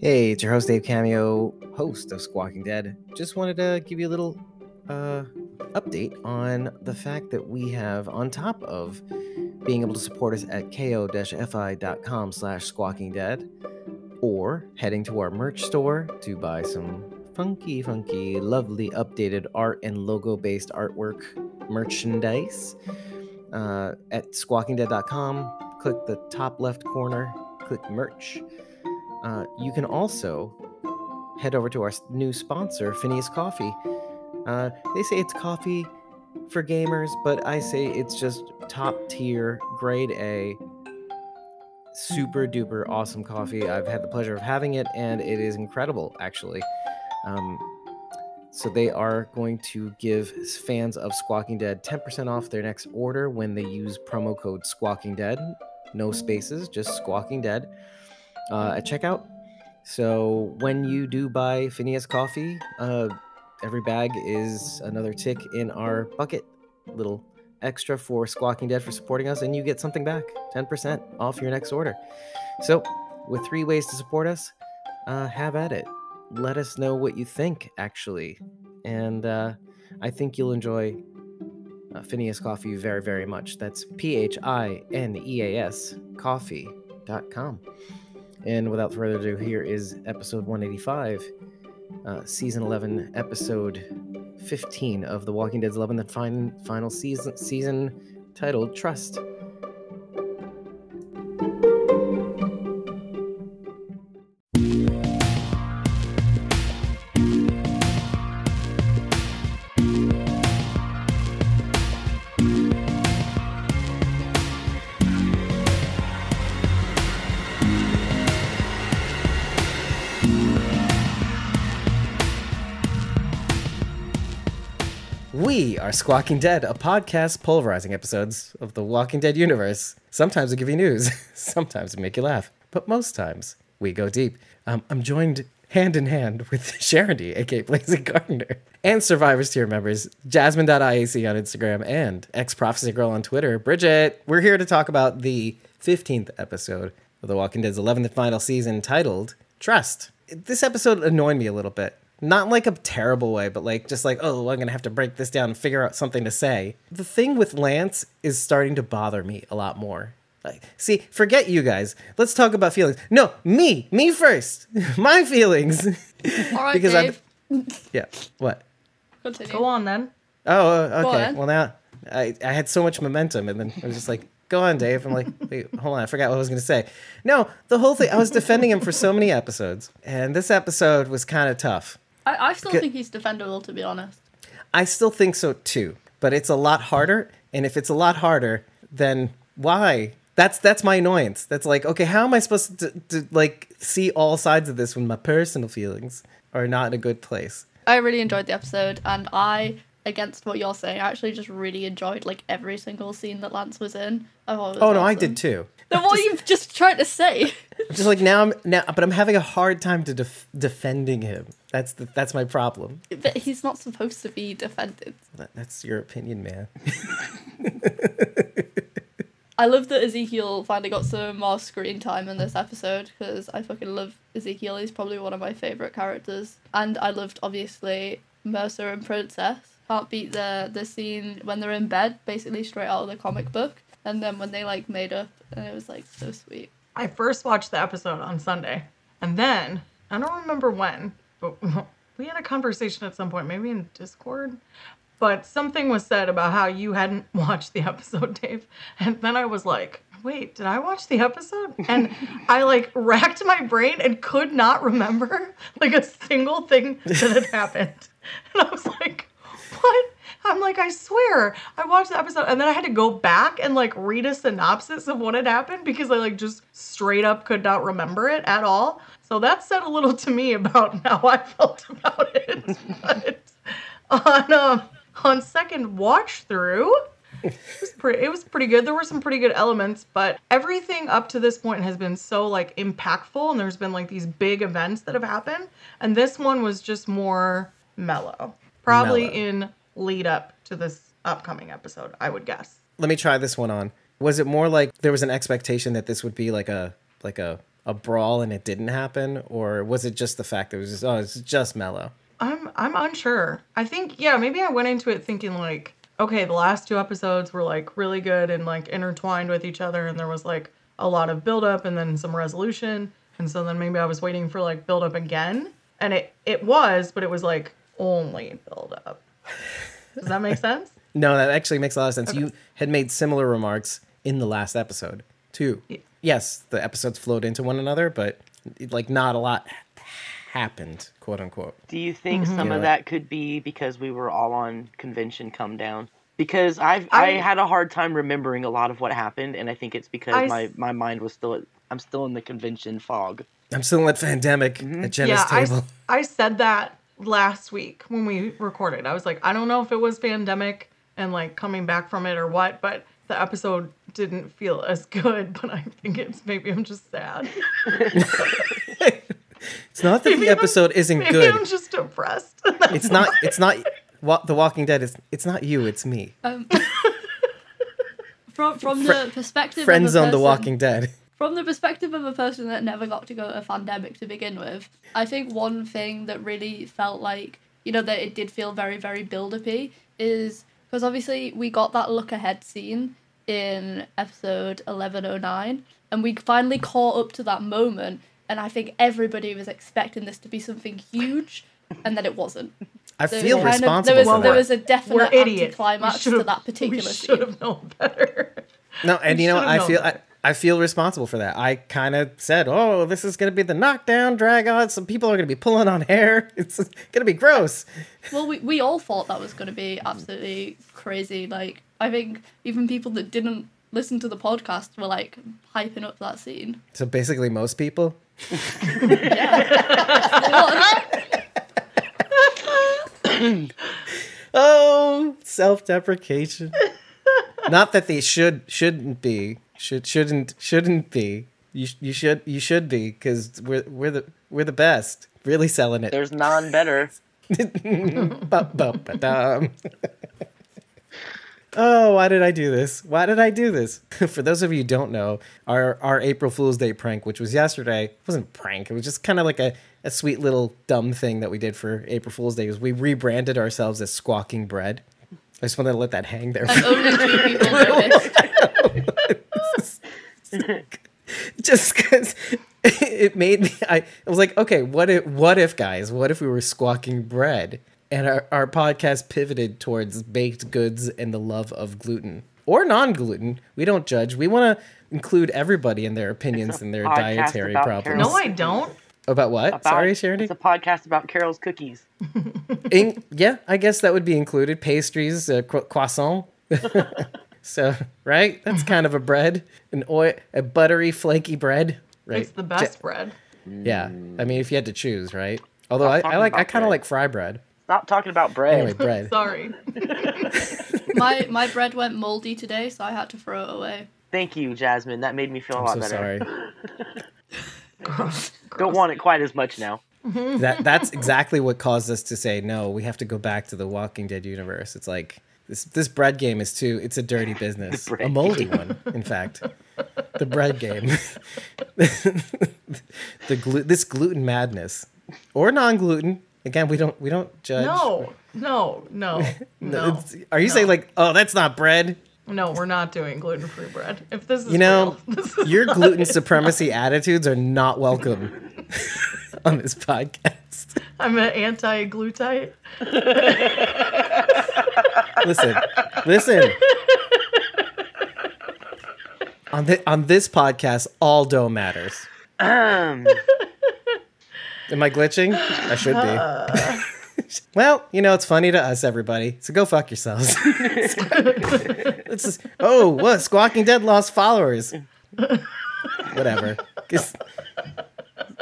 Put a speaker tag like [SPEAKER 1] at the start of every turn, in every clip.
[SPEAKER 1] Hey, it's your host Dave Cameo, host of Squawking Dead. Just wanted to give you a little uh, update on the fact that we have, on top of being able to support us at ko-fi.com slash squawking dead, or heading to our merch store to buy some funky, funky, lovely updated art and logo-based artwork merchandise uh, at squawkingdead.com. Click the top left corner, click merch. Uh, you can also head over to our new sponsor, Phineas Coffee. Uh, they say it's coffee for gamers, but I say it's just top tier, grade A, super duper awesome coffee. I've had the pleasure of having it, and it is incredible, actually. Um, so they are going to give fans of Squawking Dead 10% off their next order when they use promo code Squawking Dead. No spaces, just Squawking Dead uh, at checkout. So when you do buy Phineas coffee, uh, every bag is another tick in our bucket, little extra for Squawking Dead for supporting us, and you get something back, 10% off your next order. So with three ways to support us, uh, have at it. Let us know what you think, actually, and uh, I think you'll enjoy uh, Phineas Coffee very, very much. That's P H I N E A S coffee.com. And without further ado, here is episode 185, uh, season 11, episode 15 of The Walking Dead's 11th and fin- final season, season titled Trust. Are Squawking Dead, a podcast pulverizing episodes of the Walking Dead universe. Sometimes we give you news, sometimes we make you laugh, but most times we go deep. Um, I'm joined hand in hand with Sharon D, aka Blazing Gardner, and Survivors tier members Jasmine.iac on Instagram and ex Prophecy Girl on Twitter, Bridget. We're here to talk about the 15th episode of The Walking Dead's 11th and final season titled Trust. This episode annoyed me a little bit not like a terrible way, but like just like, oh, I'm gonna have to break this down and figure out something to say. The thing with Lance is starting to bother me a lot more. Like, see, forget you guys. Let's talk about feelings. No, me, me first. My feelings.
[SPEAKER 2] All right,
[SPEAKER 1] Because
[SPEAKER 2] Dave.
[SPEAKER 1] yeah. What?
[SPEAKER 2] Continue.
[SPEAKER 3] Go on then.
[SPEAKER 1] Oh, uh, okay.
[SPEAKER 2] on.
[SPEAKER 1] Well, now I, I had so much momentum, and then I was just like, "Go on, Dave." I'm like, "Wait, hold on, I forgot what I was going to say." No, the whole thing. I was defending him for so many episodes, and this episode was kind of tough.
[SPEAKER 2] I, I still think he's defendable, to be honest.
[SPEAKER 1] I still think so too, but it's a lot harder. And if it's a lot harder, then why? That's that's my annoyance. That's like, okay, how am I supposed to, to like see all sides of this when my personal feelings are not in a good place?
[SPEAKER 2] I really enjoyed the episode, and I, against what you're saying, I actually just really enjoyed like every single scene that Lance was in. Oh, I thought it was
[SPEAKER 1] Oh no, I did too.
[SPEAKER 2] Then what are you just trying to say?
[SPEAKER 1] Just like now, I'm now, but I'm having a hard time to def- defending him. That's the, that's my problem.
[SPEAKER 2] but he's not supposed to be defended.
[SPEAKER 1] That, that's your opinion, man.
[SPEAKER 2] I love that Ezekiel finally got some more screen time in this episode because I fucking love Ezekiel. He's probably one of my favorite characters, and I loved obviously Mercer and Princess. Can't beat the the scene when they're in bed, basically straight out of the comic book, and then when they like made up, and it was like so sweet.
[SPEAKER 3] I first watched the episode on Sunday, and then I don't remember when, but we had a conversation at some point, maybe in Discord. But something was said about how you hadn't watched the episode, Dave. And then I was like, wait, did I watch the episode? And I like racked my brain and could not remember like a single thing that had happened. And I was like, what? I'm like, I swear, I watched the episode and then I had to go back and like read a synopsis of what had happened because I like just straight up could not remember it at all. So that said a little to me about how I felt about it. But on um, on second watch through, it was pretty it was pretty good. There were some pretty good elements, but everything up to this point has been so like impactful and there's been like these big events that have happened. And this one was just more mellow. Probably
[SPEAKER 1] Mellow.
[SPEAKER 3] in lead up to this upcoming episode, I would guess.
[SPEAKER 1] Let me try this one on. Was it more like there was an expectation that this would be like a like a a brawl and it didn't happen, or was it just the fact that it was just oh it's just mellow?
[SPEAKER 3] I'm I'm unsure. I think yeah, maybe I went into it thinking like, okay, the last two episodes were like really good and like intertwined with each other, and there was like a lot of build up and then some resolution, and so then maybe I was waiting for like build up again, and it it was, but it was like only build up. Does that make sense?
[SPEAKER 1] No, that actually makes a lot of sense. You had made similar remarks in the last episode too. Yes, the episodes flowed into one another, but like not a lot happened, quote unquote.
[SPEAKER 4] Do you think
[SPEAKER 3] Mm-hmm.
[SPEAKER 4] some
[SPEAKER 1] Yeah.
[SPEAKER 4] of that could be because we were all on convention come down? Because I've I,
[SPEAKER 3] I-
[SPEAKER 4] had a hard time remembering a lot of what happened, and I think it's because
[SPEAKER 3] I s-
[SPEAKER 4] my, my mind was still I'm still in the convention fog.
[SPEAKER 1] I'm still in at Fandemic at Jenna's
[SPEAKER 3] yeah, I, s-
[SPEAKER 1] table.
[SPEAKER 3] I said that last week when we recorded. I was like, I don't know if it was Fandemic and like coming back from it or what, but the episode didn't feel as good. But I think it's maybe I'm just sad.
[SPEAKER 1] It's not that
[SPEAKER 3] Maybe
[SPEAKER 1] the
[SPEAKER 3] I'm-
[SPEAKER 1] episode isn't
[SPEAKER 3] Maybe
[SPEAKER 1] good.
[SPEAKER 3] I'm just depressed.
[SPEAKER 1] It's not. It's not. Wa- the Walking Dead is. It's not you. It's me.
[SPEAKER 2] Um, from from
[SPEAKER 1] Fri-
[SPEAKER 2] the perspective
[SPEAKER 1] Friend
[SPEAKER 2] of a
[SPEAKER 1] zone. The Walking Dead.
[SPEAKER 2] From the perspective of a person that never got to go to a Fandemic to begin with, I think one thing that really felt like, you know, that it did feel very, very build upy is because obviously we got that look ahead scene in episode 1109 and we finally caught up to that moment and I think everybody was expecting this to be something huge and then it wasn't.
[SPEAKER 1] I
[SPEAKER 2] There
[SPEAKER 1] feel
[SPEAKER 2] was of-
[SPEAKER 1] responsible
[SPEAKER 2] there was,
[SPEAKER 1] for
[SPEAKER 2] there was a definite
[SPEAKER 3] idiots.
[SPEAKER 2] anticlimax to that particular
[SPEAKER 3] We
[SPEAKER 2] scene.
[SPEAKER 3] should have known better.
[SPEAKER 1] No, and
[SPEAKER 3] We
[SPEAKER 1] you know, I
[SPEAKER 3] known
[SPEAKER 1] feel I,
[SPEAKER 3] better.
[SPEAKER 1] I feel responsible for that. I kind of said, "Oh, this is gonna be the knockdown drag on. Some people are gonna be pulling on hair. It's gonna be gross."
[SPEAKER 2] Well, we, we all thought that was going to be absolutely crazy. Like, I think even people that didn't listen to the podcast were like hyping up that scene.
[SPEAKER 1] So basically, most people.
[SPEAKER 2] Yeah.
[SPEAKER 1] Oh, self-deprecation. Not that they should shouldn't be should shouldn't shouldn't be. You you should you should be because we're we're the we're the best. Really selling it.
[SPEAKER 4] There's none better.
[SPEAKER 1] Oh, why did I do this? Why did I do this? For those of you who don't know, our our April Fool's Day prank, which was yesterday, wasn't a prank. It was just kind of like a, a sweet little dumb thing that we did for April Fool's Day. Was we rebranded ourselves as Squawking Bread. I just wanted to let that hang there.
[SPEAKER 2] and only two people noticed.
[SPEAKER 1] just because it made me I, I was like okay what if what if guys what if we were squawking bread? And our, our podcast pivoted towards baked goods and the love of gluten or non-gluten. We don't judge. We want to include everybody in their opinions and their dietary
[SPEAKER 4] about
[SPEAKER 1] problems.
[SPEAKER 3] No, I don't.
[SPEAKER 1] about what?
[SPEAKER 4] About-
[SPEAKER 1] sorry Charity?
[SPEAKER 4] It's a podcast about Carol's cookies.
[SPEAKER 1] In- yeah i guess that would be included. Pastries uh, cro- croissant so right that's kind of a bread an oil a buttery flaky bread right
[SPEAKER 3] It's the best bread.
[SPEAKER 1] Yeah, I mean, if you had to choose, right? Although I,
[SPEAKER 4] Stop
[SPEAKER 1] I like, I
[SPEAKER 4] talking
[SPEAKER 1] kind of
[SPEAKER 4] about
[SPEAKER 1] like fry bread.
[SPEAKER 4] Stop talking about bread.
[SPEAKER 1] Anyway, bread.
[SPEAKER 3] Sorry.
[SPEAKER 2] My my bread went moldy today, so I had to throw it away.
[SPEAKER 4] Thank you, Jasmine. That made me feel a
[SPEAKER 1] I'm
[SPEAKER 4] lot
[SPEAKER 1] so
[SPEAKER 4] better.
[SPEAKER 1] sorry.
[SPEAKER 3] Gross.
[SPEAKER 4] Don't want it quite as much now.
[SPEAKER 1] That that's exactly what caused us to say no. We have to go back to the Walking Dead universe. It's like this this bread game is too. It's a dirty business, a moldy one, in fact. The bread game, the glu- this gluten madness, or non gluten. Again, we don't we don't judge.
[SPEAKER 3] No, no, no, no.
[SPEAKER 1] Are you saying like, oh, that's not bread?
[SPEAKER 3] No, we're not doing gluten free bread. If this is
[SPEAKER 1] You know,
[SPEAKER 3] real, this is
[SPEAKER 1] your gluten supremacy attitudes are not welcome on this podcast.
[SPEAKER 3] I'm an anti-glutite.
[SPEAKER 1] Listen, listen. On, thi- on this podcast, all dough matters.
[SPEAKER 4] Um,
[SPEAKER 1] Am I glitching? I should be. well, you know, it's funny to us, everybody. So go fuck yourselves. It's just, oh, what? Squawking Dead lost followers. Whatever.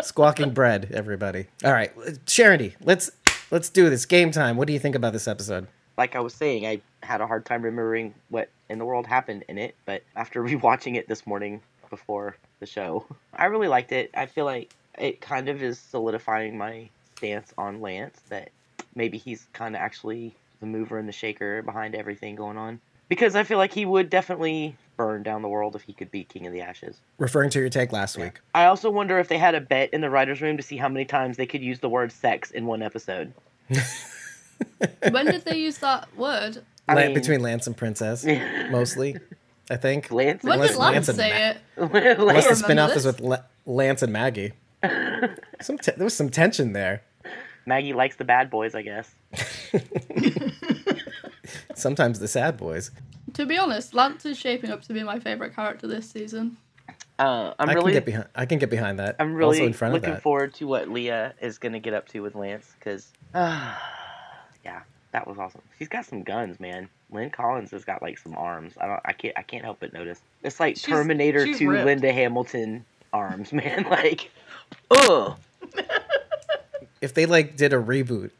[SPEAKER 1] Squawking bread, everybody. All right, Charity, let's let's do this. Game time. What do you think about this episode?
[SPEAKER 4] Like I was saying, I had a hard time remembering what in the world happened in it, but after rewatching it this morning before the show, I really liked it. I feel like it kind of is solidifying my stance on Lance that maybe he's kind of actually the mover and the shaker behind everything going on. because I feel like he would definitely burn down the world if he could be King of the Ashes.
[SPEAKER 1] Referring to your take last week.
[SPEAKER 4] I also wonder if they had a bet in the writers' room to see how many times they could use the word sex in one episode.
[SPEAKER 2] when did they use that word?
[SPEAKER 4] I mean-
[SPEAKER 1] between Lance and Princess, mostly, I think.
[SPEAKER 4] Lance,
[SPEAKER 2] When
[SPEAKER 1] Unless
[SPEAKER 2] did Lance
[SPEAKER 1] Lance and
[SPEAKER 2] say it?
[SPEAKER 1] Unless the
[SPEAKER 2] remember
[SPEAKER 1] spin-off
[SPEAKER 2] this.
[SPEAKER 1] is with La- Lance and Maggie. Some te- there was some tension there.
[SPEAKER 4] Maggie likes the bad boys, I guess.
[SPEAKER 1] Sometimes the sad boys.
[SPEAKER 2] To be honest, Lance is shaping up to be my favorite character this season.
[SPEAKER 4] Uh, I'm
[SPEAKER 1] i
[SPEAKER 4] really,
[SPEAKER 1] can get behind. I can get behind that.
[SPEAKER 4] I'm really
[SPEAKER 1] also in front of
[SPEAKER 4] looking
[SPEAKER 1] that.
[SPEAKER 4] forward to what Leah is gonna get up to with Lance, because, yeah, that was awesome. She's got some guns, man. Lynn Collins has got like some arms. I don't, I can't, I can't help but notice. It's like
[SPEAKER 3] She's-
[SPEAKER 4] Terminator
[SPEAKER 3] she's
[SPEAKER 4] 2
[SPEAKER 3] ripped.
[SPEAKER 4] Linda Hamilton arms, man. Like, ugh.
[SPEAKER 1] if they like did a reboot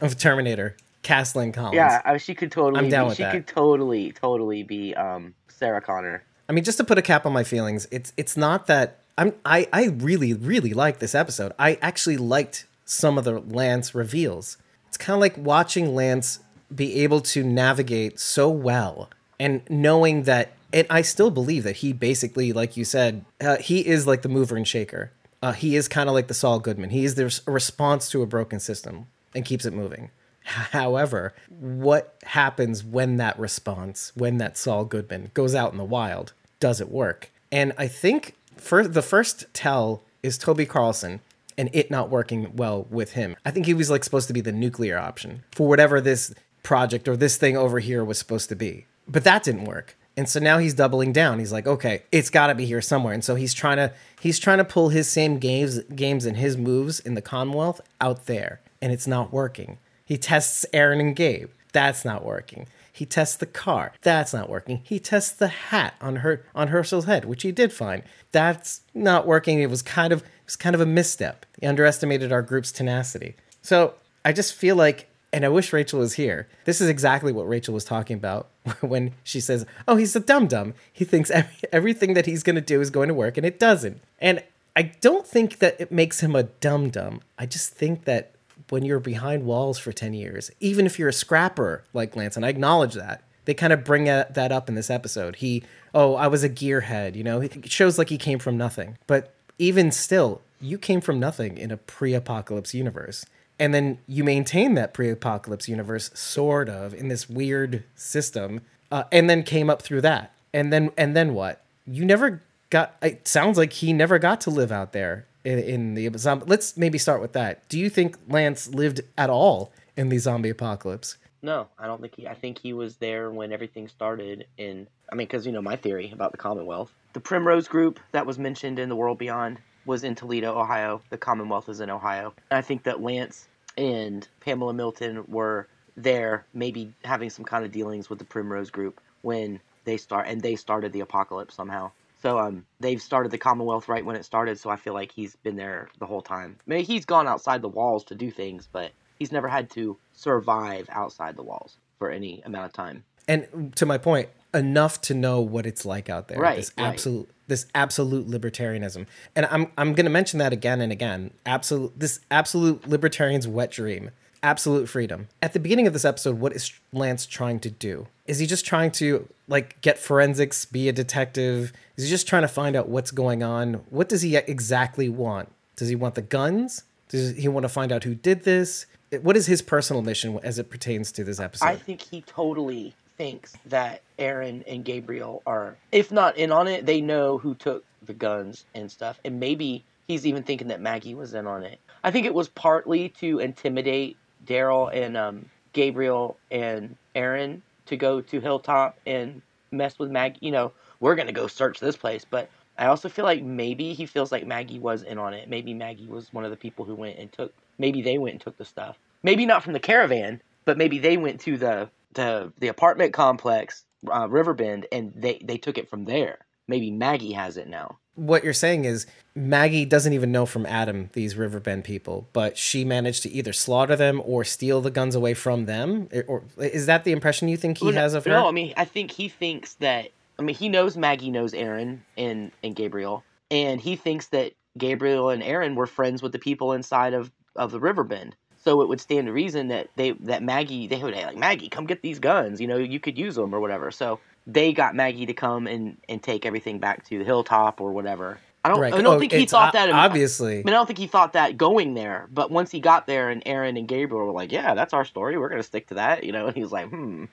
[SPEAKER 1] of Terminator, cast Lynn Collins.
[SPEAKER 4] Yeah, I, she could totally.
[SPEAKER 1] I'm down
[SPEAKER 4] be,
[SPEAKER 1] with
[SPEAKER 4] she
[SPEAKER 1] that.
[SPEAKER 4] could totally, totally be um Sarah Connor.
[SPEAKER 1] I mean, just to put a cap on my feelings, it's it's not that I'm I I really really like this episode. I actually liked some of the Lance reveals. It's kind of like watching Lance be able to navigate so well and knowing that and I still believe that he basically like you said, uh, he is like the mover and shaker. Uh, he is kind of like the Saul Goodman. He is the res- response to a broken system and keeps it moving. However, what happens when that response, when that Saul Goodman goes out in the wild, does it work? And I think for the first tell is Toby Carlson and it not working well with him. I think he was like supposed to be the nuclear option for whatever this project or this thing over here was supposed to be. But that didn't work. And so now he's doubling down. He's like, okay, it's got to be here somewhere. And so he's trying to he's trying to pull his same games games and his moves in the Commonwealth out there, and it's not working. He tests Aaron and Gabe. That's not working. He tests the car. That's not working. He tests the hat on her on Hershel's head, which he did fine. That's not working. It was kind of it was kind of a misstep. He underestimated our group's tenacity. So I just feel like and I wish Rachel was here. This is exactly what Rachel was talking about when she says, "Oh, he's a dum dum. He thinks every, everything that he's going to do is going to work, and it doesn't." And I don't think that it makes him a dum dum. I just think that when you're behind walls for ten years, even if you're a scrapper like Lance, and I acknowledge that, they kind of bring that up in this episode. He, oh, I was a gearhead. You know, it shows like he came from nothing. But even still, you came from nothing in a pre-apocalypse universe and then you maintain that pre-apocalypse universe sort of in this weird system uh, and then came up through that and then and then what you never got it sounds like he never got to live out there in, in the zombie let's maybe start with that do you think lance lived at all in the zombie apocalypse
[SPEAKER 4] No, I don't think he. I think he was there when everything started. In I mean, because you know my theory about the Commonwealth. The Primrose Group that was mentioned in the World Beyond was in Toledo, Ohio. The Commonwealth is in Ohio. And I think that Lance and Pamela Milton were there, maybe having some kind of dealings with the Primrose Group when they start, and they started the apocalypse somehow. So um, they've started the Commonwealth right when it started. So I feel like he's been there the whole time. Maybe he's gone outside the walls to do things, but he's never had to survive outside the walls for any amount of time.
[SPEAKER 1] and to my point enough to know what it's like out there.
[SPEAKER 4] Right,
[SPEAKER 1] this
[SPEAKER 4] right.
[SPEAKER 1] absolute this absolute libertarianism. And i'm i'm going to mention that again and again. Absolute this absolute libertarian's wet dream absolute freedom. At the beginning of this episode what is lance trying to do? Is he just trying to like get forensics be a detective? Is he just trying to find out what's going on? What does he exactly want? Does he want the guns? Does he want to find out who did this? What is his personal mission as it pertains to this episode?
[SPEAKER 4] I think he totally thinks that Aaron and Gabriel are, if not in on it, they know who took the guns and stuff. And maybe he's even thinking that Maggie was in on it. I think it was partly to intimidate Daryl and um, Gabriel and Aaron to go to Hilltop and mess with Maggie. You know, we're going to go search this place. But I also feel like maybe he feels like Maggie was in on it. Maybe Maggie was one of the people who went and took, maybe they went and took the stuff. Maybe not from the caravan, but maybe they went to the the, the apartment complex, uh, Riverbend, and they, they took it from there. Maybe Maggie has it now.
[SPEAKER 1] what you're saying is Maggie doesn't even know from Adam these Riverbend people, but she managed to either slaughter them or steal the guns away from them. Or is that the impression you think he
[SPEAKER 4] Well,
[SPEAKER 1] has of her?
[SPEAKER 4] No, I mean, I think he thinks that. I mean, he knows Maggie knows Aaron and and Gabriel, and he thinks that Gabriel and Aaron were friends with the people inside of of the Riverbend. So it would stand to reason that they that Maggie they would like Maggie come get these guns. You know you could use them or whatever. So they got Maggie to come and and take everything back to the hilltop or whatever. I don't
[SPEAKER 1] Right.
[SPEAKER 4] I don't
[SPEAKER 1] Oh,
[SPEAKER 4] think he thought that.
[SPEAKER 1] obviously.
[SPEAKER 4] I mean, I don't think he thought that going there. But once he got there, and Aaron and Gabriel were like, "Yeah, that's our story. We're gonna stick to that," you know. And he was like, "Hmm."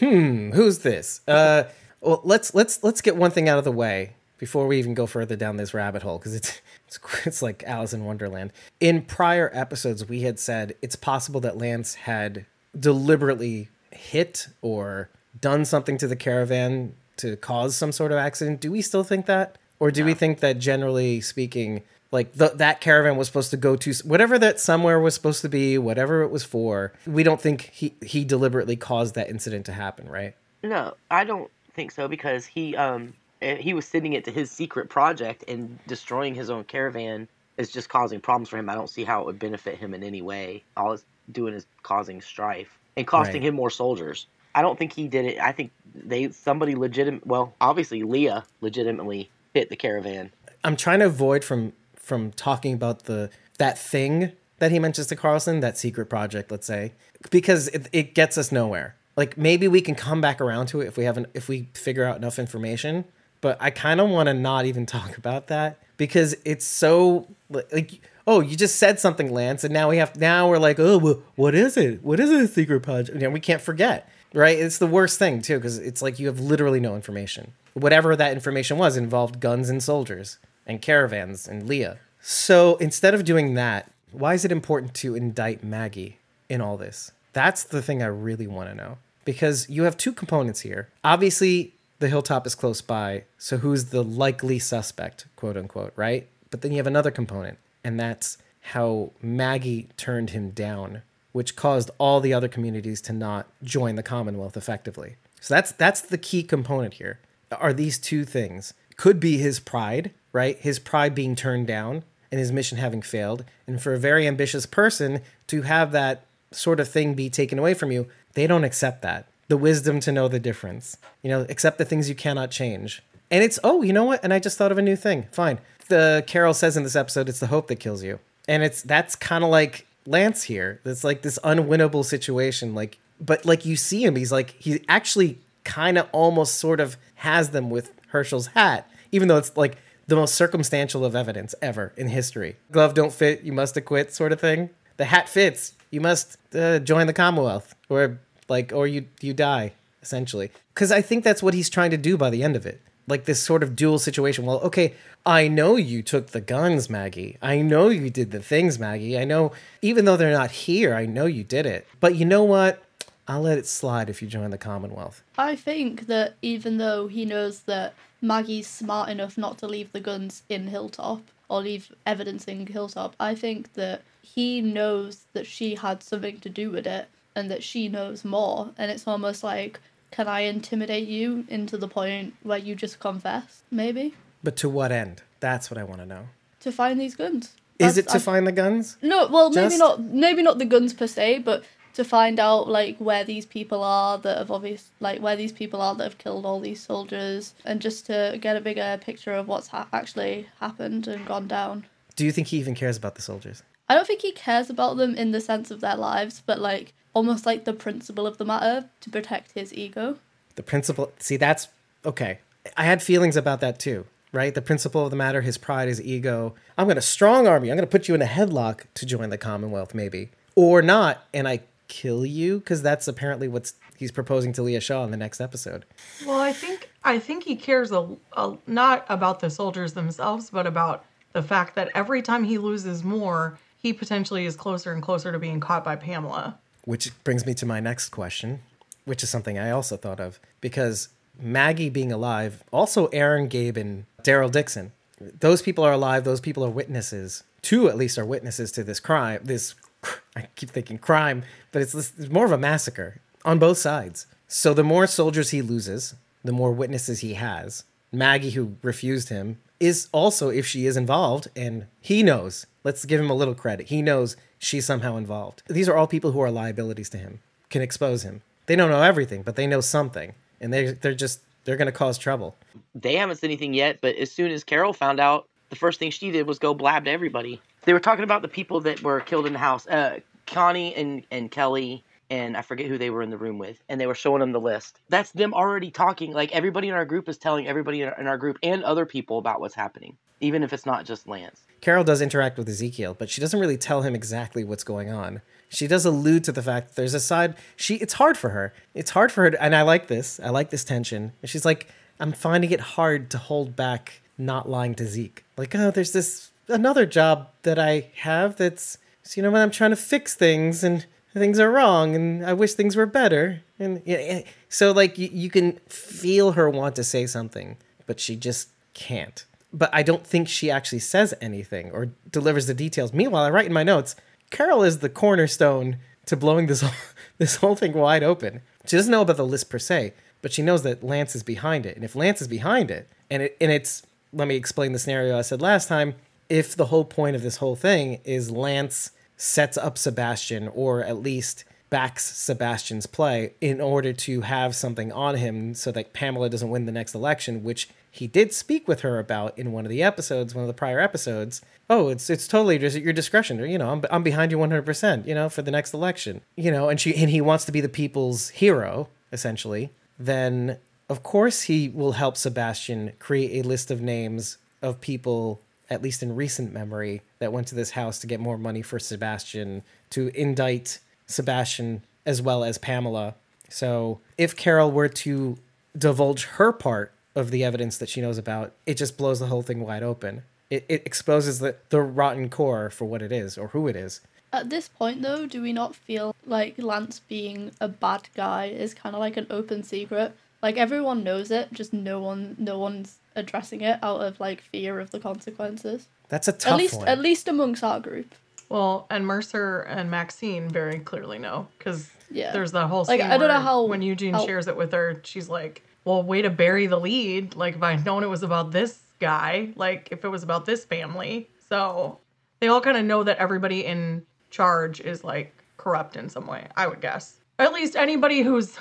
[SPEAKER 1] Hmm, who's this? Uh, well, let's let's let's get one thing out of the way before we even go further down this rabbit hole because it's, it's it's like Alice in Wonderland. In prior episodes, we had said it's possible that Lance had deliberately hit or done something to the caravan to cause some sort of accident. Do we still think that, or do we think that generally speaking? Like the, that caravan was supposed to go to whatever that somewhere was supposed to be, whatever it was for. We don't think he he deliberately caused that incident to happen, right?
[SPEAKER 4] No, I don't think so because he um he was sending it to his secret project and destroying his own caravan is just causing problems for him. I don't see how it would benefit him in any way. All it's doing is causing strife and costing
[SPEAKER 1] Right.
[SPEAKER 4] him more soldiers. I don't think he did it. I think they somebody legitimate. Well, obviously Leah legitimately hit the caravan.
[SPEAKER 1] I'm trying to avoid from from talking about the that thing that he mentions to Carlson, that secret project, let's say, because it, it gets us nowhere. Like maybe we can come back around to it if we haven't if we figure out enough information. But I kind of want to not even talk about that because it's so like oh you just said something Lance and now we have now we're like oh well, what is it what is it a secret project you know, we can't forget right it's the worst thing too because it's like you have literally no information whatever that information was involved guns and soldiers and caravans and Leah. So instead of doing that, why is it important to indict Maggie in all this? That's the thing I really want to know. Because you have two components here. Obviously, the hilltop is close by, so who's the likely suspect, quote unquote, right? But then you have another component, and that's how Maggie turned him down, which caused all the other communities to not join the Commonwealth effectively. So that's that's the key component here. Are these two things? Could be his pride, right? His pride being turned down and his mission having failed. And for a very ambitious person to have that sort of thing be taken away from you, they don't accept that. The wisdom to know the difference. You know, accept the things you cannot change. And it's, oh, you know what? And I just thought of a new thing. Fine. The Carol says in this episode, it's the hope that kills you. And it's that's kind of like Lance here. It's like this unwinnable situation. Like, but like you see him, he's like he actually kind of almost sort of has them with Hershel's hat, even though it's like the most circumstantial of evidence ever in history. Glove don't fit, you must acquit, sort of thing. The hat fits, you must uh, join the Commonwealth, or like, or you you die essentially. Because I think that's what he's trying to do by the end of it. Like this sort of dual situation. Well, okay, I know you took the guns, Maggie. I know you did the things, Maggie. I know, even though they're not here, I know you did it. But you know what? I'll let it slide if you join the Commonwealth.
[SPEAKER 2] I think that even though he knows that Maggie's smart enough not to leave the guns in Hilltop or leave evidence in Hilltop, I think that he knows that she had something to do with it and that she knows more. And it's almost like, can I intimidate you into the point where you just confess? Maybe
[SPEAKER 1] But to what end? That's what I want to know.
[SPEAKER 2] to find these guns.
[SPEAKER 1] Is it to
[SPEAKER 2] I-
[SPEAKER 1] find the guns?
[SPEAKER 2] No, well, maybe not. Maybe not the guns per se, but to find out like where these people are that have obvious, like where these people are that have killed all these soldiers, and just to get a bigger picture of what's ha- actually happened and gone down.
[SPEAKER 1] Do you think he even cares about the soldiers?
[SPEAKER 2] I don't think he cares about them in the sense of their lives, but like almost like the principle of the matter to protect his ego.
[SPEAKER 1] The principle. See, that's okay. I had feelings about that too, right? The principle of the matter, his pride, his ego. I'm going to strong arm you. I'm going to put you in a headlock to join the Commonwealth, maybe. Or not, and I kill you, because that's apparently what's he's proposing to Leah Shaw in the next episode.
[SPEAKER 3] Well, I think I think he cares a, a not about the soldiers themselves, but about the fact that every time he loses more, he potentially is closer and closer to being caught by Pamela.
[SPEAKER 1] Which brings me to my next question, which is something I also thought of because Maggie being alive, also Aaron, Gabe, and Daryl Dixon, those people are alive. Those people are witnesses. Two at least are witnesses to this crime. This I keep thinking crime, but it's, it's more of a massacre on both sides. So the more soldiers he loses, the more witnesses he has. Maggie, who refused him, is also, if she is involved, and he knows, let's give him a little credit. He knows she's somehow involved. These are all people who are liabilities to him, can expose him. They don't know everything, but they know something, and they they're just they're going to cause trouble.
[SPEAKER 4] They haven't said anything yet, but as soon as Carol found out, the first thing she did was go blab to everybody. They were talking about the people that were killed in the house. Uh, Connie and and Kelly and I forget who they were in the room with, and they were showing them the list. That's them already talking. Like everybody in our group is telling everybody in our, in our group and other people about what's happening, even if it's not just Lance.
[SPEAKER 1] Carol does interact with Ezekiel, but she doesn't really tell him exactly what's going on. She does allude to the fact that there's a side. She it's hard for her. It's hard for her, to, and I like this. I like this tension. And she's like, I'm finding it hard to hold back not lying to Zeke. Like, oh, there's this another job that I have that's, so, you know, when I'm trying to fix things and things are wrong and I wish things were better. And yeah, so like you, you can feel her want to say something, but she just can't. But I don't think she actually says anything or delivers the details. Meanwhile, I write in my notes, Carol is the cornerstone to blowing this whole, this whole thing wide open. She doesn't know about the list per se, but she knows that Lance is behind it. And if Lance is behind it, and it and it's let me explain the scenario I said last time. If the whole point of this whole thing is Lance sets up Sebastian or at least backs Sebastian's play in order to have something on him so that Pamela doesn't win the next election, which he did speak with her about in one of the episodes, one of the prior episodes. Oh, it's it's totally just your discretion. You know, I'm I'm behind you 100%, you know, for the next election. You know, and she and he wants to be the people's hero essentially. Then of course he will help Sebastian create a list of names of people at least in recent memory, that went to this house to get more money for Sebastian, to indict Sebastian as well as Pamela. So if Carol were to divulge her part of the evidence that she knows about, it just blows the whole thing wide open. It, it exposes the, the rotten core for what it is or who it is.
[SPEAKER 2] At this point, though, do we not feel like Lance being a bad guy is kind of like an open secret? Like everyone knows it, just no one, no one's addressing it out of like fear of the consequences.
[SPEAKER 1] That's a tough
[SPEAKER 2] at least,
[SPEAKER 1] one.
[SPEAKER 2] at least amongst our group.
[SPEAKER 3] Well, and Mercer and Maxine very clearly know because
[SPEAKER 2] Yeah.
[SPEAKER 3] there's that whole
[SPEAKER 2] Like, I don't know how-
[SPEAKER 3] when Eugene
[SPEAKER 2] how-
[SPEAKER 3] shares it with her, she's like, "Well, way to bury the lead. Like if I'd known it was about this guy, like if it was about this family." So they all kind of know that everybody in charge is like corrupt in some way. I would guess. At least anybody who's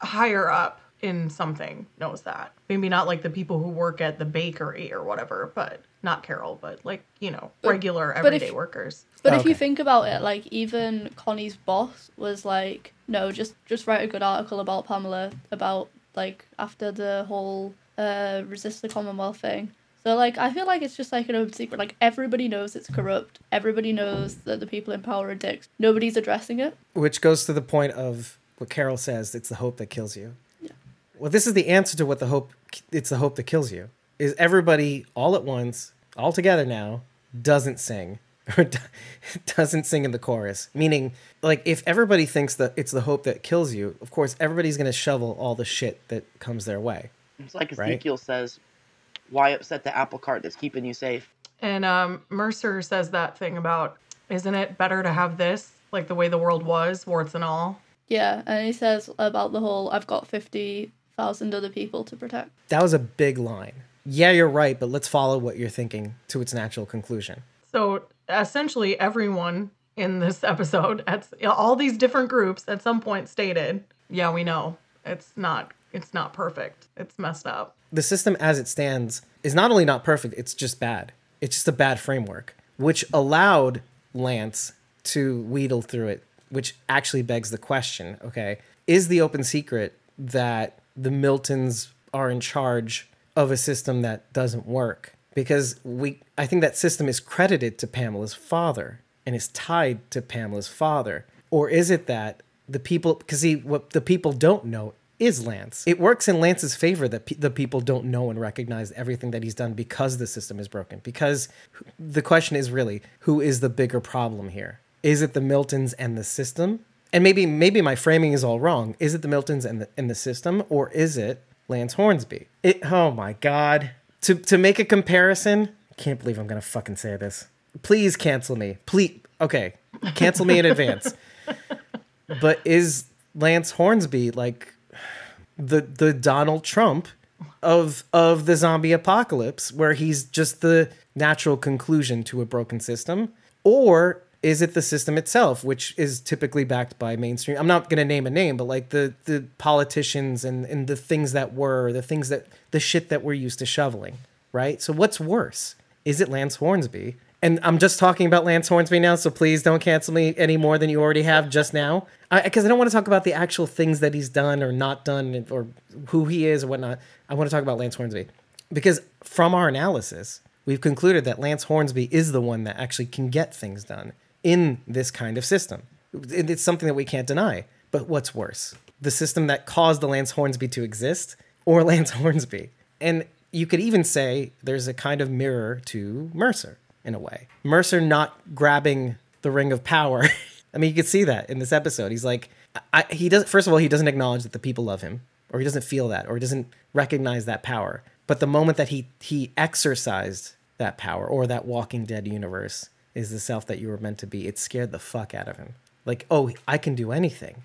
[SPEAKER 3] higher up in something knows that. Maybe not like the people who work at the bakery or whatever, but not Carol, but like, you know,
[SPEAKER 2] But-
[SPEAKER 3] regular
[SPEAKER 2] but if-
[SPEAKER 3] everyday workers.
[SPEAKER 2] But
[SPEAKER 1] Oh,
[SPEAKER 2] if you think about it, like even Connie's boss was like, no, just just write a good article about Pamela about like after the whole uh resist the Commonwealth thing. So like I feel like it's just like an open secret. Like everybody knows it's corrupt. Everybody knows that the people in power are dicks. Nobody's addressing it.
[SPEAKER 1] Which goes to the point of what Carol says, it's the hope that kills you. Well, this is the answer to what the hope it's the hope that kills you. Is everybody all at once, all together now, doesn't sing or doesn't sing in the chorus. Meaning, like if everybody thinks that it's the hope that kills you, of course everybody's going to shovel all the shit that comes their way.
[SPEAKER 4] It's like
[SPEAKER 1] Right.
[SPEAKER 4] Ezekiel says, "Why upset the apple cart that's keeping you safe?"
[SPEAKER 3] And um, Mercer says that thing about, isn't it better to have this, like the way the world was, warts and all?
[SPEAKER 2] Yeah, and he says about the whole I've got fifty thousand other people to protect.
[SPEAKER 1] That was a big line. Yeah, you're right, but let's follow what you're thinking to its natural conclusion.
[SPEAKER 3] So essentially, everyone in this episode, at all these different groups, at some point stated, "Yeah, we know it's not, it's not perfect. It's messed up."
[SPEAKER 1] the system as it stands is not only not perfect, it's just bad. It's just a bad framework, which allowed Lance to wheedle through it, which actually begs the question okay, is the open secret that the Miltons are in charge of a system that doesn't work? Because we, I think that system is credited to Pamela's father and is tied to Pamela's father. Or is it that the people, because see, what the people don't know is Lance. It works in Lance's favor that pe- the people don't know and recognize everything that he's done because the system is broken. Because the question is really, who is the bigger problem here? Is it the Miltons and the system? And maybe maybe my framing is all wrong. Is it the Miltons and the the system, or is it Lance Hornsby? It, oh my God! To to make a comparison, can't believe I'm gonna fucking say this. Please cancel me. Please, okay, cancel me in advance. But is Lance Hornsby like the the Donald Trump of of the zombie apocalypse, where he's just the natural conclusion to a broken system, or is it the system itself, which is typically backed by mainstream? I'm not going to name a name, but like the the politicians and and the things that were the things that the shit that we're used to shoveling, right? So what's worse? Is it Lance Hornsby? and I'm just talking about Lance Hornsby now, so please don't cancel me any more than you already have just now. Because I, I, don't want to talk about the actual things that he's done or not done or who he is or whatnot. I want to talk about Lance Hornsby. Because from our analysis, we've concluded that Lance Hornsby is the one that actually can get things done in this kind of system. It's something that we can't deny. But what's worse? The system that caused the Lance Hornsby to exist or Lance Hornsby? And you could even say there's a kind of mirror to Mercer in a way. Mercer not grabbing the ring of power. I mean, you could see that in this episode. He's like, I, he does. First of all, he doesn't acknowledge that the people love him, or he doesn't feel that, or he doesn't recognize that power. But the moment that he he exercised that power, or that Walking Dead universe is the self that you were meant to be, it scared the fuck out of him. Like, oh, I can do anything.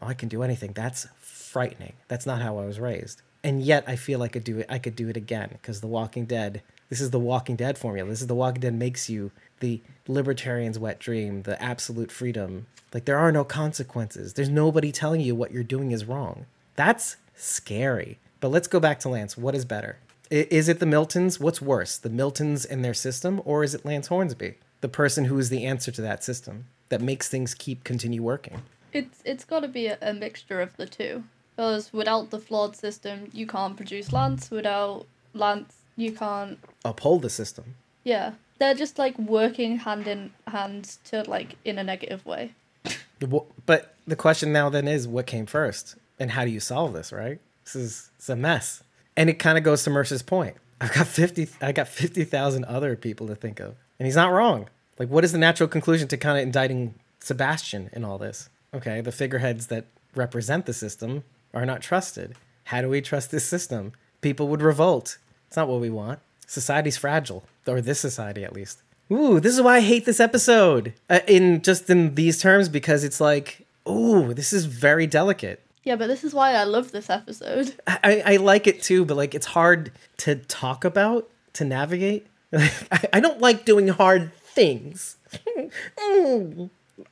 [SPEAKER 1] Oh, I can do anything. That's frightening. That's not how I was raised. And yet, I feel like I could do it. I could do it again because The Walking Dead this is the Walking Dead formula. This is the Walking Dead makes you the libertarian's wet dream, the absolute freedom. Like there are no consequences. There's nobody telling you what you're doing is wrong. That's scary. But let's go back to Lance. What is better? Is it the Miltons? What's worse, the Miltons and their system, or is it Lance Hornsby, the person who is the answer to that system that makes things keep continue working?
[SPEAKER 2] It's it's got to be a, a mixture of the two. Because without the flawed system, you can't produce Lance. Without Lance, you can't
[SPEAKER 1] uphold the system.
[SPEAKER 2] Yeah. They're just like working hand in hand to like in a negative way.
[SPEAKER 1] But the question now then is what came first? And how do you solve this, right? This is it's a mess. And it kind of goes to Mercer's point. I've got 50 I got 50,000 other people to think of. And he's not wrong. Like what is the natural conclusion to kind of indicting Sebastian in all this? Okay, the figureheads that represent the system are not trusted. How do we trust this system? People would revolt. It's not what we want. Society's fragile, or this society at least. Ooh, this is why I hate this episode. Uh, in just in these terms, because it's like, ooh, this is very delicate.
[SPEAKER 2] Yeah, but this is why I love this episode.
[SPEAKER 1] I, I like it too, but like it's hard to talk about, to navigate. I, I don't like doing hard things.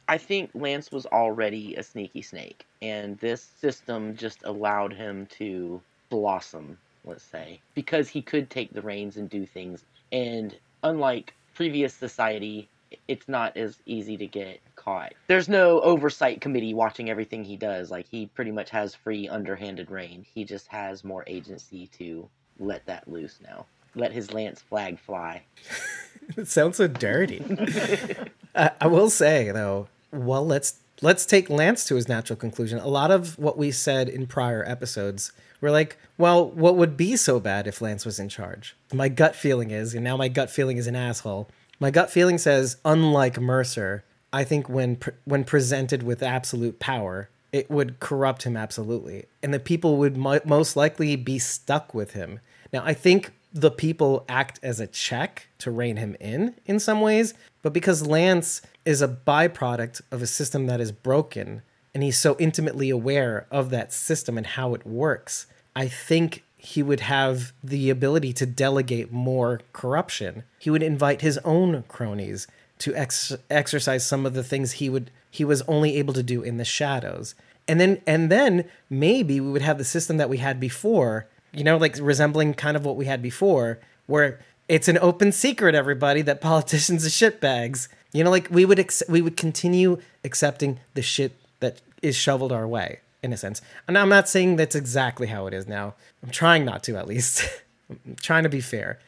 [SPEAKER 4] I think Lance was already a sneaky snake, and this system just allowed him to blossom let's say, because he could take the reins and do things. And unlike previous society, it's not as easy to get caught. There's no oversight committee watching everything he does. Like he pretty much has free underhanded reign. He just has more agency to let that loose now. Let his lance flag fly.
[SPEAKER 1] it sounds so dirty. uh, I will say though, well, let's let's take Lance to his natural conclusion. A lot of what we said in prior episodes we're like, well, what would be so bad if Lance was in charge? My gut feeling is, and now my gut feeling is an asshole. My gut feeling says, unlike Mercer, I think when pre- when presented with absolute power, it would corrupt him absolutely, and the people would mo- most likely be stuck with him. Now, I think the people act as a check to rein him in in some ways, but because Lance is a byproduct of a system that is broken, and he's so intimately aware of that system and how it works, I think he would have the ability to delegate more corruption. He would invite his own cronies to ex- exercise some of the things he would he was only able to do in the shadows. And then and then maybe we would have the system that we had before, you know, like resembling kind of what we had before, where it's an open secret, everybody, that politicians are shitbags. You know, like we would ex- we would continue accepting the shit that is shoveled our way in a sense. And I'm not saying that's exactly how it is now. I'm trying not to, at least. I'm trying to be fair.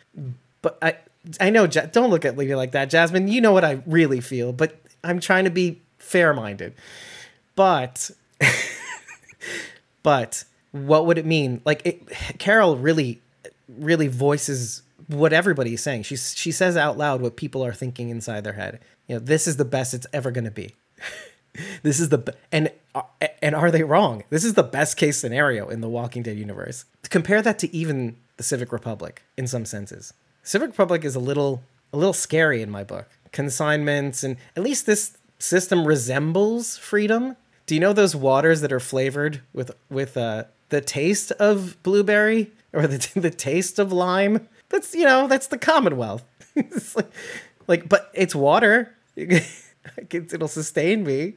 [SPEAKER 1] But I, I know. Don't look at me like that, Jasmine. You know what I really feel. But I'm trying to be fair-minded. But, but what would it mean? Like it, Carol really, really voices what everybody is saying. She she says out loud what people are thinking inside their head. You know, this is the best it's ever going to be. this is the and and are they wrong? This is the best case scenario in the Walking Dead universe. Compare that to even the Civic Republic in some senses. Civic Republic is a little a little scary in my book. Consignments and at least this system resembles freedom. Do you know those waters that are flavored with with uh, the taste of blueberry or the the taste of lime? That's you know that's the Commonwealth. like, like, but it's water. it'll sustain me.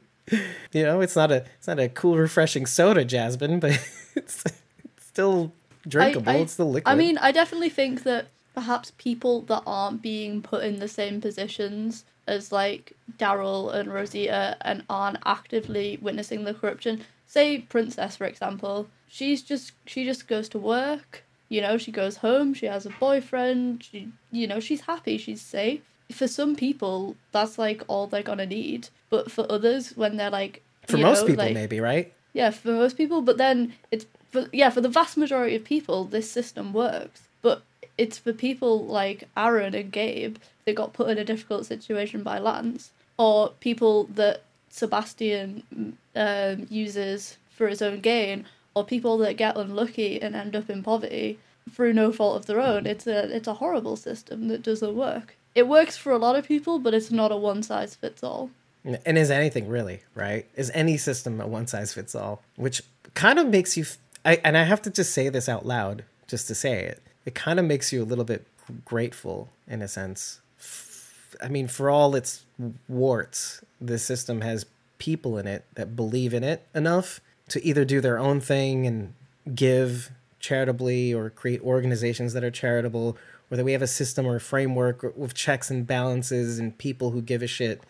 [SPEAKER 1] You know, it's not a it's not a cool, refreshing soda, Jasmine, but it's, it's still drinkable. I, I, it's still liquid.
[SPEAKER 2] I mean, I definitely think that perhaps people that aren't being put in the same positions as like Daryl and Rosita and aren't actively witnessing the corruption. Say Princess for example, she's just she just goes to work, you know, she goes home, she has a boyfriend, she you know, she's happy, she's safe. For some people, that's like all they're gonna need. But for others when they're like
[SPEAKER 1] For most
[SPEAKER 2] know,
[SPEAKER 1] people,
[SPEAKER 2] like-
[SPEAKER 1] maybe, right?
[SPEAKER 2] yeah, for most people, but then it's for yeah, for the vast majority of people this system works. But it's for people like Aaron and Gabe that got put in a difficult situation by Lance, or people that Sebastian um, uses for his own gain, or people that get unlucky and end up in poverty through no fault of their own. It's a it's a horrible system that doesn't work. It works for a lot of people, but it's not a one size fits all.
[SPEAKER 1] And is anything really, right? Is any system a one size fits all? Which kind of makes you, f- I, and I have to just say this out loud, just to say it. It kind of makes you a little bit grateful in a sense. F- I mean, for all its warts, the system has people in it that believe in it enough to either do their own thing and give charitably or create organizations that are charitable or that we have a system or a framework with checks and balances and people who give a shit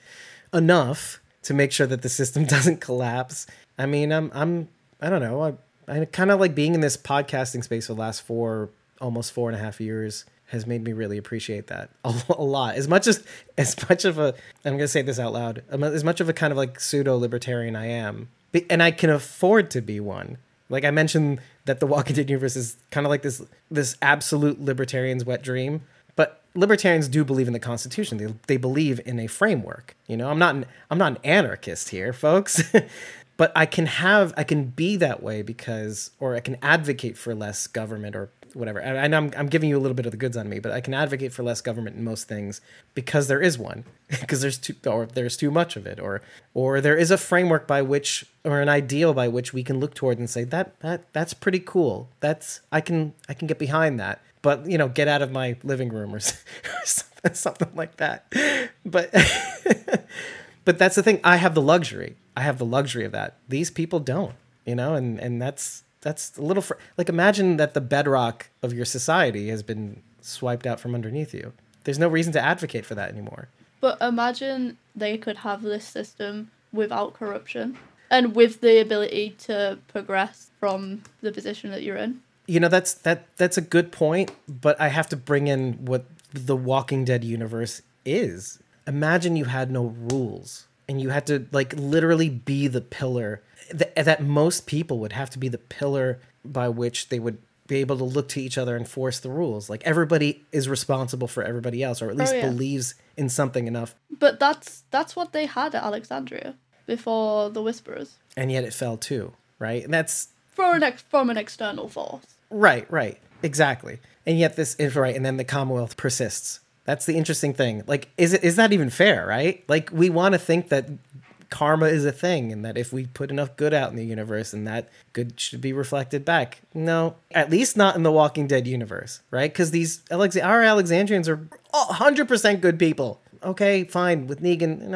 [SPEAKER 1] enough to make sure that the system doesn't collapse. I mean, I'm I'm I don't know. I I kind of like being in this podcasting space for the last four almost four and a half years has made me really appreciate that a, a lot. As much as as much of a I'm gonna say this out loud. um, As much of a kind of like pseudo libertarian I am, and I can afford to be one. Like I mentioned that the Walking Dead universe is kind of like this this absolute libertarian's wet dream. But libertarians do believe in the Constitution. They they believe in a framework. You know, I'm not an, I'm not an anarchist here, folks. but I can have I can be that way because or I can advocate for less government or whatever. And I'm I'm giving you a little bit of the goods on me, but I can advocate for less government in most things because there is one. because there's too or there's too much of it or or there is a framework by which or an ideal by which we can look toward and say that that that's pretty cool. That's I can I can get behind that. But, you know, get out of my living room or something like that. But but that's the thing. I have the luxury. I have the luxury of that. These people don't, you know, and and that's that's a little fr- like imagine that the bedrock of your society has been swiped out from underneath you. There's no reason to advocate for that anymore.
[SPEAKER 2] But imagine they could have this system without corruption and with the ability to progress from the position that you're in.
[SPEAKER 1] You know, that's that that's a good point, but I have to bring in what the Walking Dead universe is. Imagine you had no rules and you had to like literally be the pillar that, that most people would have to be the pillar by which they would be able to look to each other and force the rules. Like everybody is responsible for everybody else or at least oh,
[SPEAKER 2] yeah.
[SPEAKER 1] believes in something enough
[SPEAKER 2] But that's that's what they had at Alexandria before the Whisperers.
[SPEAKER 1] and yet it fell too, right? And that's
[SPEAKER 2] From an ex- from an external force.
[SPEAKER 1] Right, right. Exactly. And yet this is right and then the Commonwealth persists. That's the interesting thing. Like is it is that even fair, right? Like we want to think that karma is a thing and that if we put enough good out in the universe and that good should be reflected back. No, at least not in the Walking Dead universe, right? Cuz these Alex- our Alexandrians are 100% good people. Okay, fine with Negan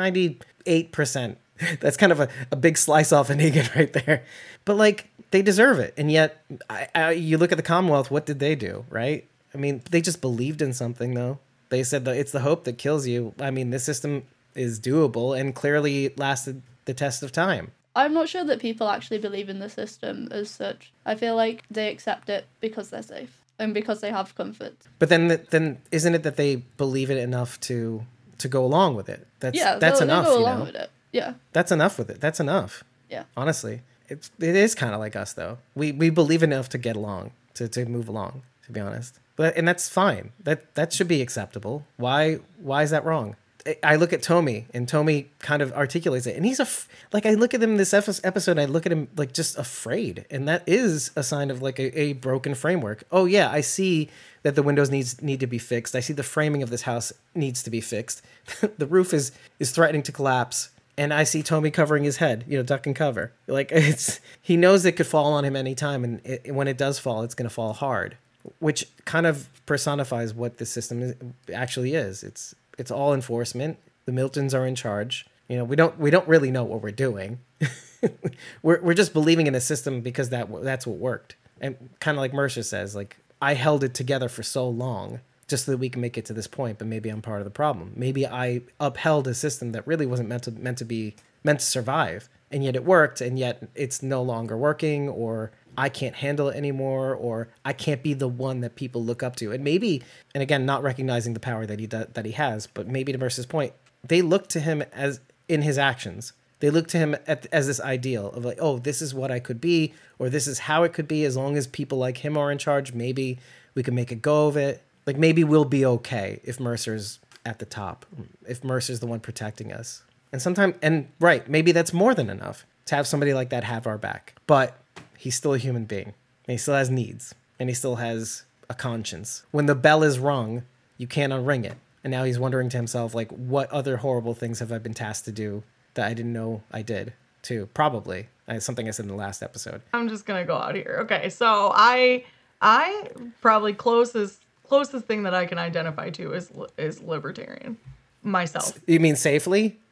[SPEAKER 1] 98%. That's kind of a, a big slice off of Negan right there. But like they deserve it. And yet I, I, you look at the Commonwealth, what did they do, right? I mean, they just believed in something though. They said that it's the hope that kills you. I mean, this system is doable and clearly lasted the test of time.
[SPEAKER 2] I'm not sure that people actually believe in the system as such. I feel like they accept it because they're safe and because they have comfort.
[SPEAKER 1] But then then isn't it that they believe it enough to to go along with it? That's
[SPEAKER 2] yeah,
[SPEAKER 1] that's
[SPEAKER 2] they'll,
[SPEAKER 1] enough,
[SPEAKER 2] they'll go
[SPEAKER 1] you
[SPEAKER 2] along
[SPEAKER 1] know.
[SPEAKER 2] with it. Yeah,
[SPEAKER 1] That's enough with it. That's enough.
[SPEAKER 2] yeah.
[SPEAKER 1] honestly it's it is kind of like us though we we believe enough to get along to, to move along to be honest but and that's fine. That that should be acceptable. Why why is that wrong? I- look at Tommy and Tommy kind of articulates it. And he's a f- like I look at him this episode I look at him like just afraid. And that is a sign of like a, a broken framework. Oh yeah I see that the windows needs need to be fixed. I see the framing of this house needs to be fixed. The roof is is threatening to collapse and I see Tommy covering his head, you know, duck and cover. Like it's he knows it could fall on him anytime, and it, when it does fall, it's going to fall hard, which kind of personifies what the system is, actually is. It's it's all enforcement. The Miltons are in charge. You know, we don't we don't really know what we're doing. we're we're just believing in a system because that that's what worked. And kind of like Mercer says, like I held it together for so long just so that we can make it to this point, but maybe I'm part of the problem. Maybe I upheld a system that really wasn't meant to meant to be meant to survive, and yet it worked, and yet it's no longer working, or I can't handle it anymore, or I can't be the one that people look up to. And maybe, and again, not recognizing the power that he that he has, but maybe to Mercer's point, they look to him as in his actions. They look to him at, as this ideal of like, oh, this is what I could be, or this is how it could be. As long as people like him are in charge, maybe we can make a go of it. Like maybe we'll be okay if Mercer's at the top, if Mercer's the one protecting us. And sometimes, and right, maybe that's more than enough to have somebody like that have our back. But he's still a human being, and he still has needs, and he still has a conscience. When the bell is rung, you can't unring it. And now he's wondering to himself, like, what other horrible things have I been tasked to do that I didn't know I did? Too probably. It's something I said in the last episode.
[SPEAKER 3] I'm just gonna go out here. Okay, so I I probably closest closest thing that I can identify to is is libertarian myself.
[SPEAKER 1] You mean safely?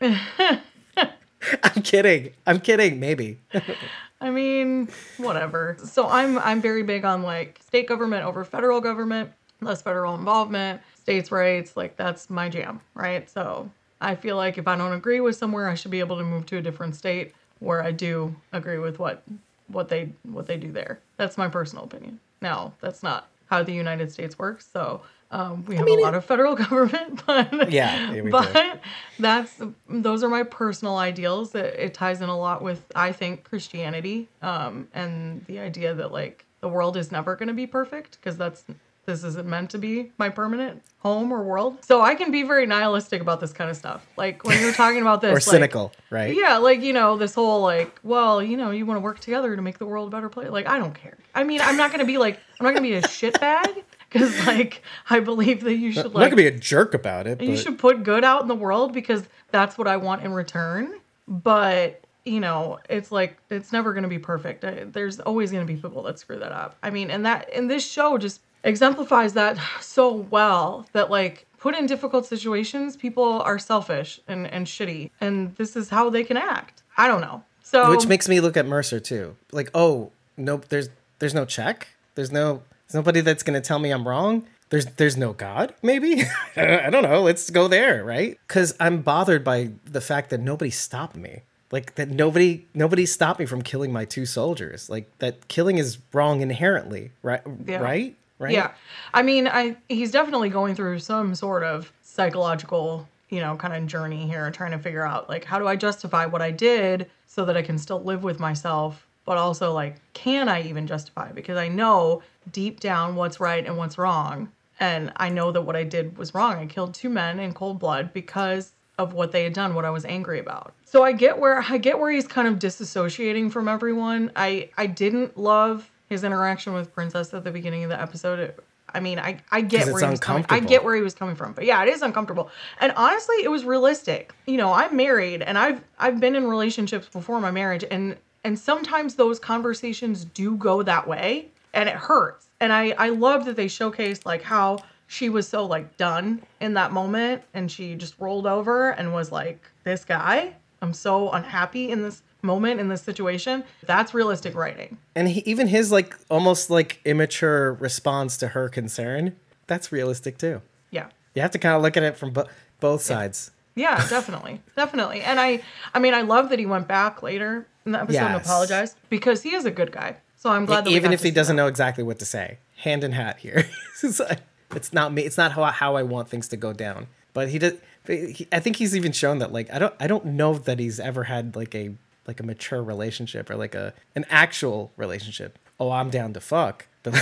[SPEAKER 1] I'm kidding. I'm kidding. Maybe.
[SPEAKER 3] I mean, whatever. So I'm I'm very big on like state government over federal government, less federal involvement, states' rights. Like that's my jam, right? So I feel like if I don't agree with somewhere, I should be able to move to a different state where I do agree with what what they what they do there. That's my personal opinion. Now, that's not how the United States works. So um, we have
[SPEAKER 1] mean,
[SPEAKER 3] a lot of federal government, but
[SPEAKER 1] Yeah, yeah, we do.
[SPEAKER 3] but that's those are my personal ideals. It, it ties in a lot with I think Christianity um, and the idea that like the world is never going to be perfect because that's this isn't meant to be my permanent home or world. So I can be very nihilistic about this kind of stuff. Like when you're talking about this,
[SPEAKER 1] or
[SPEAKER 3] like,
[SPEAKER 1] cynical, right?
[SPEAKER 3] yeah, like you know, this whole like, well, you know, you want to work together to make the world a better place. Like, I don't care. I mean, I'm not gonna be like, I'm not gonna be a shitbag because like I believe that you should
[SPEAKER 1] I'm
[SPEAKER 3] like
[SPEAKER 1] not gonna be a jerk about it.
[SPEAKER 3] you should put good out in the world because that's what I want in return. But you know, it's like it's never gonna be perfect. I- There's always gonna be people that screw that up. I mean, and that and this show just exemplifies that so well that like put in difficult situations, people are selfish and and shitty, and this is how they can act. I don't know. So
[SPEAKER 1] which makes me look at Mercer too. Like, oh, no, there's there's no check. There's no nobody that's gonna tell me I'm wrong. There's there's no God. Maybe I don't know. Let's go there, right? Because I'm bothered by the fact that nobody stopped me. Like that nobody nobody stopped me from killing my two soldiers. Like that killing is wrong inherently, right?
[SPEAKER 3] Yeah.
[SPEAKER 1] Right? Right?
[SPEAKER 3] Yeah. I mean, I he's definitely going through some sort of psychological, you know, kind of journey here trying to figure out like how do I justify what I did so that I can still live with myself, but also like can I even justify because I know deep down what's right and what's wrong. And I know that what I did was wrong. I killed two men in cold blood because of what they had done, what I was angry about. So I get where I get where he's kind of disassociating from everyone. I I didn't love his interaction with Princess at the beginning of the episode. It- I mean, I I get where he was coming. I get where he was coming from, but yeah, it is uncomfortable. And honestly, it was realistic. You know, I'm married and I've I've been in relationships before my marriage, and and sometimes those conversations do go that way, and it hurts. And I I love that they showcased like how she was so like done in that moment, and she just rolled over and was like, "This guy, I'm so unhappy in this." moment in this situation that's realistic writing
[SPEAKER 1] And he, even his like almost like immature response to her concern, that's realistic too.
[SPEAKER 3] yeah
[SPEAKER 1] You have to kind of look at it from bo- both sides.
[SPEAKER 3] Yeah, definitely. definitely. And I I mean I love that he went back later in the episode and apologized because he is a good guy. So I'm glad that
[SPEAKER 1] even if he doesn't
[SPEAKER 3] that.
[SPEAKER 1] know exactly what to say hand in hat here. It's, like- it's not me it's not how, how i want things to go down. But he does he, i think he's even shown that like i don't i don't know that he's ever had like a like a mature relationship or like a an actual relationship. Oh i'm down to fuck. But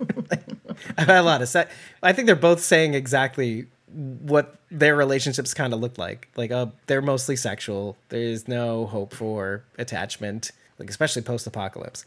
[SPEAKER 1] i've had a lot of sex i think they're both saying exactly what their relationships kind of look like. Like uh they're mostly sexual. There's no hope for attachment like especially post-apocalypse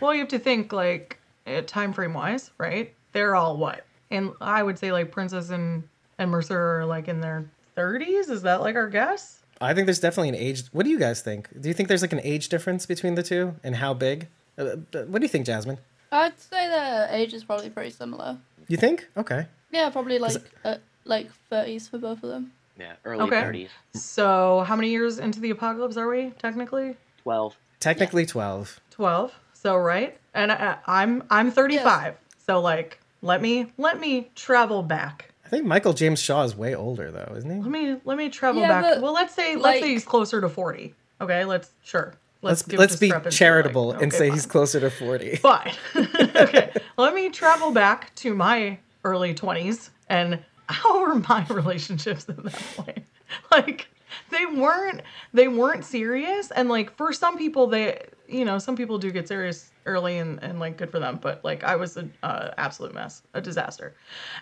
[SPEAKER 3] Well, you have to think like uh, time frame wise, right? They're all what? And I would say like Princess and and Mercer are like in their 30s. Is that like our guess?
[SPEAKER 1] I think there's definitely an age. What do you guys think? Do you think there's like an age difference between the two and how big? Uh, uh, what do you think, Jasmine?
[SPEAKER 2] I'd say their age is probably pretty similar.
[SPEAKER 1] You think? Okay.
[SPEAKER 2] Yeah, probably like uh, like thirties for both of them.
[SPEAKER 4] Yeah, early
[SPEAKER 3] Okay.
[SPEAKER 4] 30s.
[SPEAKER 3] So how many years into the apocalypse are we technically?
[SPEAKER 4] 12.
[SPEAKER 1] Technically 12.
[SPEAKER 3] 12. So right? And I, I'm I'm 35. So like let me let me travel back.
[SPEAKER 1] I think Michael James Shaw is way older though, isn't he?
[SPEAKER 3] Let me let me travel
[SPEAKER 2] Yeah,
[SPEAKER 3] back.
[SPEAKER 2] but,
[SPEAKER 3] Well, let's say let's say he's closer to 40. Okay, let's sure.
[SPEAKER 1] Let's
[SPEAKER 3] give
[SPEAKER 1] let's be charitable
[SPEAKER 3] like,
[SPEAKER 1] and say
[SPEAKER 3] fine.
[SPEAKER 1] he's closer to 40.
[SPEAKER 3] Fine. okay. Let me travel back to my early 20s and how were my relationships at that point? Like they weren't they weren't serious and like for some people they you know some people do get serious early and, and like good for them but like i was an uh, absolute mess a disaster.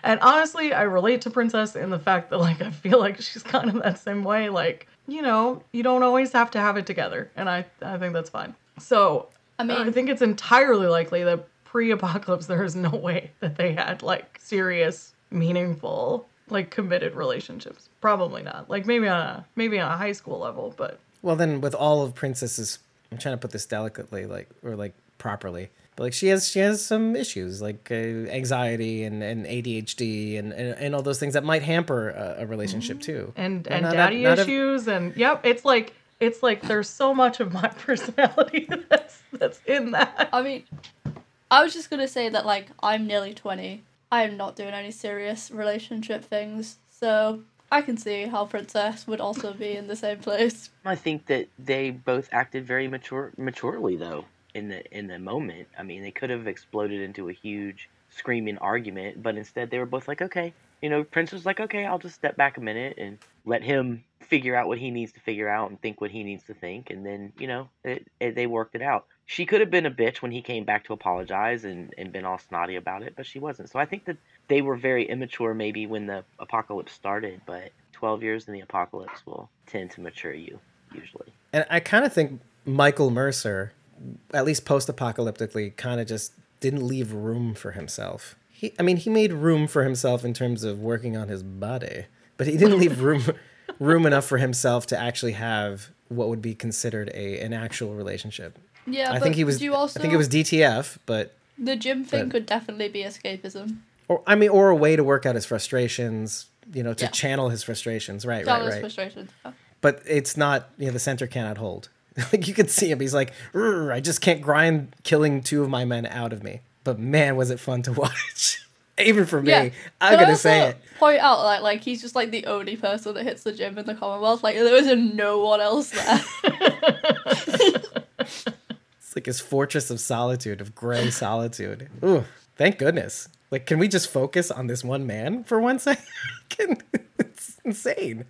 [SPEAKER 3] And honestly i relate to princess in the fact that like i feel like she's kind of that same way like you know you don't always have to have it together and i i think that's fine. So
[SPEAKER 2] I mean-
[SPEAKER 3] i think it's entirely likely that pre-apocalypse there is no way that they had like serious meaningful like committed relationships probably not like maybe on a maybe on a high school level but
[SPEAKER 1] Well, then with all of Princess's, I'm trying to put this delicately, like or like properly, but like she has she has some issues like uh, anxiety and, and ADHD and, and and all those things that might hamper a, a relationship too.
[SPEAKER 3] and
[SPEAKER 1] Well,
[SPEAKER 3] and daddy
[SPEAKER 1] not ev-
[SPEAKER 3] issues and yep it's like it's like there's so much of my personality that's that's in that
[SPEAKER 2] I mean, I was just gonna say that like I'm nearly twenty. I am not doing any serious relationship things, so I can see how Princess would also be in the same place.
[SPEAKER 4] I think that they both acted very mature maturely though in the in the moment. I mean, they could have exploded into a huge screaming argument, but instead they were both like, "Okay." You know, Prince was like, "Okay, I'll just step back a minute and let him figure out what he needs to figure out and think what he needs to think." And then, you know, it, it, they worked it out. She could have been a bitch when he came back to apologize and, and been all snotty about it, but she wasn't. So I think that they were very immature maybe when the apocalypse started, but 12 years in the apocalypse will tend to mature you usually.
[SPEAKER 1] And I kind of think Michael Mercer, at least post-apocalyptically, kind of just didn't leave room for himself. He, I mean, he made room for himself in terms of working on his body, but he didn't leave room room enough for himself to actually have what would be considered a an actual relationship.
[SPEAKER 2] Yeah,
[SPEAKER 1] I
[SPEAKER 2] but
[SPEAKER 1] think he was.
[SPEAKER 2] You also,
[SPEAKER 1] I think it was DTF, but
[SPEAKER 2] the gym thing
[SPEAKER 1] but-
[SPEAKER 2] could definitely be escapism.
[SPEAKER 1] or I mean, or a way to work out his frustrations. You know, to
[SPEAKER 2] Yeah.
[SPEAKER 1] channel his frustrations. Right,
[SPEAKER 2] That
[SPEAKER 1] right,
[SPEAKER 2] was
[SPEAKER 1] right.
[SPEAKER 2] frustration.
[SPEAKER 1] but it's not you know the center cannot hold like you can see him he's like i just can't grind killing two of my men out of me but man was it fun to watch even for me
[SPEAKER 2] Yeah,
[SPEAKER 1] I'm gonna say it
[SPEAKER 2] Point out like like he's just like the only person that hits the gym in the Commonwealth. Like there is no one else there.
[SPEAKER 1] it's like his fortress of solitude of gray solitude Ooh, thank goodness like can we just focus on this one man for one second it's insane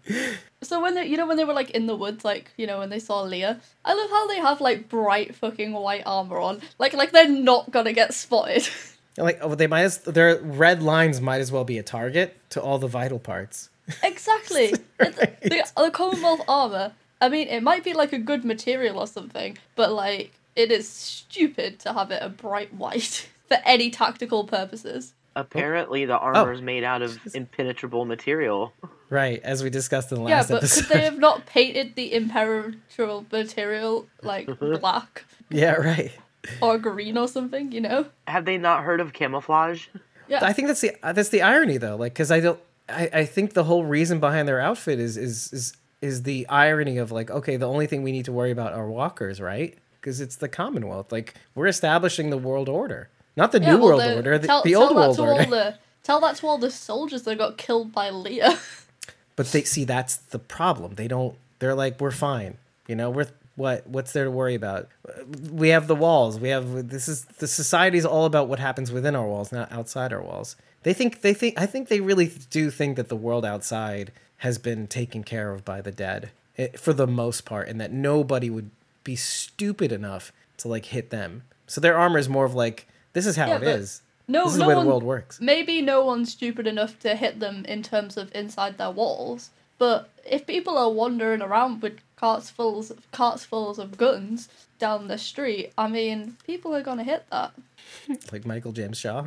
[SPEAKER 2] So when they, you know, when they were like in the woods, like you know, when they saw Leah, I love how they have like bright fucking white armor on, like like they're not gonna get spotted.
[SPEAKER 1] like oh they might as their red lines might as well be a target to all the vital parts
[SPEAKER 2] exactly.
[SPEAKER 1] Right.
[SPEAKER 2] The, the Commonwealth armor. I mean, it might be like a good material or something, but like it is stupid to have it a bright white for any tactical purposes.
[SPEAKER 4] Apparently, the armor is made out of impenetrable material.
[SPEAKER 1] right as we discussed in the last episode.
[SPEAKER 2] Yeah, but
[SPEAKER 1] episode
[SPEAKER 2] could they have not painted the impenetrable material like black
[SPEAKER 1] yeah right
[SPEAKER 2] or green or something? You know?
[SPEAKER 4] Have they not heard of camouflage?
[SPEAKER 2] Yeah.
[SPEAKER 1] I think that's the uh, that's the irony though, like because I don't I, I think the whole reason behind their outfit is is is is the irony of like okay the only thing we need to worry about are walkers right because it's the Commonwealth. Like we're establishing the world order. Not the
[SPEAKER 2] Yeah,
[SPEAKER 1] new
[SPEAKER 2] well,
[SPEAKER 1] world
[SPEAKER 2] the-
[SPEAKER 1] order the,
[SPEAKER 2] tell,
[SPEAKER 1] the
[SPEAKER 2] tell
[SPEAKER 1] old world order
[SPEAKER 2] All the, tell that to all the soldiers that got killed by Leah.
[SPEAKER 1] but they see that's the problem. They don't they're like we're fine. You know we're what what's there to worry about? We have the walls. We have this is the society's all about what happens within our walls not outside our walls. They think they think i think they really do think that the world outside has been taken care of by the dead eh, for the most part and that nobody would be stupid enough to like hit them so their armor is more of like this is how
[SPEAKER 2] Yeah,
[SPEAKER 1] it is
[SPEAKER 2] No,
[SPEAKER 1] this is
[SPEAKER 2] no
[SPEAKER 1] the way
[SPEAKER 2] one,
[SPEAKER 1] the world works
[SPEAKER 2] Maybe no one's stupid enough to hit them in terms of inside their walls. But if people are wandering around with carts full carts fulls of guns down the street, I mean, people are gonna hit that.
[SPEAKER 1] like Michael James Shaw.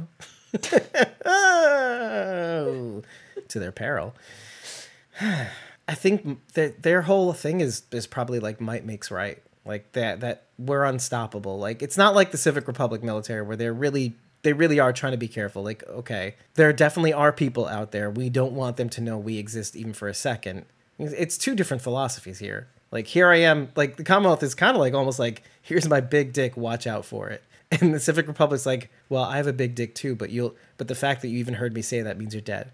[SPEAKER 1] oh, to their peril. I think that their whole thing is is probably like might makes right. Like that that we're unstoppable. Like it's not like the Civic Republic military where they're really they really are trying to be careful. Like okay, there definitely are people out there. We don't want them to know we exist even for a second. It's two different philosophies here. Like here I am, like the Commonwealth is kind of like almost like here's my big dick, watch out for it. And the Civic Republic's like, well, I have a big dick too, but you'll, but the fact that you even heard me say that means you're dead.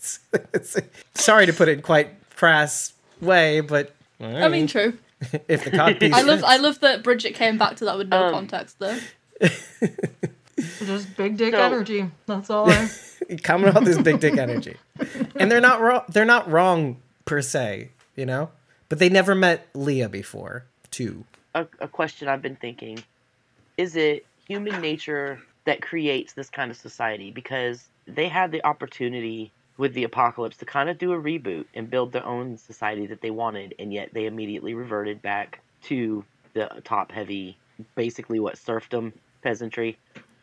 [SPEAKER 1] Sorry to put it in quite crass way, but
[SPEAKER 2] I mean, true.
[SPEAKER 1] If the codpiece,
[SPEAKER 2] I love. I love that Bridget came back to that with no
[SPEAKER 4] Um,
[SPEAKER 2] context though.
[SPEAKER 3] Just big dick
[SPEAKER 4] So-
[SPEAKER 3] energy. That's all. I,
[SPEAKER 1] coming off this big dick energy, and they're not wrong. They're not wrong per se, you know. But they never met Leah before, too.
[SPEAKER 4] a, a question I've been thinking: Is it human nature that creates this kind of society? Because they had the opportunity with the apocalypse to kind of do a reboot and build their own society that they wanted, and yet they immediately reverted back to the top-heavy, basically what serfdom, peasantry.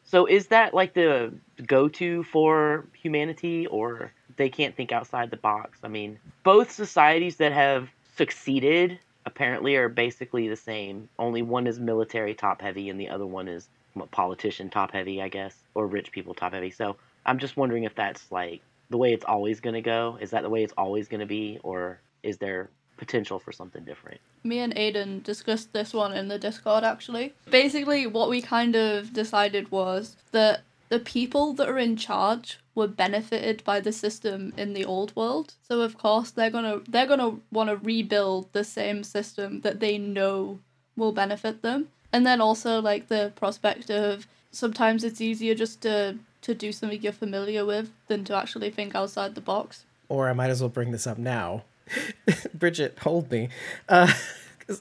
[SPEAKER 4] So is that like the go-to for humanity, or they can't think outside the box? I mean, both societies that have succeeded apparently are basically the same. Only one is military top heavy, and the other one is what, politician top heavy, I guess, or rich people top heavy. So I'm just wondering if that's like the way it's always going to go. Is that the way it's always going to be, or is there potential for something different?
[SPEAKER 2] Me and Aiden discussed this one in the Discord actually. Basically, what we kind of decided was that the people that are in charge were benefited by the system in the old world. So of course they're gonna they're gonna want to rebuild the same system that they know will benefit them. And then also like the prospect of sometimes it's easier just to to do something you're familiar with than to actually think outside the box.
[SPEAKER 1] Or I might as well bring this up now. Bridget, hold me. Uh,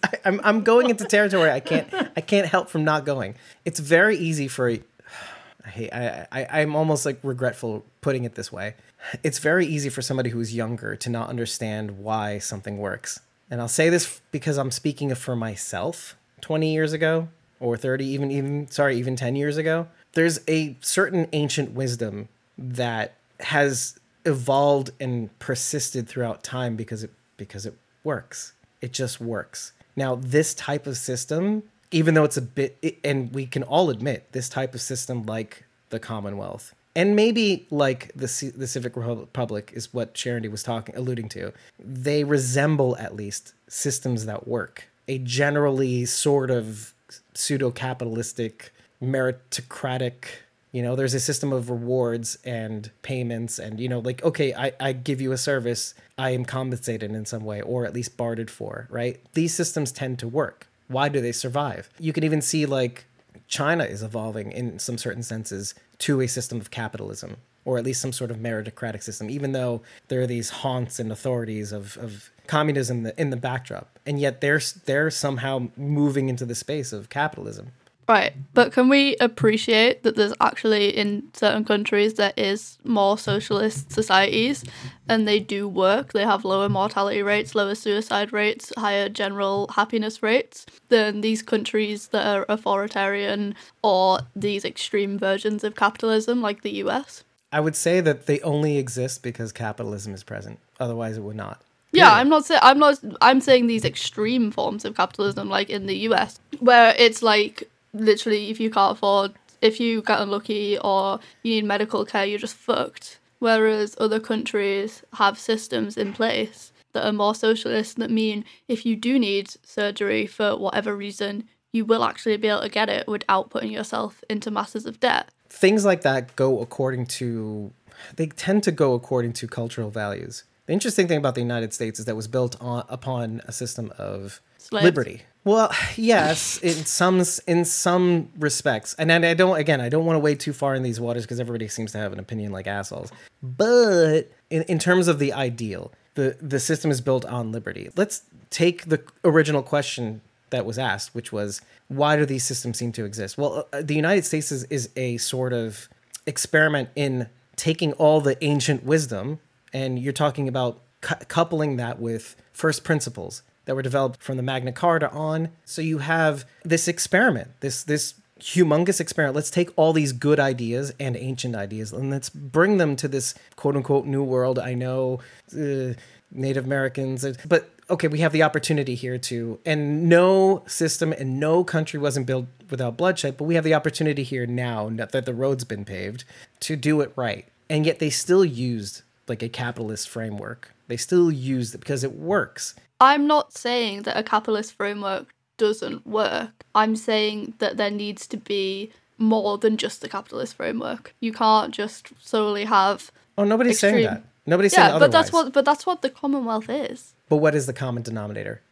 [SPEAKER 1] I, I'm I'm going into territory I can't I can't help from not going. It's very easy for I hate I, I I'm almost like regretful putting it this way. It's very easy for somebody who's younger to not understand why something works. And I'll say this because I'm speaking for myself 20 years ago or 30 even even sorry even 10 years ago. There's a certain ancient wisdom that has evolved and persisted throughout time because it because it works. It just works. Now, this type of system, even though it's a bit, it- and we can all admit, this type of system, like the Commonwealth, and maybe like the C- the Civic Republic, is what Charity was talking alluding to. They resemble at least systems that work. A generally sort of pseudo capitalistic, meritocratic you know there's a system of rewards and payments and you know like okay I, I give you a service i am compensated in some way or at least bartered for right? These systems tend to work. Why do they survive? You can even see like china is evolving in some certain senses to a system of capitalism or at least some sort of meritocratic system even though there are these haunts and authorities of, of communism in the, in the backdrop. And yet they're they're somehow moving into the space of capitalism
[SPEAKER 2] Right, but can we appreciate that there's actually in certain countries there is more socialist societies and they do work. They have lower mortality rates, lower suicide rates, higher general happiness rates than these countries that are authoritarian or these extreme versions of capitalism like the US.
[SPEAKER 1] I would say that they only exist because capitalism is present. Otherwise, it would not.
[SPEAKER 2] Yeah, I'm not saying I'm not I'm saying these extreme forms of capitalism like in the US where it's like literally if you can't afford if you get unlucky or you need medical care you're just fucked. Whereas other countries have systems in place that are more socialist that mean if you do need surgery for whatever reason, you will actually be able to get it without putting yourself into masses of debt.
[SPEAKER 1] Things like that go according to, they tend to go according to cultural values. The interesting thing about the United States is that it was built on, upon a system of
[SPEAKER 2] Slaves.
[SPEAKER 1] liberty. Well, yes, in some in some respects, and I don't. Again, I don't want to wade too far in these waters because everybody seems to have an opinion like assholes. But in, in terms of the ideal, the the system is built on liberty. Let's take the original question that was asked, which was why do these systems seem to exist? Well, uh, the United States is, is a sort of experiment in taking all the ancient wisdom, and you're talking about cou- coupling that with first principles that were developed from the Magna Carta on. So you have this experiment, this this humongous experiment. Let's take all these good ideas and ancient ideas and let's bring them to this quote unquote new world. I know uh, Native Americans, uh, but okay, we have the opportunity here to, and no system and no country wasn't built without bloodshed, but we have the opportunity here now that the road's been paved to do it right. And yet they still used like a capitalist framework. They still use it because it works.
[SPEAKER 2] I'm not saying that a capitalist framework doesn't work. I'm saying that there needs to be more than just the capitalist framework. You can't just solely have
[SPEAKER 1] Oh, nobody's saying that. Nobody's saying
[SPEAKER 2] yeah,
[SPEAKER 1] otherwise.
[SPEAKER 2] but that's what but that's what the Commonwealth is.
[SPEAKER 1] But what is the common denominator?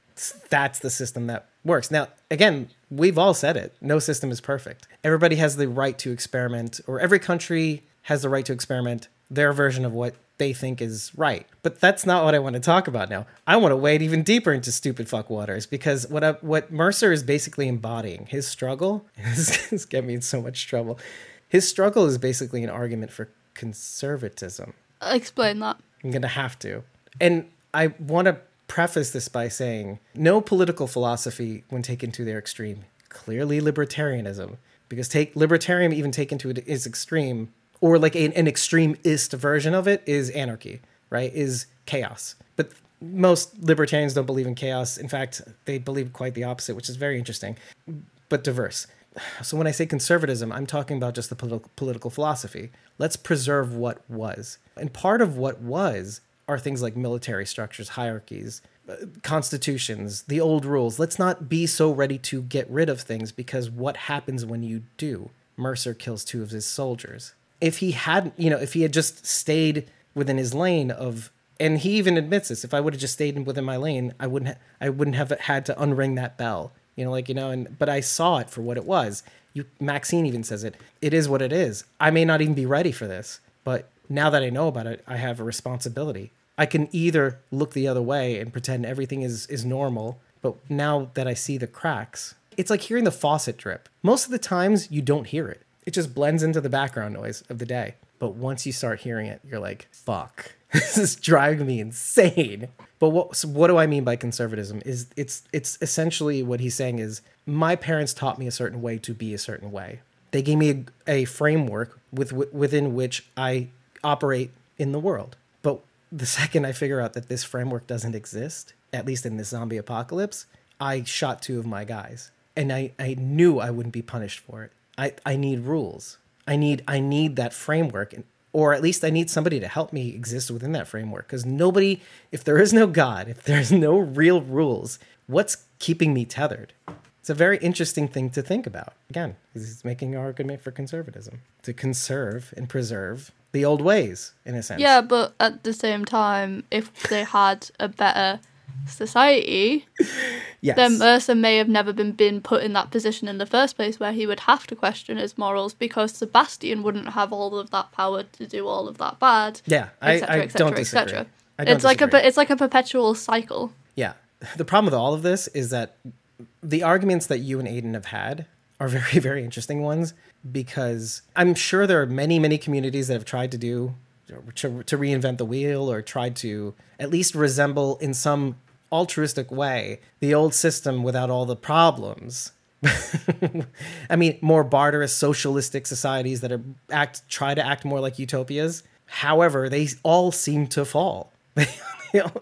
[SPEAKER 1] That's the system that works. Now, again, we've all said it. No system is perfect. Everybody has the right to experiment, or every country has the right to experiment their version of what they think is right. But that's not what I want to talk about now. I want to wade even deeper into stupid fuck waters because what I, what Mercer is basically embodying, his struggle, this is get me in so much trouble. His struggle is basically an argument for conservatism.
[SPEAKER 2] Explain that.
[SPEAKER 1] I'm going to have to. And I want to preface this by saying no political philosophy, when taken to their extreme, clearly libertarianism, because take libertarian even taken to its extreme, or like an, an extremist version of it, is anarchy, right? Is chaos. But most libertarians don't believe in chaos. In fact, they believe quite the opposite, which is very interesting, but diverse. So when I say conservatism, I'm talking about just the political political philosophy. Let's preserve what was. And part of what was are things like military structures, hierarchies, uh, constitutions, the old rules. Let's not be so ready to get rid of things because what happens when you do? Mercer kills two of his soldiers. If he hadn't, you know, if he had just stayed within his lane of and he even admits this, if I would have just stayed within my lane, I wouldn't ha- I wouldn't have had to unring that bell. You know, like you know, and but I saw it for what it was. You Maxine even says it. It is what it is. I may not even be ready for this, but now that I know about it, I have a responsibility. I can either look the other way and pretend everything is is normal, but now that I see the cracks, it's like hearing the faucet drip. Most of the times you don't hear it. It just blends into the background noise of the day. But once you start hearing it, you're like, fuck. this is driving me insane. But what so what do I mean by conservatism? Is it's it's essentially what he's saying is my parents taught me a certain way to be a certain way. They gave me a, a framework with within which I operate in the world. But the second I figure out that this framework doesn't exist, at least in this zombie apocalypse, I shot two of my guys. And I, I knew I wouldn't be punished for it. I, I need rules. I need I need that framework or at least I need somebody to help me exist within that framework. Because nobody, if there is no God, if there's no real rules, what's keeping me tethered? It's a very interesting thing to think about. Again, he's making an argument for conservatism to conserve and preserve the old ways, in a sense.
[SPEAKER 2] Yeah, but at the same time, if they had a better society,
[SPEAKER 1] Yes.
[SPEAKER 2] then Mercer may have never been, been put in that position in the first place where he would have to question his morals because Sebastian wouldn't have all of that power to do all of that bad.
[SPEAKER 1] yeah, I,
[SPEAKER 2] etc.,
[SPEAKER 1] I
[SPEAKER 2] etc.,
[SPEAKER 1] don't disagree.
[SPEAKER 2] etc..
[SPEAKER 1] I don't
[SPEAKER 2] It's like a it's like a perpetual cycle.
[SPEAKER 1] Yeah. The problem with all of this is that the arguments that you and Aiden have had are very, very interesting ones because I'm sure there are many, many communities that have tried to do to, to reinvent the wheel or tried to at least resemble in some altruistic way the old system without all the problems. I mean, more barbarous socialistic societies that are act try to act more like utopias. However, they all seem to fall.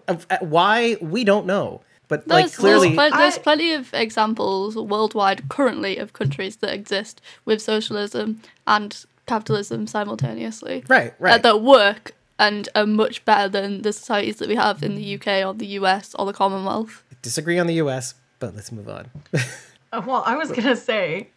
[SPEAKER 1] Uh, why we don't know, but like
[SPEAKER 2] There's,
[SPEAKER 1] clearly,
[SPEAKER 2] there's, pl- there's
[SPEAKER 3] I-
[SPEAKER 2] plenty of examples worldwide currently of countries that exist with socialism and capitalism simultaneously.
[SPEAKER 1] right,
[SPEAKER 2] uh,
[SPEAKER 1] right.
[SPEAKER 2] that work and are much better than the societies that we have in the UK or the US or the Commonwealth.
[SPEAKER 1] Disagree on the U.S., but let's move on.
[SPEAKER 3] Uh, well, I was gonna say,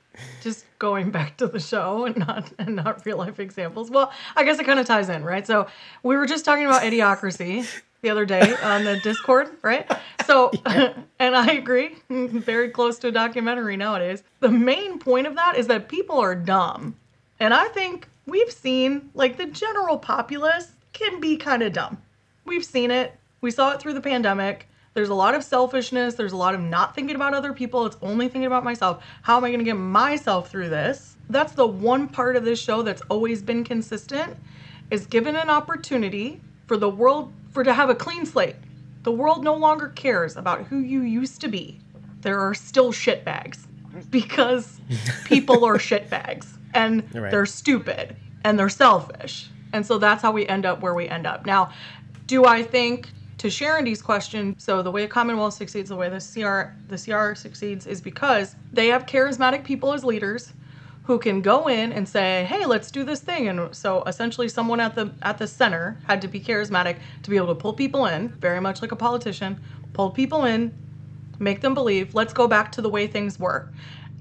[SPEAKER 3] just going back to the show and not and not real life examples. Well, I guess it kind of ties in, right? So we were just talking about idiocracy the other day on the Discord, right? So, and I agree, very close to a documentary nowadays. The main point of that is that people are dumb, and I think we've seen like the general populace can be kind of dumb. We've seen it. We saw it through the pandemic. There's a lot of selfishness. There's a lot of not thinking about other people. It's only thinking about myself. How am I going to get myself through this? That's the one part of this show that's always been consistent is given an opportunity for the world for to have a clean slate. The world no longer cares about who you used to be. There are still shitbags because people are shitbags and
[SPEAKER 1] Right.
[SPEAKER 3] they're stupid and they're selfish. And so that's how we end up where we end up. Now, do I think to Sharondy's question, so the way Commonwealth succeeds, the way the CR the CR succeeds is because they have charismatic people as leaders who can go in and say, "Hey, let's do this thing." And so essentially someone at the at the center had to be charismatic to be able to pull people in, very much like a politician, pull people in, make them believe, let's go back to the way things were.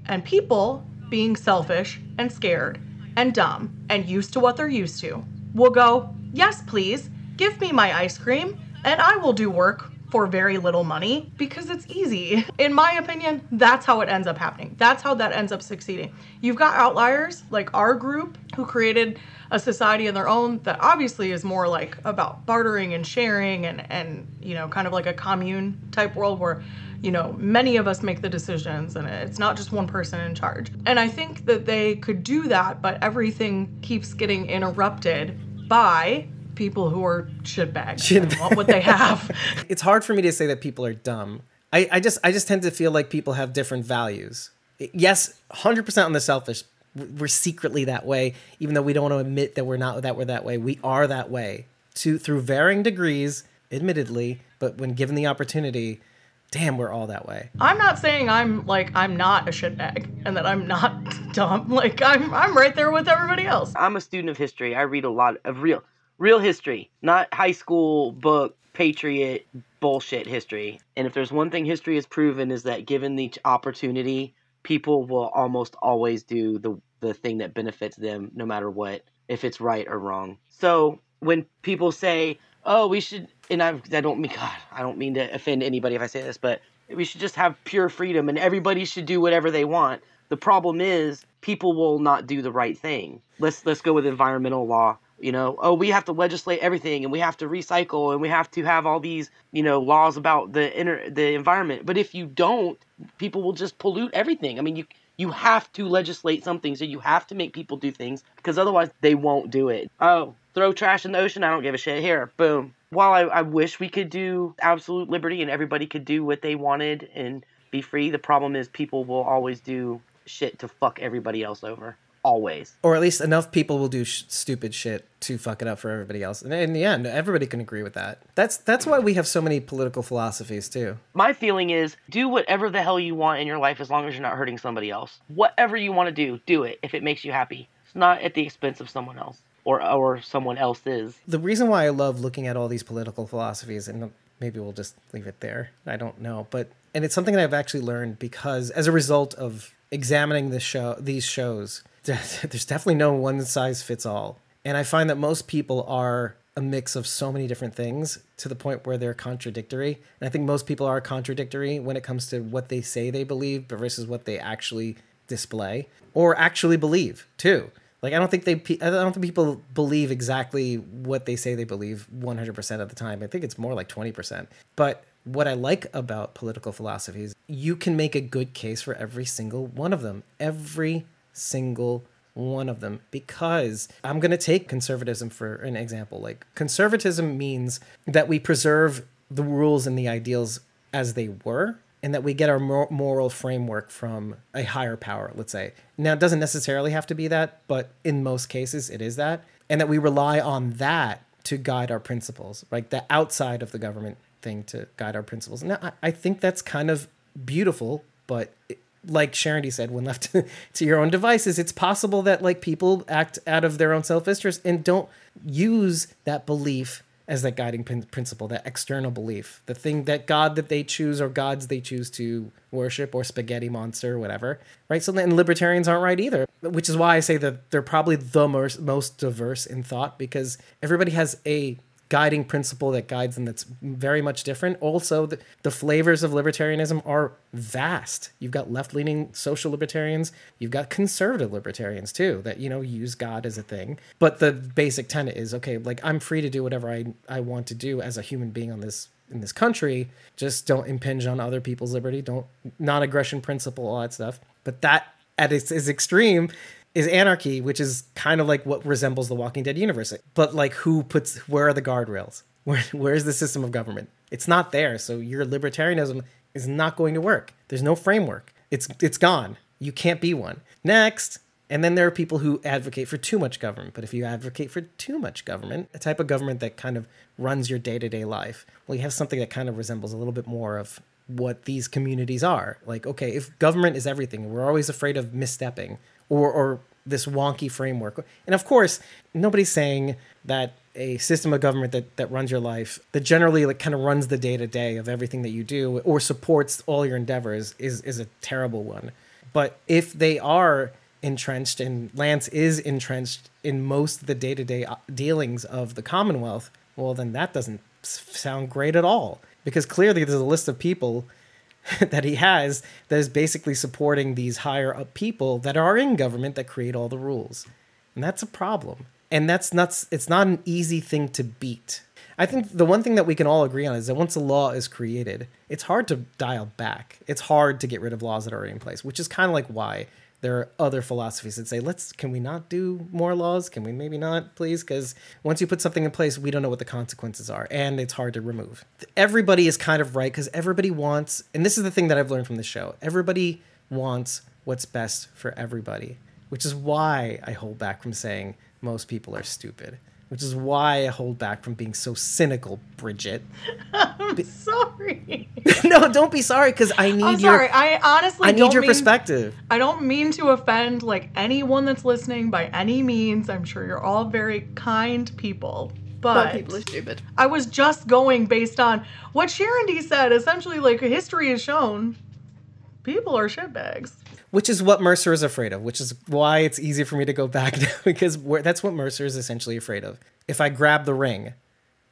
[SPEAKER 3] And people, being selfish and scared and dumb and used to what they're used to, will go, yes, please, give me my ice cream and I will do work for very little money because it's easy. In my opinion, that's how it ends up happening. That's how that ends up succeeding. You've got outliers like our group who created a society of their own that obviously is more like about bartering and sharing and and you know kind of like a commune type world where you know many of us make the decisions and it's not just one person in charge and i think that they could do that but everything keeps getting interrupted by people who are shitbags
[SPEAKER 1] Shit-
[SPEAKER 3] want what they have
[SPEAKER 1] it's hard for me to say that people are dumb. I, I just I just tend to feel like people have different values. Yes, hundred percent on the selfish. We're secretly that way, even though we don't want to admit that we're not that we're that way. We are that way to through varying degrees, admittedly. But when given the opportunity, damn, we're all that way.
[SPEAKER 3] i'm not saying i'm like i'm not a shitbag and that i'm not dumb like i'm i'm right there with everybody else
[SPEAKER 4] I'm a student of history. I read a lot of real, real history, not high school book patriot bullshit history. And if there's one thing history has proven is that given the opportunity, people will almost always do the the thing that benefits them, no matter what, if it's right or wrong. So when people say, "Oh, we should," and I, I don't mean God, I don't mean to offend anybody if I say this, but we should just have pure freedom and everybody should do whatever they want. The problem is people will not do the right thing. Let's let's go with environmental law. You know, oh, we have to legislate everything and we have to recycle and we have to have all these, you know, laws about the inner the environment. But if you don't, people will just pollute everything. I mean, you you have to legislate something, so you have to make people do things because otherwise they won't do it. Oh, throw trash in the ocean, I don't give a shit. Here, boom. While I, I wish we could do absolute liberty and everybody could do what they wanted and be free, the problem is people will always do shit to fuck everybody else over. Always.
[SPEAKER 1] Or at least enough people will do sh- stupid shit to fuck it up for everybody else. And in the end, everybody can agree with that. That's that's why we have so many political philosophies too.
[SPEAKER 4] My feeling is do whatever the hell you want in your life as long as you're not hurting somebody else. Whatever you want to do, do it if it makes you happy. It's not at the expense of someone else or or someone else's.
[SPEAKER 1] the reason why I love looking at all these political philosophies, and maybe we'll just leave it there. I don't know, but and it's something that I've actually learned because as a result of examining this show, these shows, there's definitely no one size fits all, and I find that most people are a mix of so many different things to the point where they're contradictory. And I think most people are contradictory when it comes to what they say they believe versus what they actually display or actually believe too. Like I don't think they I don't think people believe exactly what they say they believe 100% of the time. I think it's more like 20%. But what I like about political philosophies, you can make a good case for every single one of them. Every single one of them because I'm going to take conservatism for an example. Like conservatism means that we preserve the rules and the ideals as they were and that we get our mor- moral framework from a higher power, let's say. Now, it doesn't necessarily have to be that, but in most cases, it is that. And that we rely on that to guide our principles, like the outside of the government thing to guide our principles. Now, I, I think that's kind of beautiful, but it, like Sharon said, when left to, your own devices, it's possible that like people act out of their own self-interest and don't use that belief as that guiding prin- principle, that external belief, the thing that God that they choose or gods they choose to worship or spaghetti monster or whatever, right? So then libertarians aren't right either, which is why I say that they're probably the most, most diverse in thought because everybody has a guiding principle that guides them that's very much different. Also, the, the flavors of libertarianism are vast. You've got left leaning social libertarians, you've got conservative libertarians too, that, you know, use God as a thing. But the basic tenet is okay, like I'm free to do whatever I, I want to do as a human being on this in this country. Just don't impinge on other people's liberty. Don't non aggression principle, all that stuff. But that at its, its extreme is anarchy, which is kind of like what resembles the Walking Dead universe. But like, who puts? Where are the guardrails? Where where's the system of government? It's not there. So your libertarianism is not going to work. There's no framework. It's it's gone. You can't be one. Next. And then there are people who advocate for too much government. But if you advocate for too much government, a type of government that kind of runs your day to day life, well, you have something that kind of resembles a little bit more of what these communities are. Like, okay, if government is everything, we're always afraid of misstepping or, or this wonky framework. And of course, nobody's saying that a system of government that, that runs your life, that generally like kind of runs the day to day of everything that you do or supports all your endeavors is is a terrible one. But if they are entrenched and Lance is entrenched in most of the day to day dealings of the Commonwealth, well, then that doesn't sound great at all. Because clearly there's a list of people that he has that is basically supporting these higher up people that are in government that create all the rules. And that's a problem. And that's not it's not an easy thing to beat. I think the one thing that we can all agree on is that once a law is created, it's hard to dial back. It's hard to get rid of laws that are already in place, which is kind of like why there are other philosophies that say let's can we not do more laws? Can we maybe not please? Because once you put something in place we don't know what the consequences are and it's hard to remove. Everybody is kind of right because everybody wants and this is the thing that i've learned from the show everybody wants what's best for everybody which is why i hold back from saying most people are stupid which is why I hold back from being so cynical, Bridget.
[SPEAKER 3] I'm Be- sorry.
[SPEAKER 1] no, don't be sorry because I need
[SPEAKER 3] I'm
[SPEAKER 1] your.
[SPEAKER 3] Sorry, I honestly
[SPEAKER 1] I need your
[SPEAKER 3] mean,
[SPEAKER 1] perspective.
[SPEAKER 3] I don't mean to offend like anyone that's listening by any means. I'm sure you're all very kind people. But,
[SPEAKER 2] but people are stupid.
[SPEAKER 3] I was just going based on what Sharon D said. Essentially, like history has shown, people are shitbags
[SPEAKER 1] which is what Mercer is afraid of, which is why it's easy for me to go back now because that's what Mercer is essentially afraid of. If I grab the ring,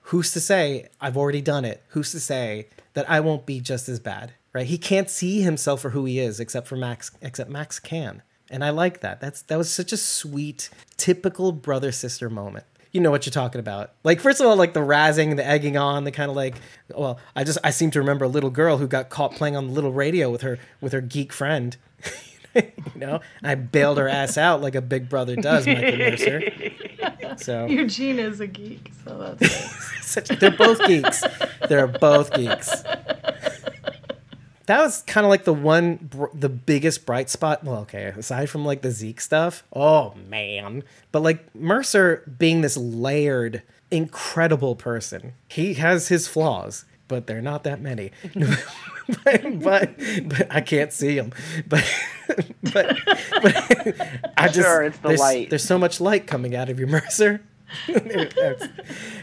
[SPEAKER 1] who's to say I've already done it? Who's to say that I won't be just as bad? Right? He can't see himself for who he is, except for Max. Except Max can, and I like that. That's that was such a sweet, typical brother sister moment you know what you're talking about. Like first of all, like the razzing, the egging on, the kind of like, well, I just I seem to remember a little girl who got caught playing on the little radio with her with her geek friend. you know, I bailed her ass out like a big brother does, Michael Mercer. So
[SPEAKER 3] Eugene is a geek, so that's
[SPEAKER 1] Such, they're both geeks. They're both geeks. That was kind of like the one, the biggest bright spot. Well, okay, aside from like the Zeke stuff. Oh man, but like Mercer being this layered, incredible person, he has his flaws, but they're not that many. but, but, but I can't see them. But but but I just
[SPEAKER 4] sure, it's the
[SPEAKER 1] there's,
[SPEAKER 4] light.
[SPEAKER 1] There's so much light coming out of your Mercer.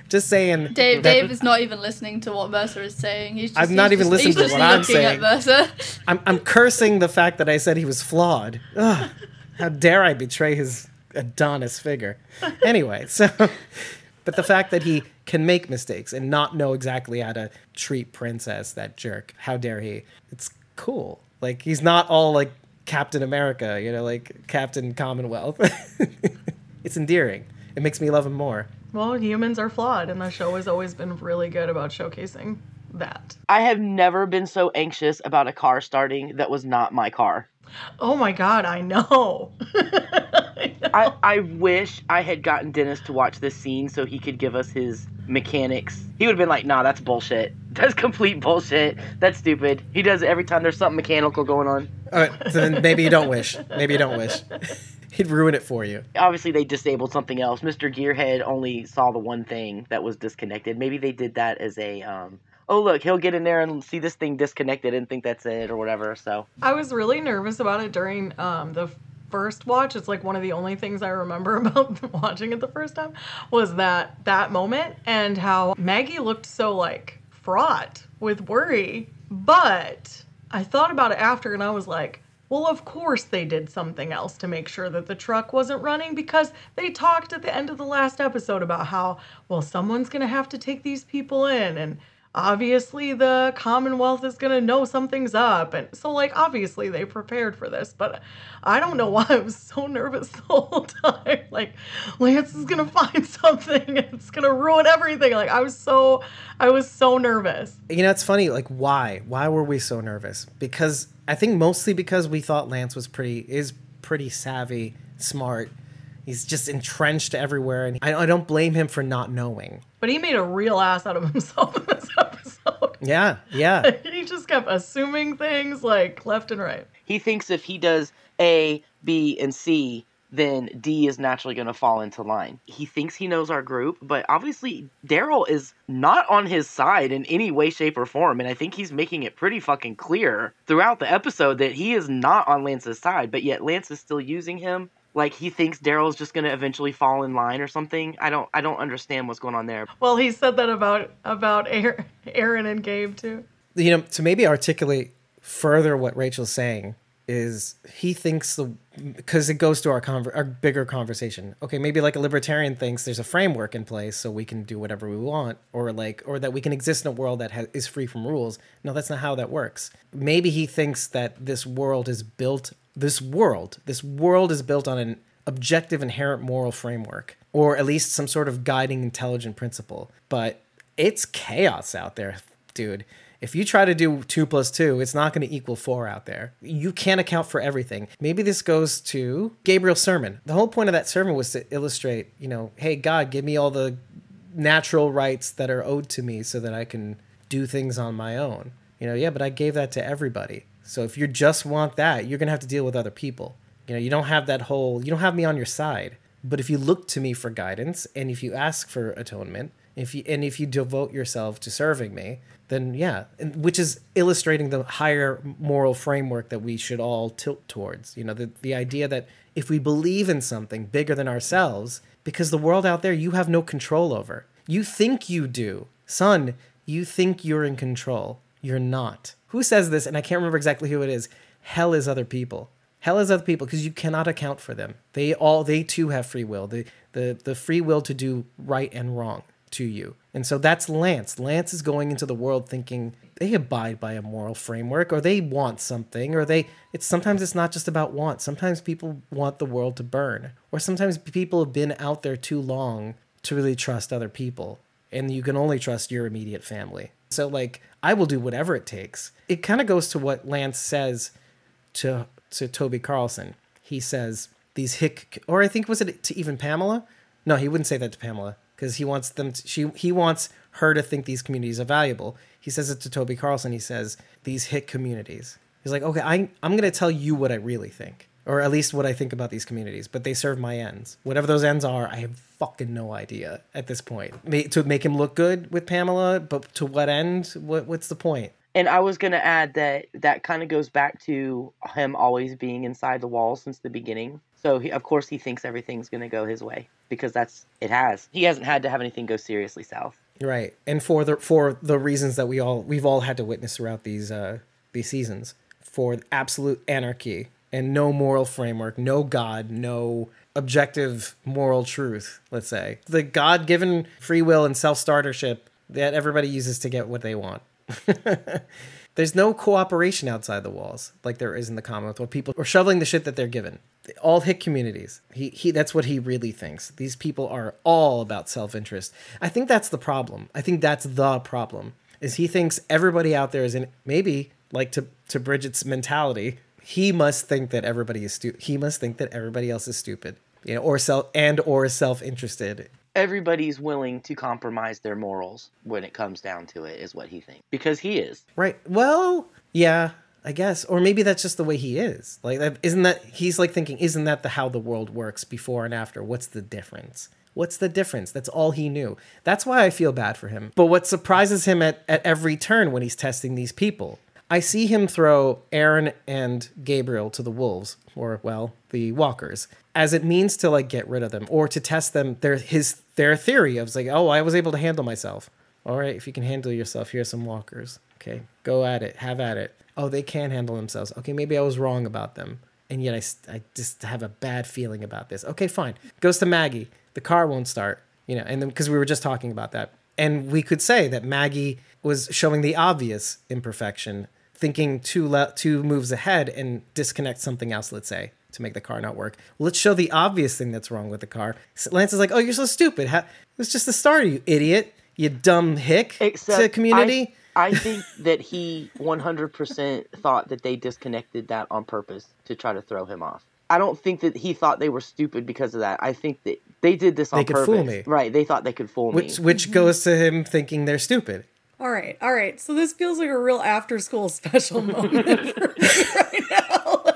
[SPEAKER 1] just saying.
[SPEAKER 2] Dave, Dave is not even listening to what Mercer is saying. He's just,
[SPEAKER 1] I'm not
[SPEAKER 2] he's
[SPEAKER 1] even
[SPEAKER 2] just,
[SPEAKER 1] listening to what I'm saying.
[SPEAKER 2] Mercer.
[SPEAKER 1] I'm, I'm cursing the fact that I said he was flawed. Ugh, how dare I betray his Adonis figure? Anyway, so, but the fact that he can make mistakes and not know exactly how to treat Princess, that jerk, how dare he? It's cool. Like, he's not all like Captain America, you know, like Captain Commonwealth. it's endearing. It makes me love him more.
[SPEAKER 3] Well, humans are flawed, and the show has always been really good about showcasing that.
[SPEAKER 4] I have never been so anxious about a car starting that was not my car.
[SPEAKER 3] Oh my god, I know.
[SPEAKER 4] I. I, I wish I had gotten Dennis to watch this scene so he could give us his mechanics. He would have been like, nah, that's bullshit. That's complete bullshit. That's stupid. He does it every time there's something mechanical going on.
[SPEAKER 1] All right, so then maybe you don't wish. Maybe you don't wish. He'd ruin it for you.
[SPEAKER 4] Obviously, they disabled something else. Mr. Gearhead only saw the one thing that was disconnected. Maybe they did that as a, um, oh, look, he'll get in there and see this thing disconnected and think that's it or whatever. So
[SPEAKER 3] I was really nervous about it during um, the first watch. It's like one of the only things I remember about watching it the first time was that that moment and how Maggie looked so like fraught with worry. But I thought about it after and I was like, well, of course they did something else to make sure that the truck wasn't running because they talked at the end of the last episode about how, well, someone's going to have to take these people in and obviously the Commonwealth is going to know something's up. And so, like, obviously they prepared for this, but I don't know why I was so nervous the whole time. Like, Lance is going to find something it's going to ruin everything. Like, I was so, I was so nervous.
[SPEAKER 1] You know, it's funny. Like, why? Why were we so nervous? Because I think mostly because we thought Lance was pretty, is pretty savvy, smart. He's just entrenched everywhere, and I, I don't blame him for not knowing.
[SPEAKER 3] But he made a real ass out of himself in this episode.
[SPEAKER 1] Yeah, yeah.
[SPEAKER 3] he just kept assuming things like left and right.
[SPEAKER 4] He thinks if he does A, B, and C, then D is naturally going to fall into line. He thinks he knows our group, but obviously Daryl is not on his side in any way, shape, or form. And I think he's making it pretty fucking clear throughout the episode that he is not on Lance's side, but yet Lance is still using him Like he thinks Daryl's just gonna eventually fall in line or something. I don't I don't understand what's going on there.
[SPEAKER 3] Well, he said that about about Aaron, Aaron and Gabe too.
[SPEAKER 1] You know, to maybe articulate further what Rachel's saying is he thinks the because it goes to our conver- our bigger conversation. Okay, maybe like a libertarian thinks there's a framework in place so we can do whatever we want, or like or that we can exist in a world that ha- is free from rules. No, that's not how that works. Maybe he thinks that this world is built. This world, this world is built on an objective, inherent moral framework, or at least some sort of guiding, intelligent principle. But it's chaos out there, dude if you try to do two plus two, it's not going to equal four out there. You can't account for everything. Maybe this goes to Gabriel's sermon. The whole point of that sermon was to illustrate, you know, hey, God, give me all the natural rights that are owed to me so that I can do things on my own. You know, yeah, but I gave that to everybody. So if you just want that, you're to have to deal with other people. You know, you don't have that whole, you don't have me on your side. But if you look to me for guidance and if you ask for atonement, if you and if you devote yourself to serving me, then yeah, and, which is illustrating the higher moral framework that we should all tilt towards. You know, the the idea that if we believe in something bigger than ourselves, because the world out there you have no control over. You think you do. Son, you think you're in control. You're not. Who says this? And I can't remember exactly who it is. Hell is other people. Hell is other people because you cannot account for them. They all they too have free will. The the the free will to do right and wrong to you. And so that's Lance. Lance is going into the world thinking they abide by a moral framework or they want something or they it's sometimes it's not just about want. Sometimes people want the world to burn or sometimes people have been out there too long to really trust other people and you can only trust your immediate family. So like I will do whatever it takes. It kind of goes to what Lance says to to Toby Carlson. He says these hick or I think was it to even Pamela? No, he wouldn't say that to Pamela because he wants them to, she he wants her to think these communities are valuable. He says it to Toby Carlson. He says these hick communities. He's like, okay, I I'm going to tell you what I really think, or at least what I think about these communities. But they serve my ends, whatever those ends are. I have fucking no idea at this point. to make him look good with Pamela, but to what end? What what's the point?
[SPEAKER 4] And I was going to add that that kind of goes back to him always being inside the walls since the beginning. So he, of course he thinks everything's going to go his way because that's it has. He hasn't had to have anything go seriously south.
[SPEAKER 1] Right. And for the for the reasons that we all we've all had to witness throughout these uh these seasons for absolute anarchy and no moral framework, no god, no objective moral truth, let's say. The god-given free will and self-startership that everybody uses to get what they want. There's no cooperation outside the walls like there is in the Commonwealth, where people are shoveling the shit that they're given. All hit communities. He, he that's what he really thinks. These people are all about self-interest. I think that's the problem. I think that's the problem. Is he thinks everybody out there is in maybe like to to Bridget's mentality. He must think that everybody is stupid. He must think that everybody else is stupid, you know, or self and or self-interested.
[SPEAKER 4] Everybody's willing to compromise their morals when it comes down to it is what he thinks because he is.
[SPEAKER 1] Right. Well yeah i guess. Or maybe that's just the way he is. Like that isn't that he's like thinking isn't that the how the world works before and after? What's the difference? What's the difference? That's all he knew. That's why i feel bad for him. But what surprises him at, at every turn when he's testing these people I see him throw Aaron and Gabriel to the wolves, or well, the walkers, as it means to like get rid of them or to test them. Their his their theory of like, oh, I was able to handle myself. All right, if you can handle yourself, here's some walkers. Okay, go at it, have at it. Oh, they can handle themselves. Okay, maybe I was wrong about them, and yet I, I just have a bad feeling about this. Okay, fine. Goes to Maggie. The car won't start. You know, and then because we were just talking about that, and we could say that Maggie was showing the obvious imperfection, thinking two le- two moves ahead and disconnect something else. Let's say to make the car not work. Let's show the obvious thing that's wrong with the car. Lance is like, "Oh, you're so stupid. it was just the starter, you idiot. You dumb hick."
[SPEAKER 4] Except
[SPEAKER 1] to community.
[SPEAKER 4] I, I think that he 100% thought that they disconnected that on purpose to try to throw him off. I don't think that he thought they were stupid because of that. I think that they did this on
[SPEAKER 1] they could
[SPEAKER 4] purpose.
[SPEAKER 1] Fool me.
[SPEAKER 4] Right? They thought they could fool
[SPEAKER 1] which,
[SPEAKER 4] me.
[SPEAKER 1] Which mm-hmm. goes to him thinking they're stupid.
[SPEAKER 5] All right, all right. So this feels like a real after-school special moment for me right now.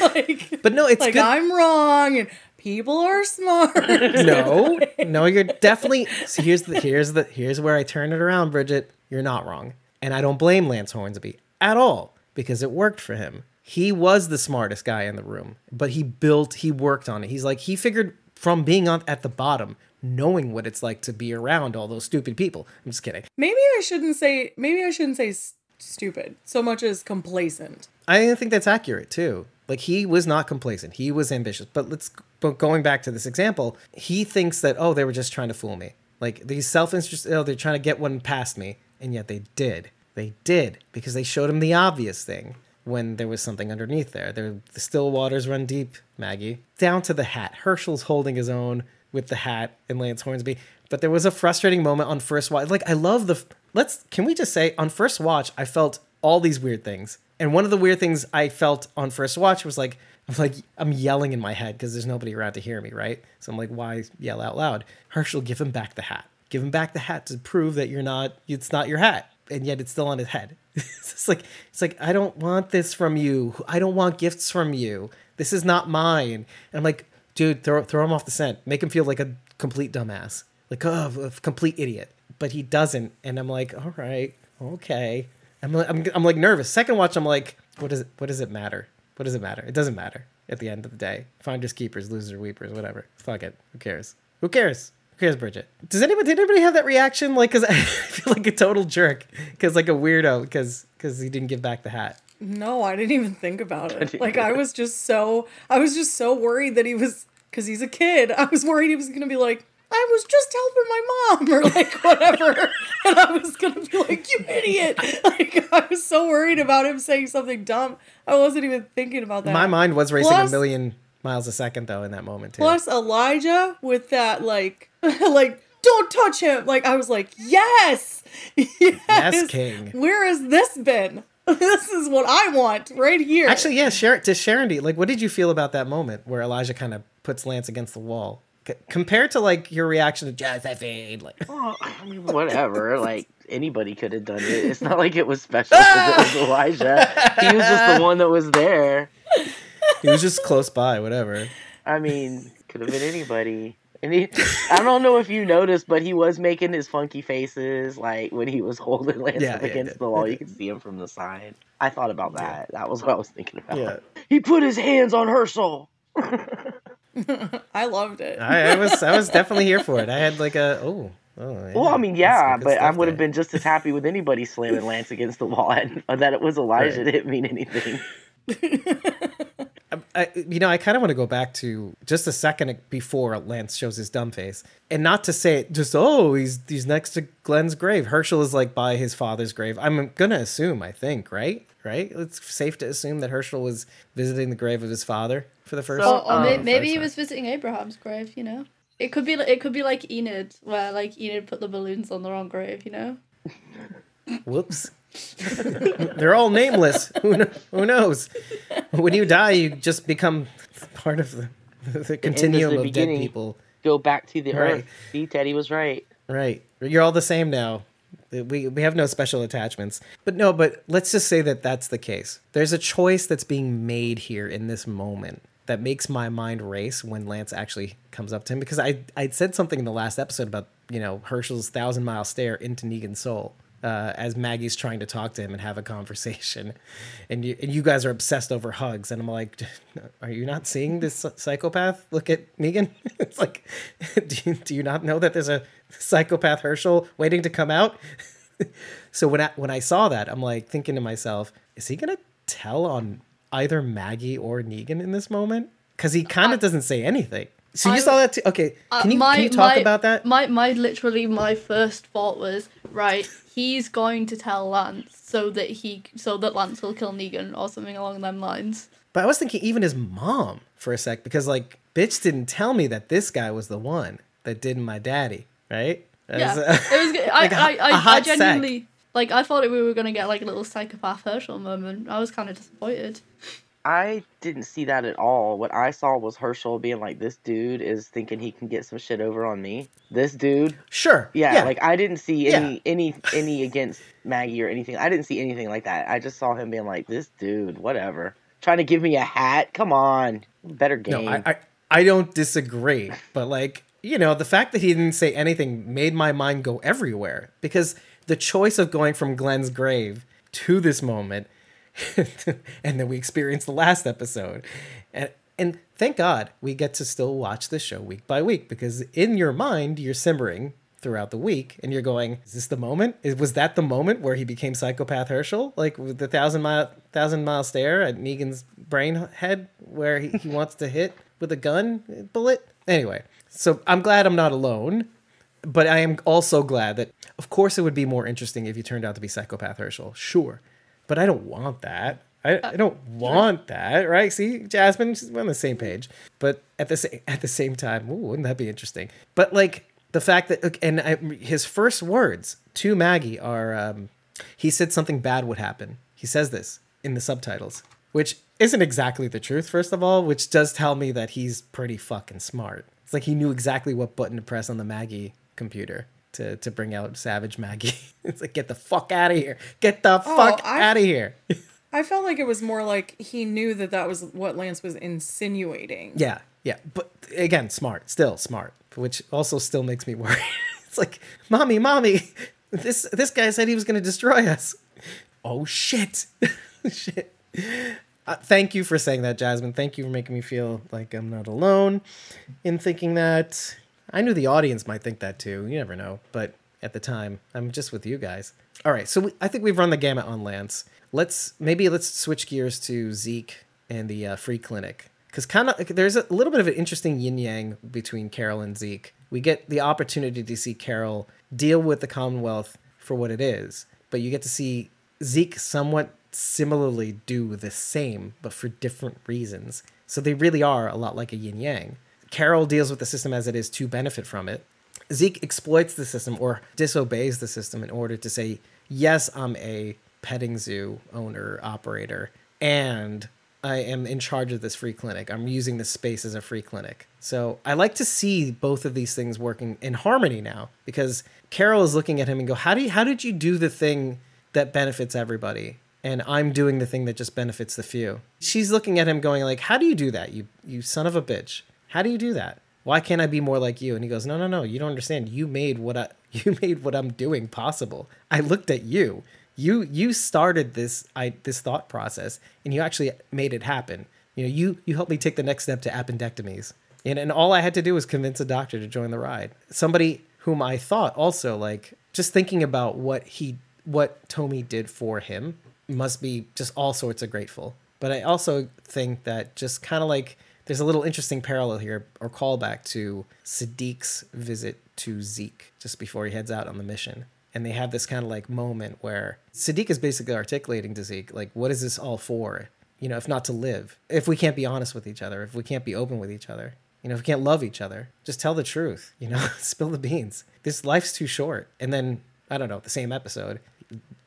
[SPEAKER 5] Like, like,
[SPEAKER 1] but no, it's
[SPEAKER 5] like
[SPEAKER 1] good.
[SPEAKER 5] I'm wrong and people are smart.
[SPEAKER 1] no, no, you're definitely. So here's the here's the here's where I turn it around, Bridget. You're not wrong, and I don't blame Lance Hornsby at all because it worked for him. He was the smartest guy in the room, but he built, he worked on it. He's like, he figured from being on at the bottom, knowing what it's like to be around all those stupid people. I'm just kidding.
[SPEAKER 5] Maybe I shouldn't say. Maybe I shouldn't say s- stupid so much as complacent.
[SPEAKER 1] I think that's accurate too. Like he was not complacent. He was ambitious. But let's but going back to this example, he thinks that oh they were just trying to fool me. Like these self-interest oh they're trying to get one past me and yet they did. They did because they showed him the obvious thing when there was something underneath there. There the still waters run deep, Maggie. Down to the hat. Hershel's holding his own with the hat and Lance Hornsby. But there was a frustrating moment on first watch. Like I love the let's can we just say on first watch I felt all these weird things. And one of the weird things I felt on first watch was like I'm like I'm yelling in my head because there's nobody around to hear me, right? So I'm like, why yell out loud? Hershel, give him back the hat. Give him back the hat to prove that you're not it's not your hat. And yet it's still on his head. it's like it's like I don't want this from you. I don't want gifts from you. This is not mine. And I'm like, dude, throw throw him off the scent. Make him feel like a complete dumbass. Like, oh, a complete idiot. But he doesn't. And I'm like, all right, okay. I'm, like- I'm, I'm like nervous. Second watch, I'm like, what does it, what does it matter? What does it matter? It doesn't matter at the end of the day. Finders keepers, losers weepers, whatever. Fuck it. Who cares? Who cares? Who cares, Bridget? Does anybody did anybody have that reaction? Like, cause I feel like a total jerk, cause like a weirdo, cause cause he didn't give back the hat.
[SPEAKER 5] No, I didn't even think about it. Like I was just so I was just so worried that he was because he's a kid. I was worried he was gonna be like, I was just helping my mom or like whatever, and I was gonna be like, you idiot! Like I was so worried about him saying something dumb. I wasn't even thinking about that.
[SPEAKER 1] My mind was racing
[SPEAKER 5] Plus-
[SPEAKER 1] a million miles a second though in that moment too.
[SPEAKER 5] Plus Elijah with that like like don't touch him. Like I was like, yes, yes,
[SPEAKER 1] Yes, King.
[SPEAKER 5] Where has this been? This is what I want right here.
[SPEAKER 1] Actually, yeah, Sharon, to Sharon, like, what did you feel about that moment where Elijah kind of puts Lance against the wall? C- compared to like your reaction to Josephine, like,
[SPEAKER 4] Well, I mean, whatever. Like anybody could have done it. It's not like it was special because it was Elijah. He was just the one that was there.
[SPEAKER 1] He was just close by, whatever.
[SPEAKER 4] I mean, could have been anybody. And he, I don't know if you noticed, but he was making his funky faces, like when he was holding Lance
[SPEAKER 1] Yeah,
[SPEAKER 4] up
[SPEAKER 1] yeah,
[SPEAKER 4] against
[SPEAKER 1] did.
[SPEAKER 4] the wall. You could see him from the side. I thought about that. That was what I was thinking about.
[SPEAKER 1] Yeah.
[SPEAKER 4] He put his hands on her soul.
[SPEAKER 5] I loved it.
[SPEAKER 1] I, I was, I was definitely here for it. I had like a, oh, oh. Yeah,
[SPEAKER 4] Well, I mean, yeah, but I would have
[SPEAKER 1] there.
[SPEAKER 4] been just as happy with anybody slamming Lance against the wall, and that it was Elijah
[SPEAKER 1] Right.
[SPEAKER 4] didn't mean anything.
[SPEAKER 1] I, you know, I kind of want to go back to just a second before Lance shows his dumb face, and not to say it just oh he's he's next to Glenn's grave. Hershel is like by his father's grave. I'm gonna assume, I think, right, right. It's safe to assume that Hershel was visiting the grave of his father for the first.
[SPEAKER 4] So,
[SPEAKER 2] Or, or
[SPEAKER 4] um,
[SPEAKER 2] may-
[SPEAKER 1] first
[SPEAKER 2] maybe he was visiting Abraham's grave. You know, it could be. li- It could be like Enid, where like Enid put the balloons on the wrong grave. You know.
[SPEAKER 1] Whoops. They're all nameless. Who, kn- who knows? When you die, you just become part of the, the continuum of dead people.
[SPEAKER 4] Go back to the
[SPEAKER 1] Right.
[SPEAKER 4] earth. See, Teddy was right.
[SPEAKER 1] Right. You're all the same now. We, we have no special attachments. But no, but let's just say that that's the case. There's a choice that's being made here in this moment that makes my mind race when Lance actually comes up to him because I I said something in the last episode about, you know, Hershel's thousand mile stare into Negan's soul. Uh, as Maggie's trying to talk to him and have a conversation, and you and you guys are obsessed over hugs, and I'm like, are you not seeing this psychopath? Look at Negan. it's like, do you, do you not know that there's a psychopath Hershel waiting to come out? so when I when I saw that, I'm like thinking to myself, is he gonna tell on either Maggie or Negan in this moment? Because he kind of doesn't say anything. So you
[SPEAKER 2] I-
[SPEAKER 1] saw that too? Okay,
[SPEAKER 2] Uh,
[SPEAKER 1] can you
[SPEAKER 2] my-
[SPEAKER 1] can you talk
[SPEAKER 2] my-
[SPEAKER 1] about that?
[SPEAKER 2] My my literally my first thought was right. He's going to tell Lance so that he so that Lance will kill Negan or something along them lines.
[SPEAKER 1] But I was thinking even his mom for a sec because like bitch didn't tell me that this guy was the one that did my daddy, right? That
[SPEAKER 2] Yeah,
[SPEAKER 1] was,
[SPEAKER 2] it
[SPEAKER 1] uh,
[SPEAKER 2] was. I
[SPEAKER 1] like a-
[SPEAKER 2] I,
[SPEAKER 1] a
[SPEAKER 2] I, I
[SPEAKER 1] hot sec.
[SPEAKER 2] genuinely like. I thought we were gonna get like a little psychopath Hershel moment. I was kind of disappointed.
[SPEAKER 4] I didn't see that at all. What I saw was Hershel being like, "This dude is thinking he can get some shit over on me." This dude,
[SPEAKER 1] sure.
[SPEAKER 4] yeah, like I didn't see
[SPEAKER 1] Yeah.
[SPEAKER 4] any any any against Maggie or anything. I didn't see anything like that. I just saw him being like, "This dude, whatever, trying to give me a hat. Come on, better game."
[SPEAKER 1] No, I, I I don't disagree, but like you know, the fact that he didn't say anything made my mind go everywhere because the choice of going from Glenn's grave to this moment and then we experience the last episode. And and thank God we get to still watch this show week by week because in your mind you're simmering throughout the week and you're going, is this the moment? Was that the moment where he became psychopath Hershel? Like with the thousand mile thousand mile stare at Negan's brain head where he, he wants to hit with a gun bullet? Anyway, so I'm glad I'm not alone. But I am also glad that, of course, it would be more interesting if you turned out to be psychopath Hershel. Sure. But I don't want that. I, I don't want that, right? See, Jasmine, we're on the same page. But at the same at the same time, ooh, wouldn't that be interesting? But like the fact that, and I, his first words to Maggie are, um, he said something bad would happen. He says this in the subtitles, which isn't exactly the truth, first of all, which does tell me that he's pretty fucking smart. It's like he knew exactly what button to press on the Maggie computer to to bring out Savage Maggie. it's like get the fuck out of here. Get the
[SPEAKER 5] Oh,
[SPEAKER 1] fuck out of here.
[SPEAKER 5] I felt like it was more like he knew that that was what Lance was insinuating.
[SPEAKER 1] yeah, yeah, but again, smart, still smart, which also still makes me worry. it's like, mommy, mommy, this this guy said he was going to destroy us. Oh shit, shit. Uh, thank you for saying that, Jasmine. Thank you for making me feel like I'm not alone in thinking that. I knew the audience might think that too. You never know. But at the time, I'm just with you guys. All right. So we, I think we've run the gamut on Lance. Let's maybe let's switch gears to Zeke and the uh, free clinic because kind of there's a little bit of an interesting yin yang between Carol and Zeke. We get the opportunity to see Carol deal with the Commonwealth for what it is, but you get to see Zeke somewhat similarly do the same, but for different reasons. So they really are a lot like a yin yang. Carol deals with the system as it is to benefit from it. Zeke exploits the system or disobeys the system in order to say, yes, I'm a petting zoo owner, operator, and I am in charge of this free clinic. I'm using this space as a free clinic. So I like to see both of these things working in harmony now because Carol is looking at him and go, how do you, how did you do the thing that benefits everybody? And I'm doing the thing that just benefits the few. She's looking at him going like, how do you do that? You, you son of a bitch. How do you do that? Why can't I be more like you? And he goes, No, no, no, you don't understand. You made what I you made what I'm doing possible. I looked at you. You you started this I this thought process and you actually made it happen. You know, you you helped me take the next step to appendectomies. And and all I had to do was convince a doctor to join the ride. Somebody whom I thought also like just thinking about what he what Tomi did for him must be just all sorts of grateful. But I also think that just kind of like there's a little interesting parallel here or callback to Sadiq's visit to Zeke just before he heads out on the mission. And they have this kind of like moment where Sadiq is basically articulating to Zeke, like, what is this all for? You know, if not to live, if we can't be honest with each other, if we can't be open with each other, you know, if we can't love each other, just tell the truth, you know, spill the beans. This life's too short. And then, I don't know, the same episode,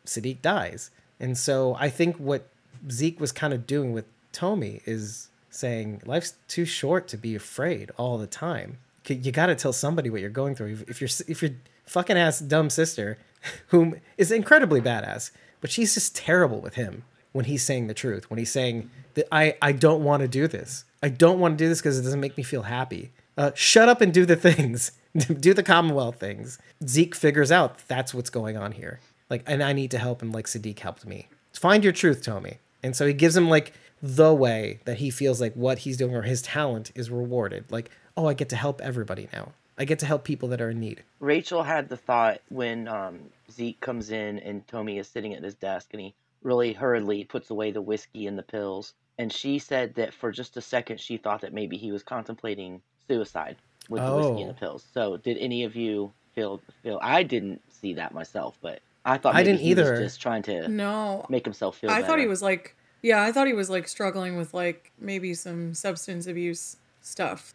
[SPEAKER 1] Sadiq dies. And so I think what Zeke was kind of doing with Tomi is saying life's too short to be afraid all the time. You got to tell somebody what you're going through. If- your if your fucking ass dumb sister, whom is incredibly badass, but she's just terrible with him when he's saying the truth. When he's saying that I I don't want to do this. I don't want to do this because it doesn't make me feel happy. Uh, shut up and do the things. do the Commonwealth things. Zeke figures out that's what's going on here. Like, and I need to help him like Sadiq helped me. Find your truth, Tomi. And so he gives him like the way that he feels like what he's doing or his talent is rewarded. Like, oh, I get to help everybody now. I get to help people that are in need.
[SPEAKER 4] Rachel had the thought when um, Zeke comes in and Tomi is sitting at his desk and he really hurriedly puts away the whiskey and the pills. And she said that for just a second she thought that maybe he was contemplating suicide with the whiskey and
[SPEAKER 1] Oh.
[SPEAKER 4] the pills. So did any of you feel feel? I didn't see that myself, but I thought
[SPEAKER 1] I didn't
[SPEAKER 4] he
[SPEAKER 1] either.
[SPEAKER 4] was just trying to
[SPEAKER 5] No,
[SPEAKER 4] make himself feel.
[SPEAKER 5] I thought he was like, yeah, I thought he was like struggling with like maybe some substance abuse stuff.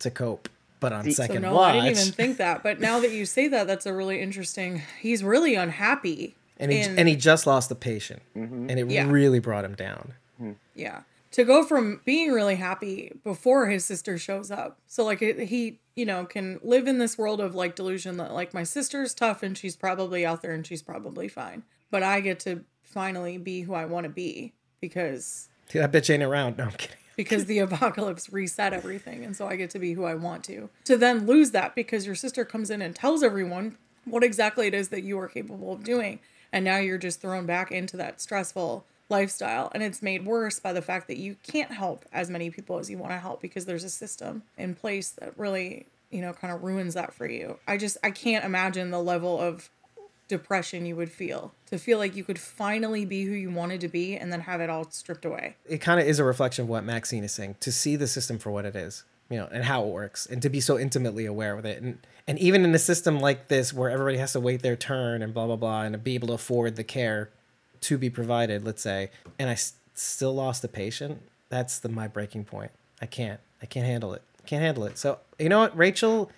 [SPEAKER 1] to cope. But on
[SPEAKER 4] See- so
[SPEAKER 5] So
[SPEAKER 1] second
[SPEAKER 5] no,
[SPEAKER 1] watch,
[SPEAKER 5] I didn't even think that. But now that you say that, that's a really interesting. He's really unhappy.
[SPEAKER 1] and he
[SPEAKER 5] in-
[SPEAKER 1] and he just lost a patient,
[SPEAKER 4] Mhm.
[SPEAKER 1] and it
[SPEAKER 5] Yeah.
[SPEAKER 1] really brought him down.
[SPEAKER 5] Yeah. To go from being really happy before his sister shows up. So like it, he, you know, can live in this world of like delusion that like my sister's tough and she's probably out there and she's probably fine. But I get to finally be who I want to be because
[SPEAKER 1] That bitch ain't around. No, I'm kidding.
[SPEAKER 5] because the apocalypse reset everything and so I get to be who I want to. To then lose that because your sister comes in and tells everyone what exactly it is that you are capable of doing and now you're just thrown back into that stressful
[SPEAKER 3] lifestyle. And it's made worse by the fact that you can't help as many people as you want to help because there's a system in place that really, you know, kind of ruins that for you. I just, I can't imagine the level of depression you would feel to feel like you could finally be who you wanted to be and then have it all stripped away.
[SPEAKER 1] It kind of is a reflection of what Maxine is saying to see the system for what it is, you know, and how it works, and to be so intimately aware with it. And and even in a system like this where everybody has to wait their turn and blah blah blah, and be able to afford the care to be provided, let's say, and I s- still lost a patient. That's the my breaking point. I can't. I can't handle it. Can't handle it. So you know what, Rachel,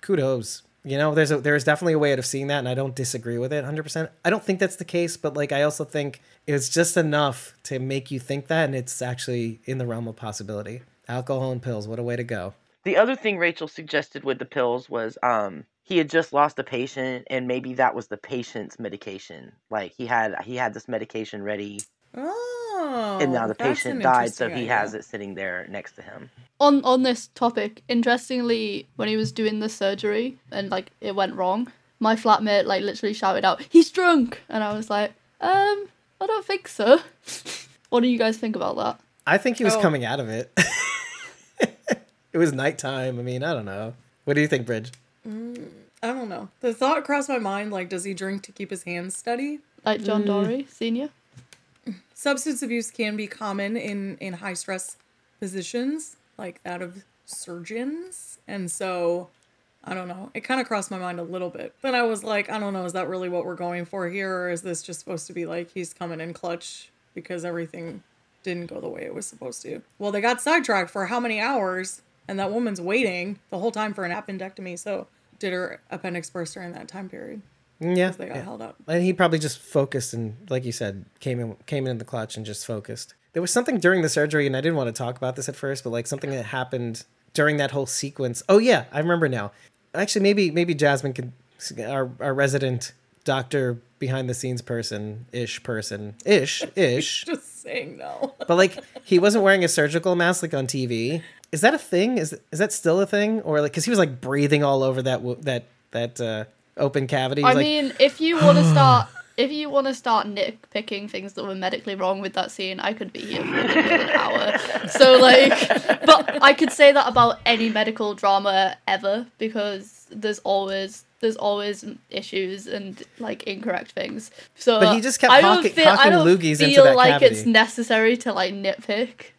[SPEAKER 1] kudos. You know, there's a there's definitely a way out of seeing that, and I don't disagree with it 100. percent I don't think that's the case, but like I also think it's just enough to make you think that, and it's actually in the realm of possibility. Alcohol and pills, what a way to go.
[SPEAKER 4] The other thing Rachel suggested with the pills was um he had just lost a patient and maybe that was the patient's medication. Like he had he had this medication ready
[SPEAKER 3] Oh.
[SPEAKER 4] And now the patient died so he
[SPEAKER 3] idea.
[SPEAKER 4] has it sitting there next to him.
[SPEAKER 2] on on this topic, interestingly, when he was doing the surgery and like it went wrong, my flatmate like literally shouted out, "He's drunk," and I was like, um, I don't think so. what do you guys think about that?
[SPEAKER 1] I think he was
[SPEAKER 3] Oh.
[SPEAKER 1] coming out of it. it was nighttime. I mean, I don't know. What do you think, Bridge?
[SPEAKER 3] I don't know. The thought crossed my mind like, does he drink to keep his hands steady?
[SPEAKER 2] Like John Dorie Senior?
[SPEAKER 3] Substance abuse can be common in in high stress positions like that of surgeons, and so I don't know. It kind of crossed my mind a little bit. but I was like, I don't know, is that really what we're going for here, or is this just supposed to be like he's coming in clutch because everything didn't go the way it was supposed to? Well, they got sidetracked for how many hours, and that woman's waiting the whole time for an appendectomy. So did her appendix burst during that time period?
[SPEAKER 1] Yeah,
[SPEAKER 3] They got
[SPEAKER 1] yeah.
[SPEAKER 3] held up.
[SPEAKER 1] and he probably just focused and, like you said, came in came in the clutch and just focused. There was something during the surgery, and I didn't want to talk about this at first, but like something that happened during that whole sequence. Oh yeah, I remember now. Actually, maybe maybe Jasmine could, our our resident doctor behind the scenes person ish person ish ish.
[SPEAKER 3] Just saying no.
[SPEAKER 1] But like he wasn't wearing a surgical mask like on TV. Is that a thing? Is is that still a thing? Or like because he was like breathing all over that that that uh, open cavity. He
[SPEAKER 2] I
[SPEAKER 1] like,
[SPEAKER 2] mean, if you want to start, if you want to start nitpicking things that were medically wrong with that scene, I could be here for an hour. So like, but I could say that about any medical drama ever because there's always there's always issues and like incorrect things. So
[SPEAKER 1] But he just kept
[SPEAKER 2] I don't
[SPEAKER 1] hawking-
[SPEAKER 2] feel, I don't feel like it's necessary to like nitpick.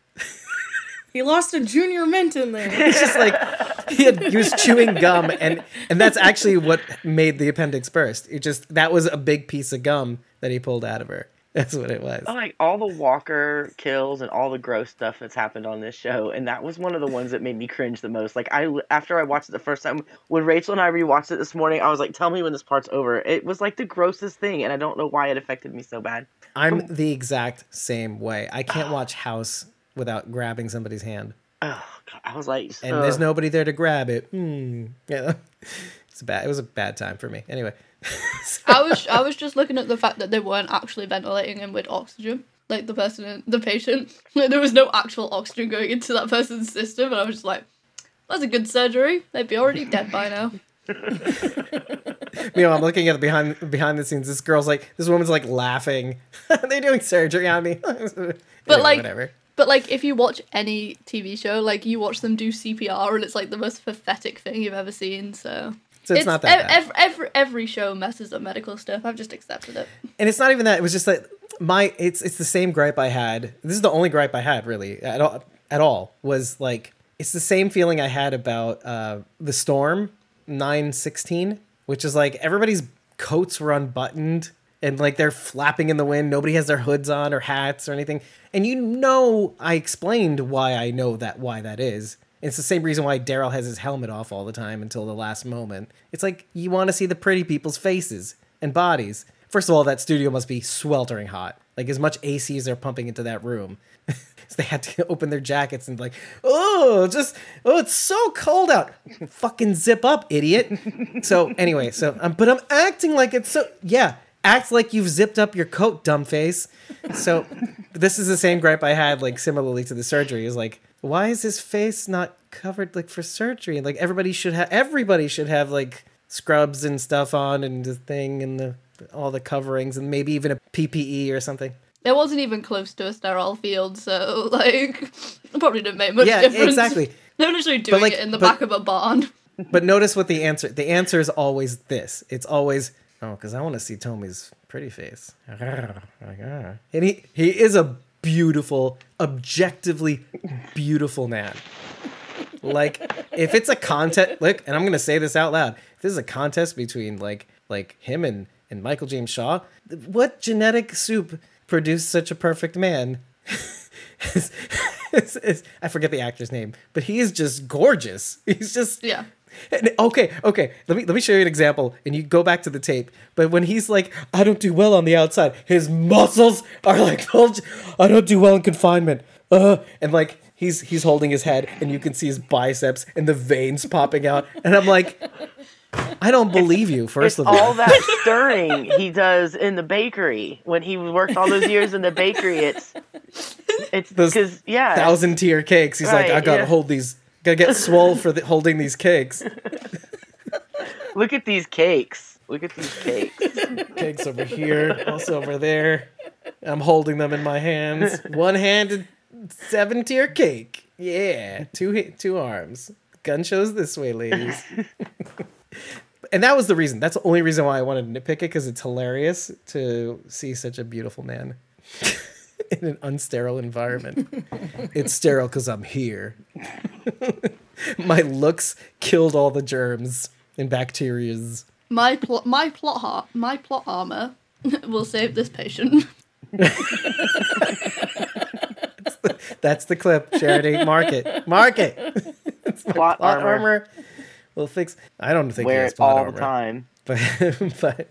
[SPEAKER 3] He lost a junior mint in there.
[SPEAKER 1] it's just like he had he was chewing gum and and that's actually what made the appendix burst. It just that was a big piece of gum that he pulled out of her. That's what it was.
[SPEAKER 4] Like all the Walker kills and all the gross stuff that's happened on this show, and that was one of the ones that made me cringe the most. Like I, after I watched it the first time, when Rachel and I rewatched it this morning, I was like, "Tell me when this part's over." It was like the grossest thing, and I don't know why it affected me so bad.
[SPEAKER 1] I'm the exact same way. I can't ah. watch House without grabbing somebody's hand.
[SPEAKER 4] Oh, God, I was like,
[SPEAKER 1] and
[SPEAKER 4] ugh.
[SPEAKER 1] there's nobody there to grab it. Hmm. Yeah, it's bad. It was a bad time for me. Anyway,
[SPEAKER 2] I was I was just looking at the fact that they weren't actually ventilating him with oxygen. Like the person, the patient, like, there was no actual oxygen going into that person's system, and I was just like, "That's a good surgery. They'd be already dead by now."
[SPEAKER 1] you know, I'm looking at the behind behind the scenes. This girl's like, this woman's like laughing. They're doing surgery on me. but
[SPEAKER 2] like-
[SPEAKER 1] whatever.
[SPEAKER 2] But like, if you watch any TV show, like you watch them do CPR, and it's like the most pathetic thing you've ever seen. So
[SPEAKER 1] So it's, not that bad.
[SPEAKER 2] ev- every every show messes up medical stuff. I've just accepted it.
[SPEAKER 1] and it's not even that. It was just like my it's it's the same gripe I had. This is the only gripe I had really at all. At all was like it's the same feeling I had about uh, the storm nine sixteen, which is like everybody's coats were unbuttoned and like they're flapping in the wind. Nobody has their hoods on or hats or anything. And you know, I explained why I know that why that is. It's the same reason why Daryl has his helmet off all the time until the last moment. It's like you want to see the pretty people's faces and bodies. First of all, that studio must be sweltering hot. Like as much AC as they're pumping into that room. so they had to open their jackets and like, oh, just oh, it's so cold out. Fucking zip up, idiot. so anyway, so um, but I'm acting like it's so yeah. Act like you've zipped up your coat, dumb face. So this is the same gripe I had, like similarly to the surgery. Is like, why is his face not covered like for surgery? Like everybody should have. Everybody should have like scrubs and stuff on and the thing and the all the coverings and maybe even a PPE or something.
[SPEAKER 2] It wasn't even close to a sterile field, so like it probably didn't make much
[SPEAKER 1] Yeah,
[SPEAKER 2] difference.
[SPEAKER 1] exactly.
[SPEAKER 2] They're literally doing
[SPEAKER 1] like,
[SPEAKER 2] it in the
[SPEAKER 1] but-
[SPEAKER 2] back of a barn.
[SPEAKER 1] But notice what the answer. The answer is always this. It's always oh, because I want to see Tomi's pretty face. Ah. And he he is a beautiful, objectively beautiful man. Like if it's a contest, look, and I'm gonna say this out loud. If this is a contest between like like him and and Michael James Shaw, what genetic soup produced such a perfect man? It's- it's- it's- I forget the actor's name, but he is just gorgeous. He's just
[SPEAKER 2] Yeah.
[SPEAKER 1] Okay, okay. Let me let me show you an example, and you go back to the tape. But when he's like, "I don't do well on the outside," his muscles are like, "I don't do well in confinement," uh, and like he's he's holding his head, and you can see his biceps and the veins popping out, and I'm like, I don't believe you. First
[SPEAKER 4] It's
[SPEAKER 1] of all,
[SPEAKER 4] all that stirring he does in the bakery when he worked all those years in the bakery. It's it's because yeah,
[SPEAKER 1] thousand tier cakes. He's like, I gotta
[SPEAKER 4] yeah.
[SPEAKER 1] hold these. Gotta get swole for the, holding these cakes.
[SPEAKER 4] look at these cakes. Look at these cakes.
[SPEAKER 1] Cakes over here, also over there. I'm holding them in my hands. One handed seven tier cake. Yeah, two two arms. Gun shows this way, ladies. and that was the reason. That's the only reason why I wanted to nitpick it because it's hilarious to see such a beautiful man in an unsterile environment. it's sterile because I'm here. My looks killed all the germs and bacterias.
[SPEAKER 2] My plot my plot har- my plot armor will save this patient.
[SPEAKER 1] That's the clip, Charity. Mark it. Mark it.
[SPEAKER 4] Plot
[SPEAKER 1] Plot
[SPEAKER 4] armor.
[SPEAKER 1] armor. We'll fix. I don't think he
[SPEAKER 4] Wear
[SPEAKER 1] has
[SPEAKER 4] it
[SPEAKER 1] plot
[SPEAKER 4] all
[SPEAKER 1] armor,
[SPEAKER 4] the time.
[SPEAKER 1] but but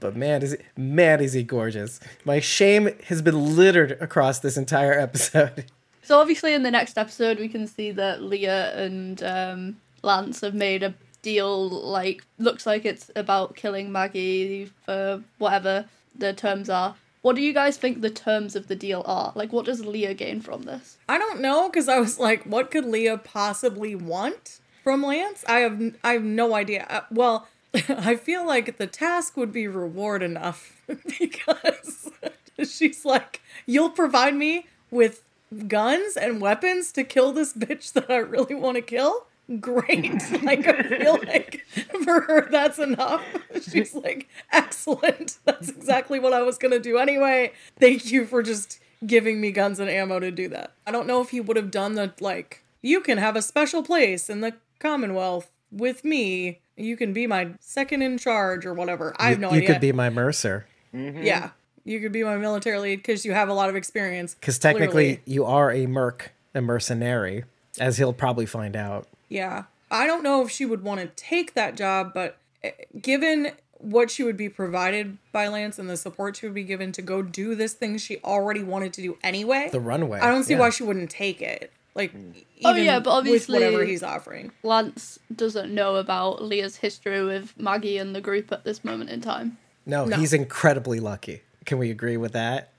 [SPEAKER 1] but man, is he man is he gorgeous. My shame has been littered across this entire episode.
[SPEAKER 2] So obviously in the next episode we can see that Leah and um, Lance have made a deal like looks like it's about killing Maggie for whatever the terms are. What do you guys think the terms of the deal are? Like what does Leah gain from this?
[SPEAKER 3] I don't know because I was like, what could Leah possibly want from Lance? I have I have no idea. Uh, well, I feel like the task would be reward enough because she's like, you'll provide me with guns and weapons to kill this bitch that I really want to kill. Great. like I feel like for her that's enough. She's like, excellent. That's exactly what I was gonna do anyway. Thank you for just giving me guns and ammo to do that. I don't know if he would have done the like, you can have a special place in the Commonwealth with me. You can be my second in charge or whatever. I have no
[SPEAKER 1] you
[SPEAKER 3] idea.
[SPEAKER 1] could be my mercer mm-hmm.
[SPEAKER 3] yeah. You could be my military lead because you have a lot of experience.
[SPEAKER 1] because technically
[SPEAKER 3] clearly.
[SPEAKER 1] you are a merc, a mercenary, as he'll probably find out.
[SPEAKER 3] Yeah. I don't know if she would want to take that job, but eh, given what she would be provided by Lance and the support she would be given to go do this thing she already wanted to do anyway,
[SPEAKER 1] The runway.
[SPEAKER 3] I don't see
[SPEAKER 1] yeah.
[SPEAKER 3] why she wouldn't take it. Like, even
[SPEAKER 2] Oh, yeah, but
[SPEAKER 3] with whatever he's offering.
[SPEAKER 2] Lance doesn't know about Leah's history with Maggie and the group at this moment in time.
[SPEAKER 1] No,
[SPEAKER 3] No.
[SPEAKER 1] he's incredibly lucky. Can we agree with that?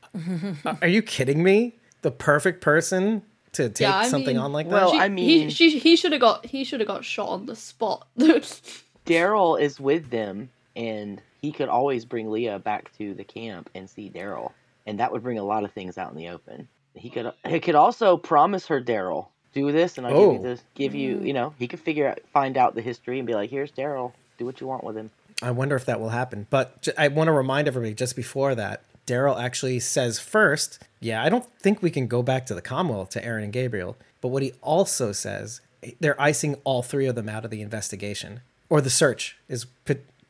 [SPEAKER 1] Are- Are you kidding me? The perfect person to take
[SPEAKER 2] Yeah,
[SPEAKER 1] something
[SPEAKER 2] mean-
[SPEAKER 1] on like
[SPEAKER 4] Well,
[SPEAKER 1] that?
[SPEAKER 2] She,
[SPEAKER 4] I mean-
[SPEAKER 2] he she he should have got he should have got shot on the spot.
[SPEAKER 4] Daryl is with them, and he could always bring Leah back to the camp and see Daryl, and that would bring a lot of things out in the open. He could he could also promise her Daryl, do this, and I'll
[SPEAKER 1] Oh.
[SPEAKER 4] give you oh. this, give you, mm. you know, he could figure out, find out the history and be like, here's Daryl, do what you want with him.
[SPEAKER 1] I wonder if that will happen. But j- I want to remind everybody just before that, Daryl actually says first, yeah, I don't think we can go back to the Commonwealth to Aaron and Gabriel. But what he also says, eh, they're icing all three of them out of the investigation or the search is,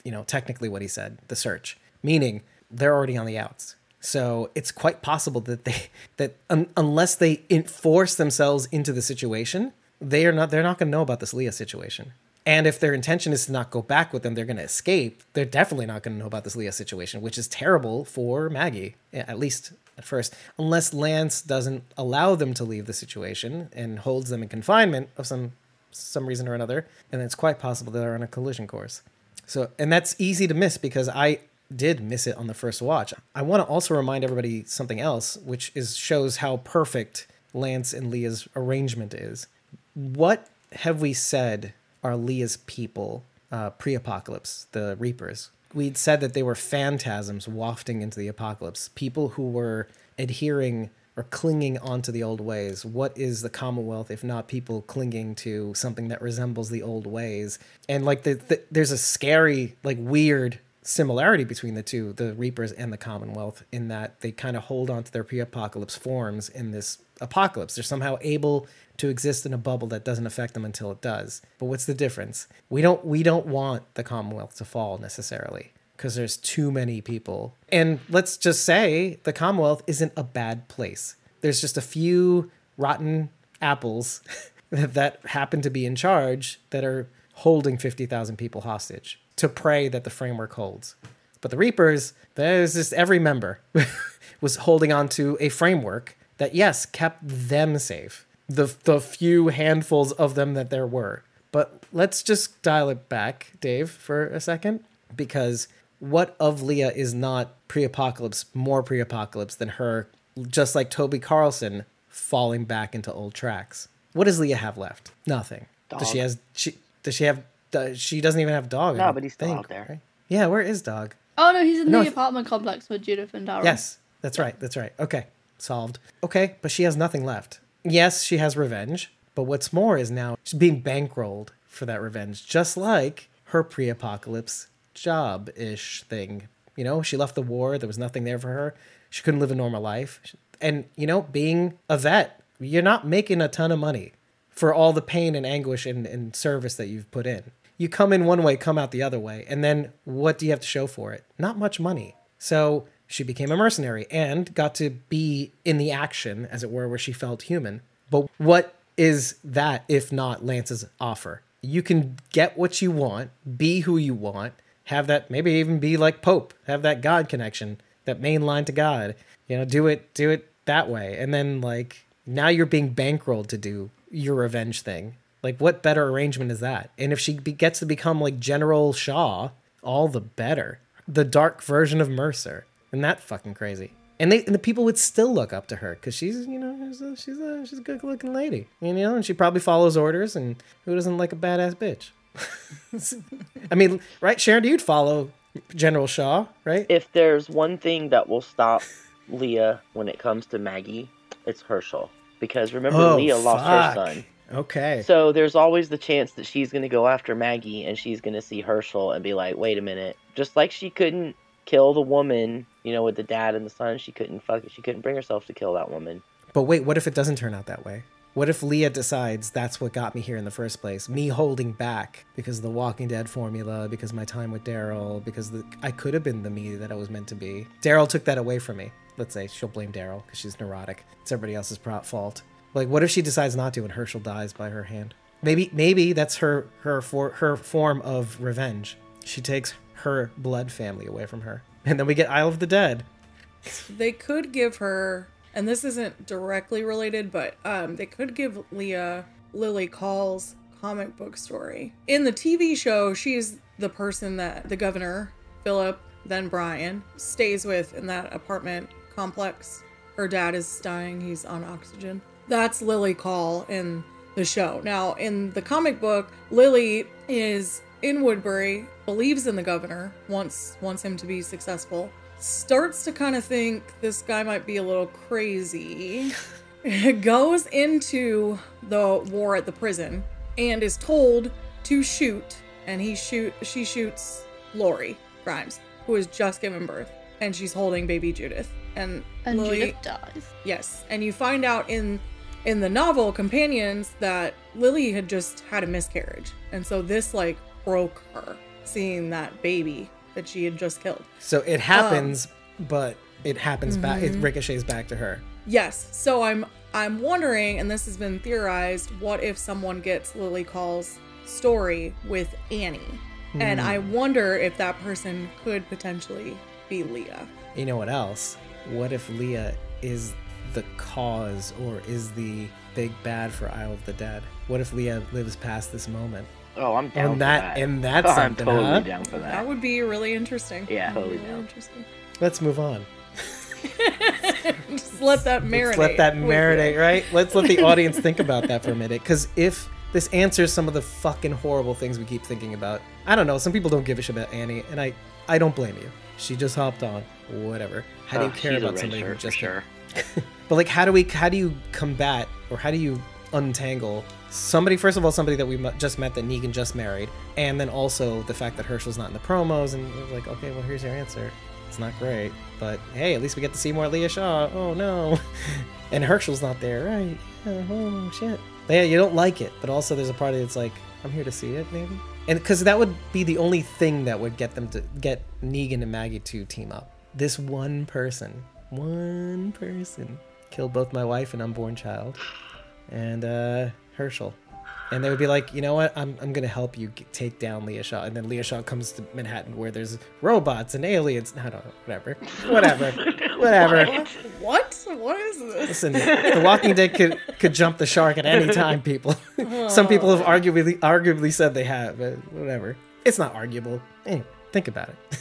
[SPEAKER 1] you know, technically what he said, the search, meaning they're already on the outs. So it's quite possible that they that un, unless they enforce themselves into the situation, they are not they're not going to know about this Leah situation. And if their intention is to not go back with them, they're going to escape. They're definitely not going to know about this Leah situation, which is terrible for Maggie, eh, at least at first, unless Lance doesn't allow them to leave the situation and holds them in confinement of some some reason or another. And it's quite possible they're on a collision course. So, and that's easy to miss because I did miss it on the first watch. I want to also remind everybody something else, which is shows how perfect Lance and Leah's arrangement is. What have we said are Leah's people uh, pre-apocalypse, the Reapers? we'd said that they were phantasms wafting into the apocalypse, people who were adhering or clinging onto the old ways. What is the Commonwealth if not people clinging to something that resembles the old ways? And like the, the there's a scary, like weird similarity between the two, the Reapers and the Commonwealth, in that they kind of hold on to their pre-apocalypse forms in this apocalypse. They're somehow able to exist in a bubble that doesn't affect them until it does. But what's the difference? We don't we don't want the Commonwealth to fall necessarily because there's too many people. And let's just say the Commonwealth isn't a bad place. There's just a few rotten apples that happen to be in charge that are holding 50,000 people hostage to pray that the framework holds. But the Reapers, there's just every member was holding on to a framework that, yes, kept them safe. The, the few handfuls of them that there were. But let's just dial it back, Dave, for a second, because what of Leah is not pre apocalypse, more pre apocalypse than her, just like Toby Carlson falling back into old tracks? What does Leah have left? Nothing. Does she has she does she have she doesn't even have dog?
[SPEAKER 4] No,
[SPEAKER 1] don't
[SPEAKER 4] but he's still
[SPEAKER 1] think,
[SPEAKER 4] out there.
[SPEAKER 1] right? Yeah, where is dog?
[SPEAKER 2] Oh no, he's in
[SPEAKER 1] No,
[SPEAKER 2] the
[SPEAKER 1] I
[SPEAKER 2] apartment complex with Judith and Daryl.
[SPEAKER 1] Yes, that's right. That's right. Okay, solved. Okay, but she has nothing left. Yes, she has revenge, but what's more is now she's being bankrolled for that revenge, just like her pre-apocalypse job-ish thing. You know, she left the war. There was nothing there for her. She couldn't live a normal life. And you know, being a vet, you're not making a ton of money for all the pain and anguish and, and service that you've put in. You come in one way, come out the other way, and then what do you have to show for it? Not much money. So she became a mercenary and got to be in the action, as it were, where she felt human. But what is that if not Lance's offer? You can get what you want, be who you want, have that maybe even be like Pope, have that God connection, that main line to God. You know, do it, do it that way, and then like now you're being bankrolled to do your revenge thing. Like, what better arrangement is that? And if she be- gets to become like General Shaw, all the better. The dark version of Mercer, and that fucking crazy. And they and the people would still look up to her because she's you know she's a, she's a she's a good looking lady, and, you know, and she probably follows orders. And who doesn't like a badass bitch? I mean, right, Sharon? You'd follow General Shaw, right?
[SPEAKER 4] If there's one thing that will stop Leah when it comes to Maggie, it's Hershel. Because remember,
[SPEAKER 1] Oh,
[SPEAKER 4] Leah lost her son.
[SPEAKER 1] Okay.
[SPEAKER 4] So there's always the chance that she's going to go after Maggie and she's going to see Hershel and be like, wait a minute. Just like she couldn't kill the woman, you know, with the dad and the son, she couldn't fuck it. She couldn't bring herself to kill that woman.
[SPEAKER 1] But wait, what if it doesn't turn out that way? What if Leah decides that's what got me here in the first place? Me holding back because of the Walking Dead formula, because my time with Daryl, because the, I could have been the me that I was meant to be. Daryl took that away from me. Let's say she'll blame Daryl because she's neurotic. It's everybody else's fault. Like, what if she decides not to and Hershel dies by her hand? Maybe, maybe that's her her for her form of revenge. She takes her blood family away from her, and then we get Isle of the Dead.
[SPEAKER 3] They could give her, and this isn't directly related, but um, they could give Leah Lilly Caul's comic book story. In the TV show, she's the person that the governor, Philip, then Brian, stays with in that apartment complex. Her dad is dying, he's on oxygen. That's Lilly Caul in the show. Now, in the comic book, Lily is in Woodbury, believes in the governor, wants wants him to be successful, starts to kind of think this guy might be a little crazy, goes into the war at the prison and is told to shoot, and he shoot she shoots Lori Grimes, who has just given birth, and she's holding baby Judith. And,
[SPEAKER 2] And
[SPEAKER 3] Lily,
[SPEAKER 2] Judith dies.
[SPEAKER 3] Yes, and you find out in in the novel Companions that Lily had just had a miscarriage, and so this like broke her seeing that baby that she had just killed.
[SPEAKER 1] So it happens, but it happens back. It mm-hmm. ricochets back to her.
[SPEAKER 3] Yes, so I'm I'm wondering, and this has been theorized, what if someone gets Lilly Caul's story with Annie, and I hmm. wonder if that person could potentially be Leah.
[SPEAKER 1] You know what else? What if Leah is the cause or is the big bad for Isle of the Dead? What if Leah lives past this moment?
[SPEAKER 4] Oh, I'm down
[SPEAKER 1] And
[SPEAKER 4] for
[SPEAKER 1] that-
[SPEAKER 4] that.
[SPEAKER 1] and that's
[SPEAKER 4] I'm totally
[SPEAKER 1] huh?
[SPEAKER 4] down for that.
[SPEAKER 3] That would be really interesting.
[SPEAKER 4] Yeah,
[SPEAKER 3] That'd be
[SPEAKER 4] totally
[SPEAKER 3] really
[SPEAKER 4] down.
[SPEAKER 3] interesting.
[SPEAKER 1] Let's move on.
[SPEAKER 3] Just let that marinate.
[SPEAKER 1] Let's let that marinate, right? Let's let the audience think about that for a minute. Because if this answers some of the fucking horrible things we keep thinking about, I don't know. Some people don't give a shit about Annie, and I, I don't blame you. She just hopped on. Whatever. How do you
[SPEAKER 4] Oh,
[SPEAKER 1] care about somebody who
[SPEAKER 4] shirt for
[SPEAKER 1] just
[SPEAKER 4] sure?
[SPEAKER 1] But like, how do we? How do you combat or how do you untangle somebody? First of all, somebody that we just met that Negan just married, and then also the fact that Hershel's not in the promos, and it was like, okay, well, here's your answer. It's not great, but hey, at least we get to see more Leah Shaw. Oh no, and Hershel's not there, right? Yeah, oh shit. Yeah, you don't like it, but also there's a part of like, I'm here to see it, maybe, and because that would be the only thing that would get them to get Negan and Maggie to team up. This one person, one person killed both my wife and unborn child and uh hershel. And they would be like you know what? I'm, I'm gonna help you g take down leah shaw. And then leah shaw comes to manhattan where there's robots and aliens. I don't know whatever. Whatever. Whatever.
[SPEAKER 5] What? What? Is this?
[SPEAKER 1] listen the walking dead could could jump the shark at any time people. Some people have arguably arguably said they have but whatever. It's not arguable. Anyway think about it.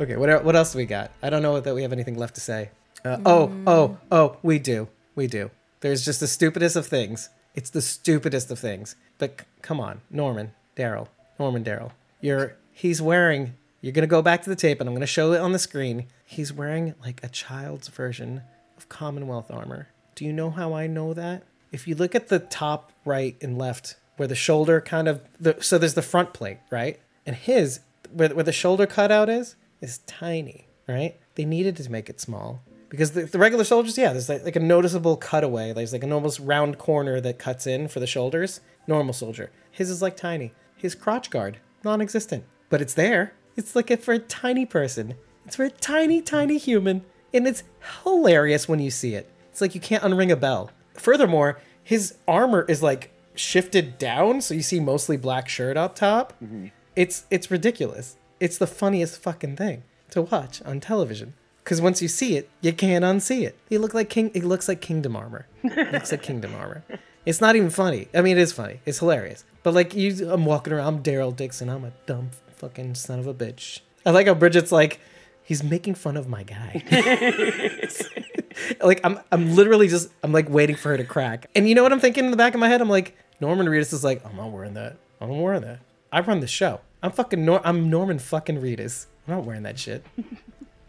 [SPEAKER 1] Okay what, what else do we got? I don't know that we have anything left to say uh, oh oh oh we do we do. There's just the stupidest of things. It's the stupidest of things. But c- come on norman daryl norman daryl. You're he's wearing you're gonna go back to the tape and i'm gonna show it on the screen. He's wearing like a child's version of commonwealth armor. Do you know how i know that? If you look at the top right and left where the shoulder kind of the, so there's the front plate right? And his where, where the shoulder cutout is is tiny right? They needed to make it small because the, the regular soldiers yeah there's like, like a noticeable cutaway. There's like an almost round corner that cuts in for the shoulders. Normal soldier. His is like tiny. His crotch guard non-existent. But it's there. It's like it for a tiny person. It's for a tiny tiny human. And it's hilarious when you see it. It's like you can't unring a bell. Furthermore his armor is like shifted down so you see mostly black shirt up top. Mm-hmm. It's it's ridiculous. It's the funniest fucking thing to watch on television because once you see it you can't unsee it it look like king it looks like kingdom armor looks like kingdom armor it's not even funny i mean it is funny it's hilarious but like you i'm walking around i'm daryl dixon i'm a dumb fucking son of a bitch i like how bridget's like he's making fun of my guy like I'm I'm literally just I'm like waiting for her to crack. And you know what I'm thinking in the back of my head? I'm like, Norman Reedus is like, I'm not wearing that. I'm not wearing that. I run the show. I'm fucking Nor- I'm Norman fucking Reedus. I'm not wearing that shit.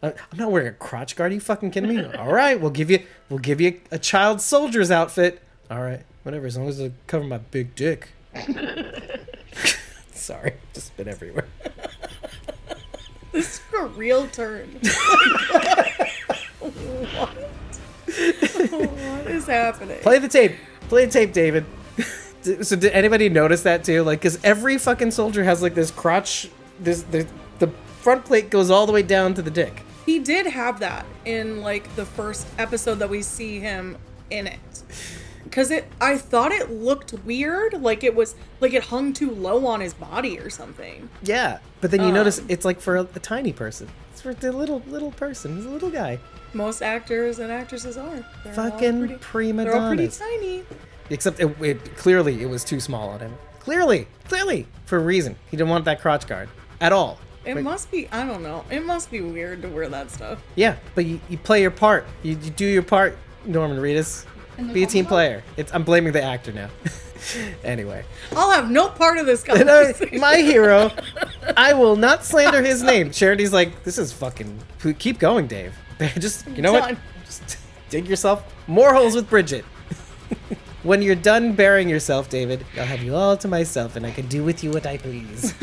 [SPEAKER 1] I'm not wearing a crotch guard. Are you fucking kidding me? All right, we'll give you we'll give you a child soldier's outfit. All right, whatever. As long as I cover my big dick. Sorry, just spit everywhere.
[SPEAKER 5] This took a real turn. what? what is happening?
[SPEAKER 1] Play the tape. Play the tape, David. so did anybody notice that too? Like, because every fucking soldier has like this crotch. This the the front plate goes all the way down to the dick.
[SPEAKER 5] He did have that in like the first episode that we see him in it. Cause it I thought it looked weird, like it was like it hung too low on his body or something.
[SPEAKER 1] Yeah, but then you
[SPEAKER 5] Um.
[SPEAKER 1] notice it's like for a, a tiny person. It's for the little little person. He's a little guy.
[SPEAKER 5] Most actors and actresses are. They're
[SPEAKER 1] Fucking
[SPEAKER 5] pretty-
[SPEAKER 1] prima
[SPEAKER 5] They're all pretty tiny.
[SPEAKER 1] Except it, it clearly it was too small on him. Clearly, clearly for a reason. He didn't want that crotch guard at all.
[SPEAKER 5] It
[SPEAKER 1] But-
[SPEAKER 5] must be I don't know. It must be weird to wear that stuff.
[SPEAKER 1] Yeah, but you, you play your part. You, you do your part, Norman Reedus. Be a team
[SPEAKER 2] Commonwealth?
[SPEAKER 1] player. It's I'm blaming the actor now. anyway,
[SPEAKER 5] I'll have no part of this
[SPEAKER 1] And I-
[SPEAKER 5] conversation.
[SPEAKER 1] my hero. I will not slander his name. Charity's like, this is fucking. Keep going, Dave. Just you know what? Just dig yourself more holes with Bridget. when you're done burying yourself, David, I'll have you all to myself, and I can do with you what I please.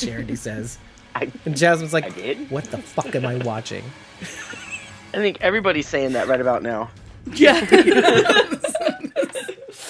[SPEAKER 1] Charity says.
[SPEAKER 4] I,
[SPEAKER 1] And Jasmine's
[SPEAKER 4] I
[SPEAKER 1] like,
[SPEAKER 4] did.
[SPEAKER 1] what the fuck am I watching?
[SPEAKER 4] I think everybody's saying that right about now.
[SPEAKER 5] yeah.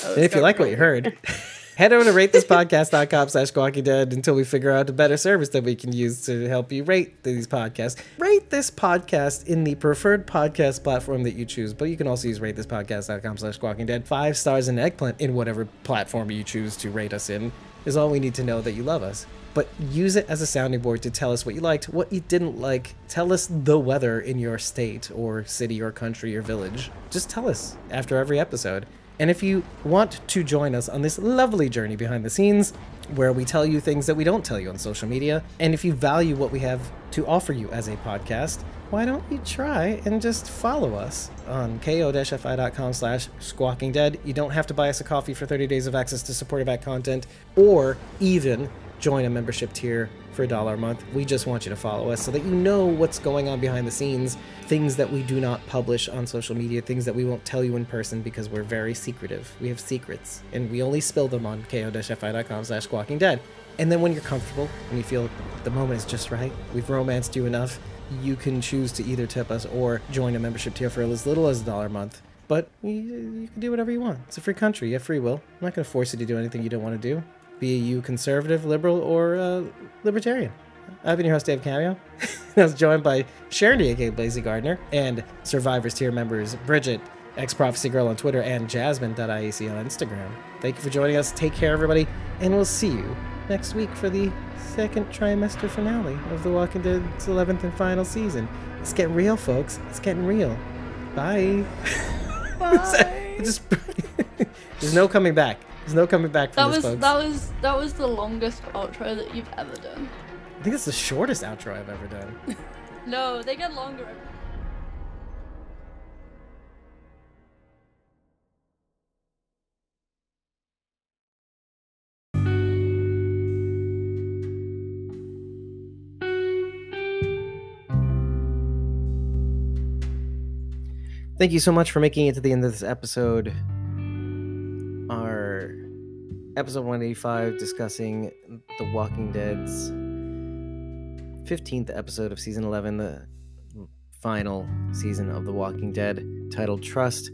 [SPEAKER 1] And if you like what you heard, head over to ratethispodcast.com slash squawking dead until we figure out a better service that we can use to help you rate these podcasts. Rate this podcast in the preferred podcast platform that you choose, but you can also use ratethispodcast.com slash squawking dead. Five stars and eggplant in whatever platform you choose to rate us in is all we need to know that you love us. But use it as a sounding board to tell us what you liked, what you didn't like. Tell us the weather in your state or city or country or village. Just tell us after every episode. And if you want to join us on this lovely journey behind the scenes, where we tell you things that we don't tell you on social media, and if you value what we have to offer you as a podcast, why don't you try and just follow us on ko-fi.com slash squawking dead. You don't have to buy us a coffee for 30 days of access to supportive back content, or even join a membership tier for a dollar a month. We just want you to follow us so that you know what's going on behind the scenes, things that we do not publish on social media, things that we won't tell you in person because we're very secretive. We have secrets, and we only spill them on ko-fi.com slash squawking dead. And then when you're comfortable and you feel the moment is just right, we've romanced you enough, you can choose to either tip us or join a membership tier for as little as a dollar a month. But you, you can do whatever you want. It's a free country. You have free will. I'm not going to force you to do anything you don't want to do. Be you conservative, liberal, or uh, libertarian. I've been your host, Dave Cameo. I was joined by Sharon aka Blazy Gardner, and Survivors tier members Bridget, ex Prophecy Girl on Twitter, and Jasmine.iec on Instagram. Thank you for joining us. Take care, everybody, and we'll see you next week for the second trimester finale of The Walking Dead's 11th and final season. It's getting real, folks. It's getting real. Bye.
[SPEAKER 5] Bye.
[SPEAKER 1] Just there's no coming back. There's no coming back
[SPEAKER 2] That
[SPEAKER 1] this,
[SPEAKER 2] was
[SPEAKER 1] folks.
[SPEAKER 2] that was that was the longest outro that you've ever done.
[SPEAKER 1] I think it's the shortest outro I've ever done.
[SPEAKER 2] No, they get longer.
[SPEAKER 1] Thank you so much for making it to the end of this episode. Episode 185 discussing The Walking Dead's 15th episode of season 11, the final season of The Walking Dead, titled Trust.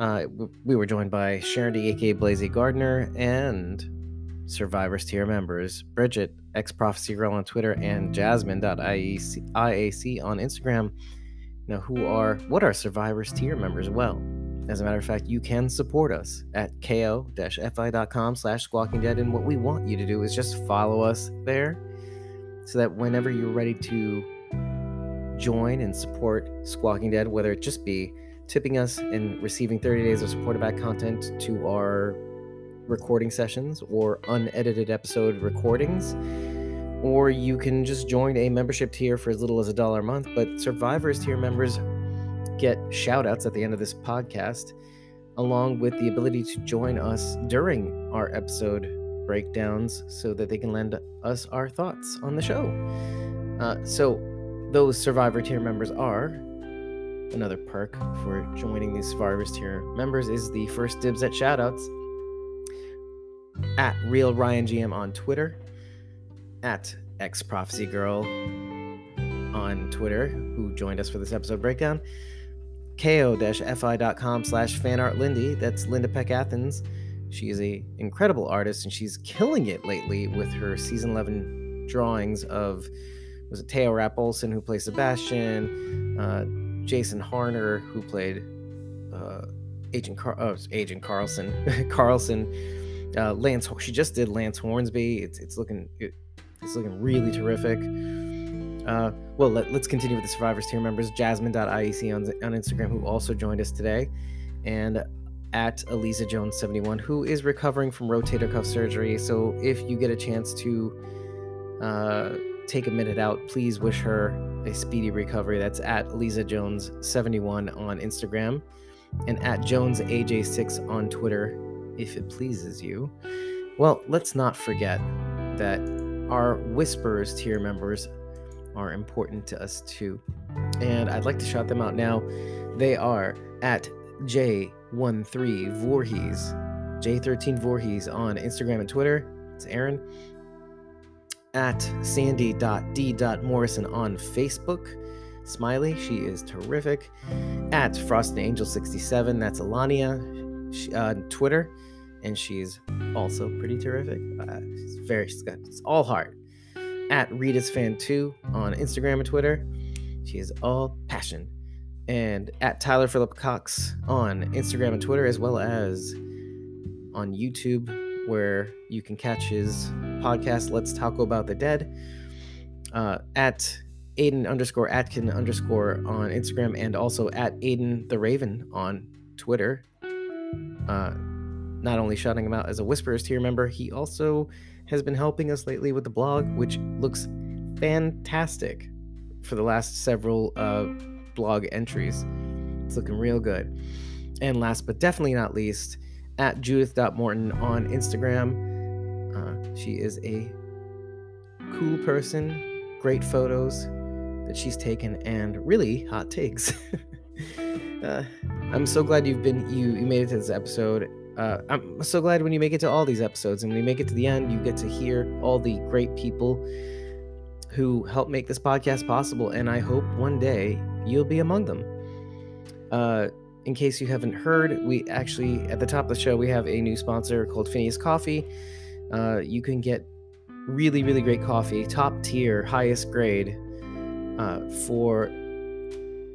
[SPEAKER 1] Uh, we were joined by Sharon D, Blazy Gardner, and Survivors tier members Bridget, ex Prophecy Girl on Twitter, and Jasmine.iac on Instagram. Now, who are what are Survivors tier members? Well, as a matter of fact, you can support us at ko-fi.com slash squawking dead. And what we want you to do is just follow us there so that whenever you're ready to join and support Squawking Dead, whether it just be tipping us and receiving 30 days of supported back content to our recording sessions or unedited episode recordings, or you can just join a membership tier for as little as a dollar a month. But Survivors tier members get shout outs at the end of this podcast, along with the ability to join us during our episode breakdowns so that they can lend us our thoughts on the show. Uh, so, those Survivor tier members are another perk for joining these Survivors tier members is the first dibs at shoutouts at Real Ryan GM on Twitter, at X Prophecy Girl on Twitter, who joined us for this episode breakdown, ko-fi.com slash fanartlindy. That's Linda Peck Athens. She is a incredible artist and she's killing it lately with her season 11 drawings of was it Teo Rapp-Olsson who plays Sebastian, uh, Jason Harner who played uh, Agent Car- oh, Agent Carlson, Carlson, uh, Lance. She just did Lance Hornsby. It's it's looking it, it's looking really terrific. Uh, well, let, us continue with the Survivors tier members. Jasmine.iec on, on Instagram, who also joined us today, and at Eliza Jones 71, who is recovering from rotator cuff surgery. So if you get a chance to uh, take a minute out, please wish her a speedy recovery. That's at Eliza Jones 71 on Instagram and at Jones AJ6 on Twitter, if it pleases you. Well, let's not forget that our Whisperers tier members are important to us too. And I'd like to shout them out now. They are at J13 Voorhees, J13 Voorhees on Instagram and Twitter. It's Aaron. At sandy.d.morrison on Facebook. Smiley, she is terrific. At Frost and Angel 67, that's Alania she, uh, Twitter, and she's also pretty terrific. Uh, she's very, she's got, it's all heart. At Rita's Fan 2 on Instagram and Twitter, she is all passion. And at Tyler Phillip Cox on Instagram and Twitter, as well as on YouTube, where you can catch his podcast, Let's Talk About the Dead. Uh, at Aiden underscore Atkin underscore on Instagram and also at Aiden the Raven on Twitter. Uh, not only shouting him out as a Whisperers tier member, he also has been helping us lately with the blog, which looks fantastic for the last several uh, blog entries. It's looking real good. And last but definitely not least, at Judith.Morton on Instagram. Uh, she is a cool person, great photos that she's taken, and really hot takes. uh, I'm so glad you've been you you made it to this episode. Uh, I'm so glad when you make it to all these episodes and when you make it to the end, you get to hear all the great people who help make this podcast possible. And I hope one day you'll be among them. Uh, in case you haven't heard, we actually at the top of the show we have a new sponsor called Phineas Coffee. Uh, you can get really, really great coffee, top tier, highest grade, uh, for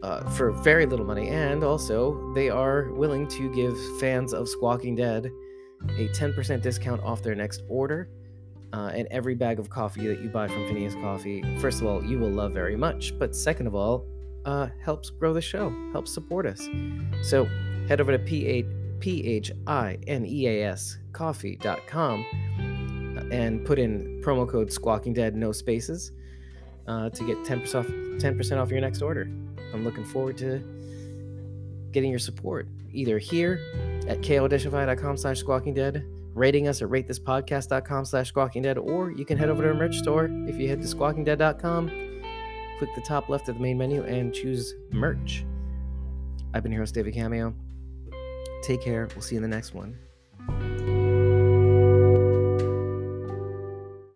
[SPEAKER 1] uh, for very little money, and also they are willing to give fans of Squawking Dead a 10% discount off their next order. Uh, and every bag of coffee that you buy from Phineas Coffee, first of all, you will love very much. But second of all, uh, helps grow the show, helps support us. So head over to P-H-I-N-E-A-S coffee.com and put in promo code Squawking Dead, no spaces, uh, to get 10% off, 10% off your next order. I'm looking forward to getting your support. Either here at ko-fi.com slash squawking dead rating us at ratethispodcast.com slash squawking dead or you can head over to our merch store. If you head to squawkingdead.com click the top left of the main menu and choose merch. I've been your host david cameo. Take care. We'll see you in the next one